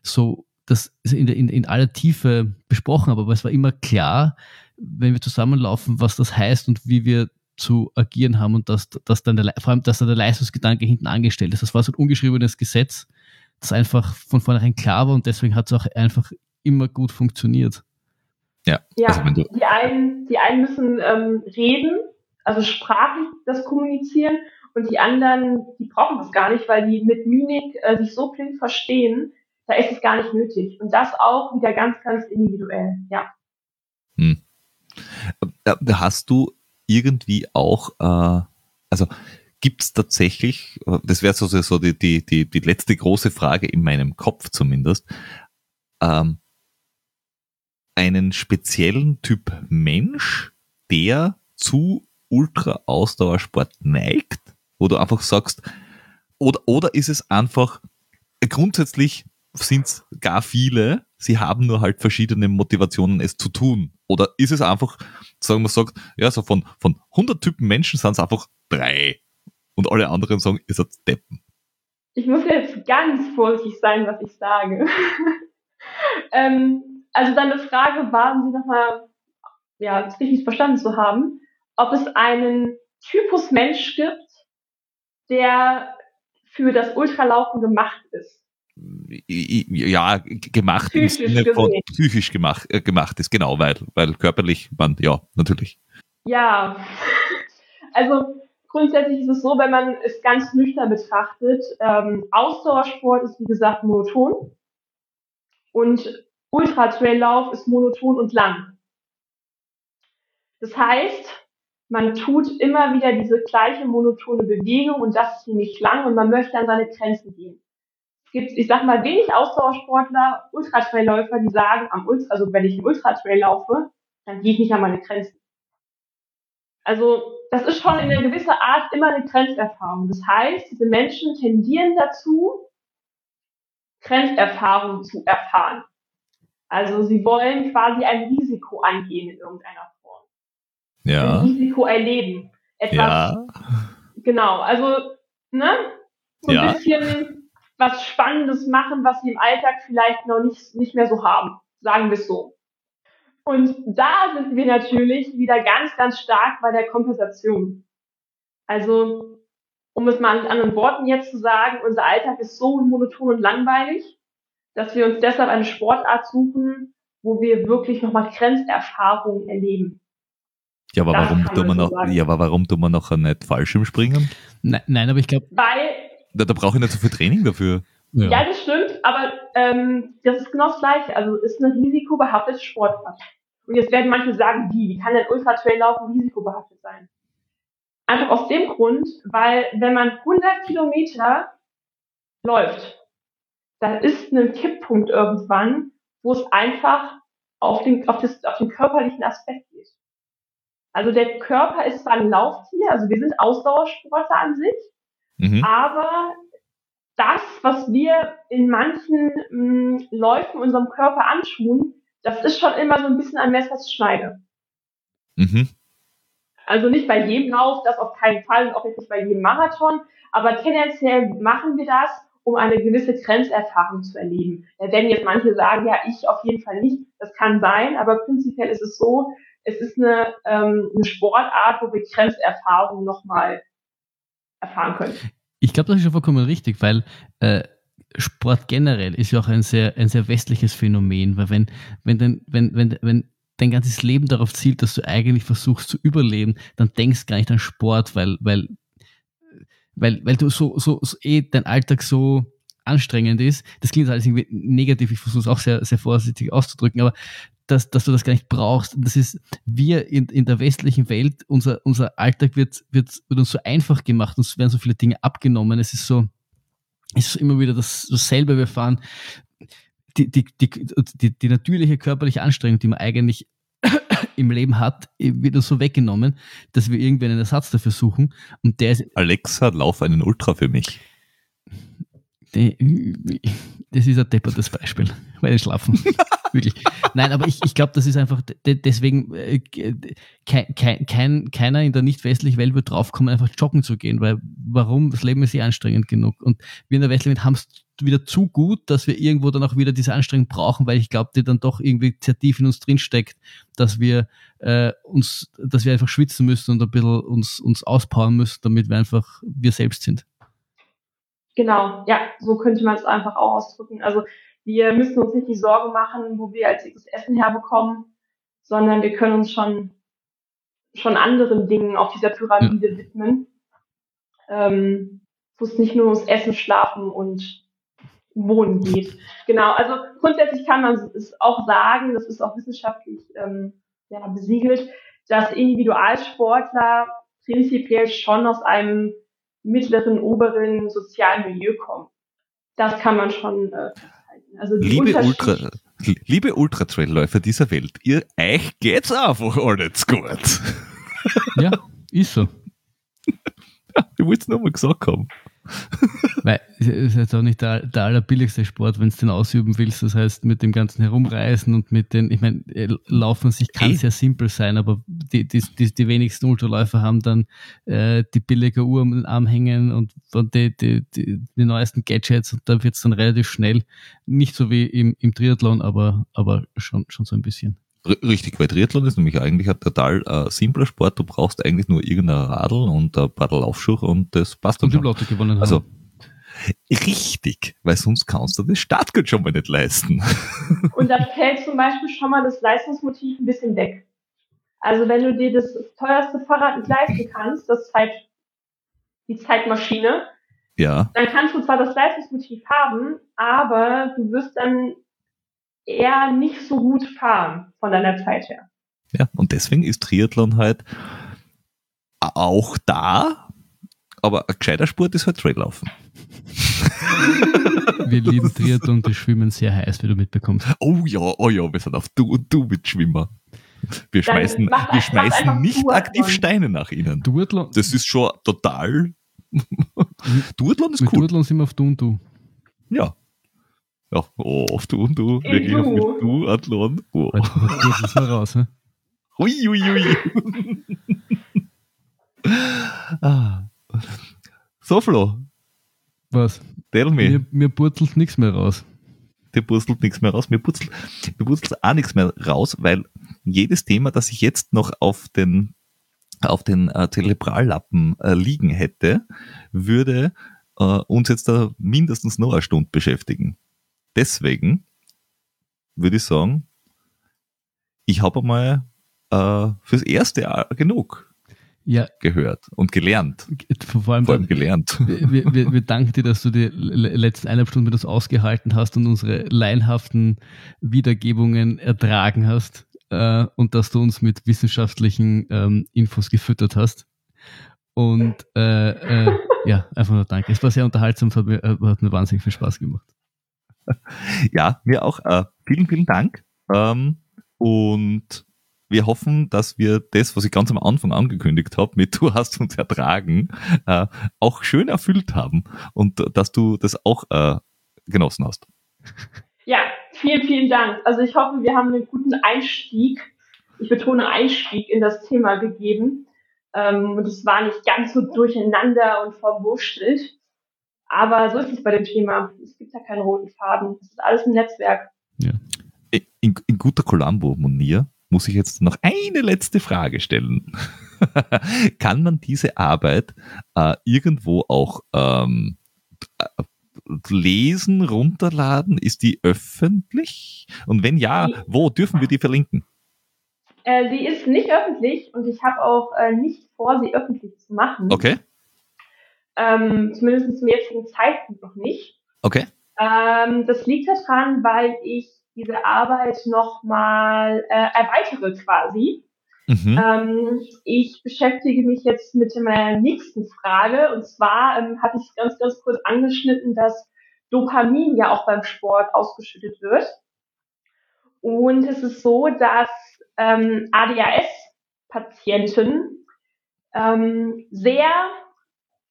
Speaker 2: so das in, in, in aller Tiefe besprochen haben, aber es war immer klar, wenn wir zusammenlaufen, was das heißt und wie wir zu agieren haben und dass, dass dann der, vor allem, dass da der Leistungsgedanke hinten angestellt ist. Das war so ein ungeschriebenes Gesetz, das einfach von vornherein klar war und deswegen hat es auch einfach immer gut funktioniert.
Speaker 1: Ja,
Speaker 3: ja also die, einen, die einen müssen ähm, reden, also sprachlich das kommunizieren und die anderen, die brauchen das gar nicht, weil die mit Mimik äh, sich so blind verstehen, da ist es gar nicht nötig. Und das auch wieder ganz, ganz individuell, ja. Hm.
Speaker 1: Äh, hast du irgendwie auch, äh, also gibt es tatsächlich, äh, das wäre so, so die, die, die, die letzte große Frage in meinem Kopf zumindest, ähm, einen speziellen Typ Mensch, der zu Ultra-Ausdauersport neigt? Wo du einfach sagst, oder, oder ist es einfach, grundsätzlich sind es gar viele, sie haben nur halt verschiedene Motivationen, es zu tun. Oder ist es einfach, sagen wir sagt, ja, so von, von 100 Typen Menschen sind es einfach drei. Und alle anderen sagen, ihr seid Deppen.
Speaker 3: Ich muss jetzt ganz vorsichtig sein, was ich sage. ähm, also deine Frage war, um sie nochmal ja, richtig verstanden zu haben, ob es einen Typus Mensch gibt, der für das Ultralaufen gemacht ist.
Speaker 1: Ja, gemacht psychisch im Sinne von psychisch gemacht, äh, gemacht ist, genau, weil, weil körperlich, man, ja, natürlich.
Speaker 3: Ja, also grundsätzlich ist es so, wenn man es ganz nüchtern betrachtet, ähm, Ausdauersport ist wie gesagt monoton und Ultra-Traillauf ist monoton und lang. Das heißt, man tut immer wieder diese gleiche monotone Bewegung und das ziemlich lang und man möchte an seine Grenzen gehen. Es gibt, ich sag mal, wenig Ausdauersportler, Ultratrailläufer, die sagen, am Ultra, also wenn ich einen Ultratrail laufe, dann gehe ich nicht an meine Grenzen. Also das ist schon in einer gewissen Art immer eine Grenzerfahrung. Das heißt, diese Menschen tendieren dazu, Grenzerfahrung zu erfahren. Also sie wollen quasi ein Risiko angehen in irgendeiner Form.
Speaker 1: Ja.
Speaker 3: Ein Risiko erleben. Etwas,
Speaker 1: Ja.
Speaker 3: Genau, also ne, so ein
Speaker 1: Ja.
Speaker 3: bisschen was Spannendes machen, was sie im Alltag vielleicht noch nicht, nicht mehr so haben. Sagen wir es so. Und da sind wir natürlich wieder ganz, ganz stark bei der Kompensation. Also, um es mal mit anderen Worten jetzt zu sagen, unser Alltag ist so monoton und langweilig, dass wir uns deshalb eine Sportart suchen, wo wir wirklich nochmal Grenzerfahrungen erleben.
Speaker 1: Ja, aber
Speaker 3: Das
Speaker 1: warum tun wir
Speaker 3: man
Speaker 1: noch,
Speaker 3: sagen.
Speaker 1: ja, aber warum tun wir nachher nicht Fallschirm springen?
Speaker 2: Nein, nein aber ich glaube,
Speaker 3: Weil
Speaker 1: Da, da brauche ich nicht so viel Training dafür.
Speaker 2: ja.
Speaker 3: Ja, das stimmt, aber ähm, das ist genau das Gleiche. Also ist eine risikobehaftete Sportart. Und jetzt werden manche sagen, wie, wie kann denn Ultra-Trail-Laufen risikobehaftet sein? Einfach aus dem Grund, weil wenn man 100 Kilometer läuft, dann ist ein Kipppunkt irgendwann, wo es einfach auf den, auf, das, auf den körperlichen Aspekt geht. Also der Körper ist zwar ein Lauftier, also wir sind Ausdauersportler an sich,
Speaker 1: Mhm.
Speaker 3: aber das, was wir in manchen mh, Läufen unserem Körper anschuhen, das ist schon immer so ein bisschen ein Messerschneide.
Speaker 1: Mhm.
Speaker 3: Also nicht bei jedem Lauf, das auf keinen Fall und auch nicht bei jedem Marathon, aber tendenziell machen wir das, um eine gewisse Grenzerfahrung zu erleben. Da werden jetzt manche sagen, ja, ich auf jeden Fall nicht. Das kann sein, aber prinzipiell ist es so, es ist eine, ähm, eine Sportart, wo wir Grenzerfahrung nochmal erfahren können.
Speaker 2: Ich glaube, das ist schon vollkommen richtig, weil äh, Sport generell ist ja auch ein sehr, ein sehr westliches Phänomen, weil wenn, wenn, dein, wenn, wenn, wenn dein ganzes Leben darauf zielt, dass du eigentlich versuchst zu überleben, dann denkst gar nicht an Sport, weil, weil, weil, weil du so, so, so eh dein Alltag so anstrengend ist. Das klingt alles irgendwie negativ, ich versuche es auch sehr, sehr vorsichtig auszudrücken, aber dass, dass du das gar nicht brauchst. Das ist, wir in, in der westlichen Welt, unser, unser Alltag wird, wird, wird uns so einfach gemacht, uns werden so viele Dinge abgenommen. Es ist so, es ist immer wieder das, dasselbe. Wir fahren die, die, die, die, die natürliche körperliche Anstrengung, die man eigentlich im Leben hat, wird uns so weggenommen, dass wir irgendwie einen Ersatz dafür suchen. Und der ist
Speaker 1: Alexa, lauf einen Ultra für mich.
Speaker 2: Das ist ein deppertes Beispiel, weil die schlafen. Wirklich. Nein, aber ich, ich glaube, das ist einfach de- deswegen äh, kein, kein, kein, keiner in der nicht westlichen Welt wird draufkommen, einfach joggen zu gehen, weil warum? Das Leben ist eh anstrengend genug. Und wir in der westlichen Welt haben es wieder zu gut, dass wir irgendwo dann auch wieder diese Anstrengung brauchen, weil ich glaube, die dann doch irgendwie sehr tief in uns drinsteckt, dass wir äh, uns, dass wir einfach schwitzen müssen und ein bisschen uns, uns auspowern müssen, damit wir einfach wir selbst sind.
Speaker 3: Genau, ja, so könnte man es einfach auch ausdrücken. Also wir müssen uns nicht die Sorge machen, wo wir als nächstes Essen herbekommen, sondern wir können uns schon schon anderen Dingen auf dieser Pyramide widmen. Ähm, wo es nicht nur ums Essen, Schlafen und Wohnen geht. Genau, also grundsätzlich kann man es auch sagen, das ist auch wissenschaftlich ähm, ja, besiegelt, dass Individualsportler prinzipiell schon aus einem mittleren, oberen sozialen Milieu kommen. Das kann man schon äh. Also
Speaker 1: Liebe Ultra, liebe Ultratrailläufer dieser Welt, ihr euch geht's einfach alles gut.
Speaker 2: Ja, ist so.
Speaker 1: Ich wollte es nur mal gesagt haben.
Speaker 2: Weil es ist jetzt auch nicht der, der allerbilligste Sport, wenn du den ausüben willst. Das heißt, mit dem ganzen Herumreisen und mit den, ich meine, äh, Laufen an sich kann
Speaker 1: Eh.
Speaker 2: sehr simpel sein, aber die, die, die, die wenigsten Ultraläufer haben dann äh, die billige Uhr den Arm hängen und, und die, die, die, die neuesten Gadgets und da wird es dann relativ schnell. Nicht so wie im, im Triathlon, aber, aber schon, schon so ein bisschen.
Speaker 1: Richtig, weil Triathlon ist nämlich eigentlich ein total äh, simpler Sport. Du brauchst eigentlich nur irgendein Radl und ein paar Laufschuhe und das passt dann
Speaker 2: Und
Speaker 1: schon.
Speaker 2: Lotto gewonnen haben.
Speaker 1: Also, richtig, weil sonst kannst du das Startgeld schon mal nicht leisten.
Speaker 3: Und da fällt zum Beispiel schon mal das Leistungsmotiv ein bisschen weg. Also wenn du dir das teuerste Fahrrad nicht leisten kannst, das Zeit die Zeitmaschine,
Speaker 1: Ja,
Speaker 3: dann kannst du zwar das Leistungsmotiv haben, aber du wirst dann eher nicht so gut fahren von deiner Zeit her.
Speaker 1: ja. Und deswegen ist Triathlon halt auch da, aber ein gescheiter Sport ist halt Traillaufen.
Speaker 2: Wir lieben Triathlon, das Schwimmen sehr heiß, wie du mitbekommst.
Speaker 1: Oh ja, oh ja, wir sind auf du und du mit Schwimmer. Wir
Speaker 3: Dann
Speaker 1: schmeißen,
Speaker 3: mach-
Speaker 1: wir schmeißen nicht
Speaker 3: Duathlon.
Speaker 1: aktiv Steine nach ihnen.
Speaker 2: Duathlon,
Speaker 1: Das ist schon total. Duathlon ist
Speaker 2: mit
Speaker 1: cool.
Speaker 2: Duathlon sind wir auf Du und Du.
Speaker 1: Ja. Ja, oh, auf du und du.
Speaker 3: In
Speaker 1: Wirklich auf
Speaker 3: Du.
Speaker 1: Duathlon. Oh.
Speaker 2: Warte, das mal raus. Hä?
Speaker 1: Ui, ui, ui. ah. So, Flo,
Speaker 2: Was?
Speaker 1: tell me.
Speaker 2: Mir, mir purzelt nichts mehr raus.
Speaker 1: dir purzelt nichts mehr raus. Mir purzelt, mir purzelt auch nichts mehr raus, weil jedes Thema, das ich jetzt noch auf den, auf den äh, äh, liegen hätte, würde äh, uns jetzt da mindestens noch eine Stunde beschäftigen. Deswegen würde ich sagen, ich habe einmal äh, fürs erste Jahr genug
Speaker 2: Ja,
Speaker 1: gehört und gelernt.
Speaker 2: vor allem,
Speaker 1: Vor allem gelernt.
Speaker 2: wir, wir, wir danken dir, dass du die le- letzten eineinhalb Stunden mit uns ausgehalten hast und unsere laienhaften Wiedergebungen ertragen hast äh, und dass du uns mit wissenschaftlichen ähm, Infos gefüttert hast. Und äh, äh, ja, einfach nur danke. Es war sehr unterhaltsam, es hat mir, äh, hat mir wahnsinnig viel Spaß gemacht.
Speaker 1: Ja, mir auch. Äh, vielen, vielen Dank. Ähm, und wir hoffen, dass wir das, was ich ganz am Anfang angekündigt habe, mit du hast uns ertragen, äh, auch schön erfüllt haben und dass du das auch äh, genossen hast.
Speaker 3: Ja, vielen, vielen Dank. Also ich hoffe, wir haben einen guten Einstieg, ich betone Einstieg in das Thema gegeben. Ähm, und es war nicht ganz so durcheinander und verwurschtelt. Aber so ist es bei dem Thema. Es gibt ja keinen roten Faden. Es ist alles ein Netzwerk.
Speaker 1: In, in guter Columbo, Monir, muss ich jetzt noch eine letzte Frage stellen. Kann man diese Arbeit äh, irgendwo auch ähm, äh, lesen, runterladen? Ist die öffentlich? Und wenn ja, wo dürfen wir die verlinken?
Speaker 3: Äh, sie ist nicht öffentlich und ich habe auch äh, nicht vor, sie öffentlich zu machen.
Speaker 1: Okay,
Speaker 3: Ähm, zumindest zum jetzigen Zeitpunkt noch nicht.
Speaker 1: okay.
Speaker 3: Ähm, das liegt daran, weil ich diese Arbeit nochmal äh, erweitere quasi.
Speaker 1: Mhm.
Speaker 3: Ähm, ich beschäftige mich jetzt mit meiner nächsten Frage und zwar ähm, hatte ich ganz, ganz kurz angeschnitten, dass Dopamin ja auch beim Sport ausgeschüttet wird. Und es ist so, dass ähm, ADHS-Patienten ähm, sehr,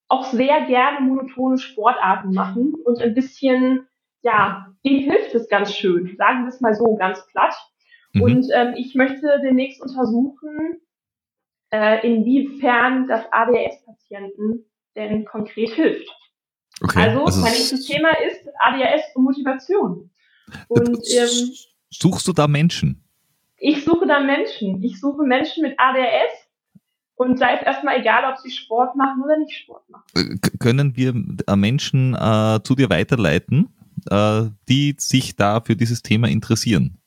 Speaker 3: auch sehr gerne monotone Sportarten machen und ein bisschen, ja, denen hilft es ganz schön, sagen wir es mal so ganz platt.
Speaker 1: Mhm.
Speaker 3: Und ähm, ich möchte demnächst untersuchen, äh, inwiefern das ADHS-Patienten denn konkret hilft.
Speaker 1: okay.
Speaker 3: Also, mein nächstes Thema ist ADHS und Motivation. Und ähm,
Speaker 1: suchst du da Menschen?
Speaker 3: ich suche da Menschen. Ich suche Menschen mit ADHS. Und da ist erstmal egal, ob sie Sport machen oder nicht Sport machen.
Speaker 1: Äh, Können wir äh, Menschen äh, zu dir weiterleiten, äh, die sich da für dieses Thema interessieren?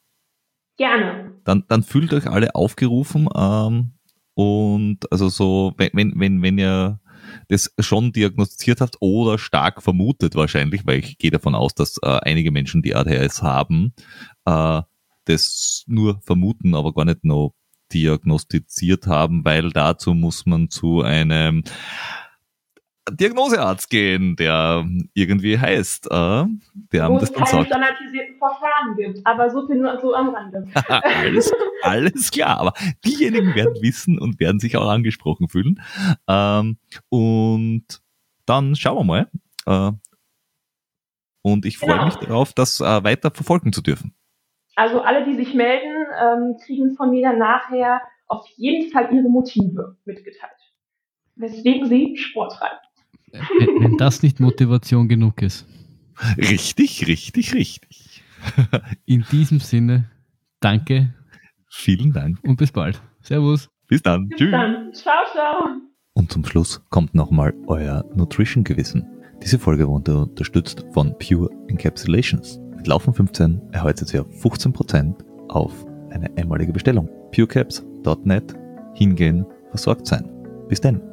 Speaker 3: Gerne.
Speaker 1: Dann, dann fühlt euch alle aufgerufen ähm, und also so, wenn, wenn, wenn, wenn ihr das schon diagnostiziert habt oder stark vermutet wahrscheinlich, weil ich gehe davon aus, dass äh, einige Menschen, die ADHS haben, äh, das nur vermuten, aber gar nicht noch diagnostiziert haben, weil dazu muss man zu einem Diagnosearzt gehen, der irgendwie heißt, äh, der
Speaker 3: Wo es
Speaker 1: dann
Speaker 3: keine
Speaker 1: sagt.
Speaker 3: standardisierten Verfahren gibt. Aber so viel nur so am Rande.
Speaker 1: alles, alles klar, aber diejenigen werden wissen und werden sich auch angesprochen fühlen. Ähm, und dann schauen wir mal. Äh, und ich freue
Speaker 3: Genau.
Speaker 1: mich darauf, das äh, weiter verfolgen zu dürfen.
Speaker 3: Also alle, die sich melden, ähm, kriegen von mir dann nachher auf jeden Fall ihre Motive mitgeteilt. Weswegen sie Sport treiben.
Speaker 2: Wenn, wenn das nicht Motivation genug ist.
Speaker 1: Richtig, richtig, richtig.
Speaker 2: In diesem Sinne, danke
Speaker 1: Vielen Dank.
Speaker 2: und bis bald. Servus.
Speaker 1: Bis dann.
Speaker 3: Bis
Speaker 1: Tschüss.
Speaker 3: dann. Ciao, ciao.
Speaker 1: Und zum Schluss kommt nochmal euer Nutrition-Gewissen. Diese Folge wurde unterstützt von Pure Encapsulations. Mit Laufen 15 erhaltet ihr 15% auf eine einmalige Bestellung. purecaps.net hingehen, versorgt sein. Bis dann.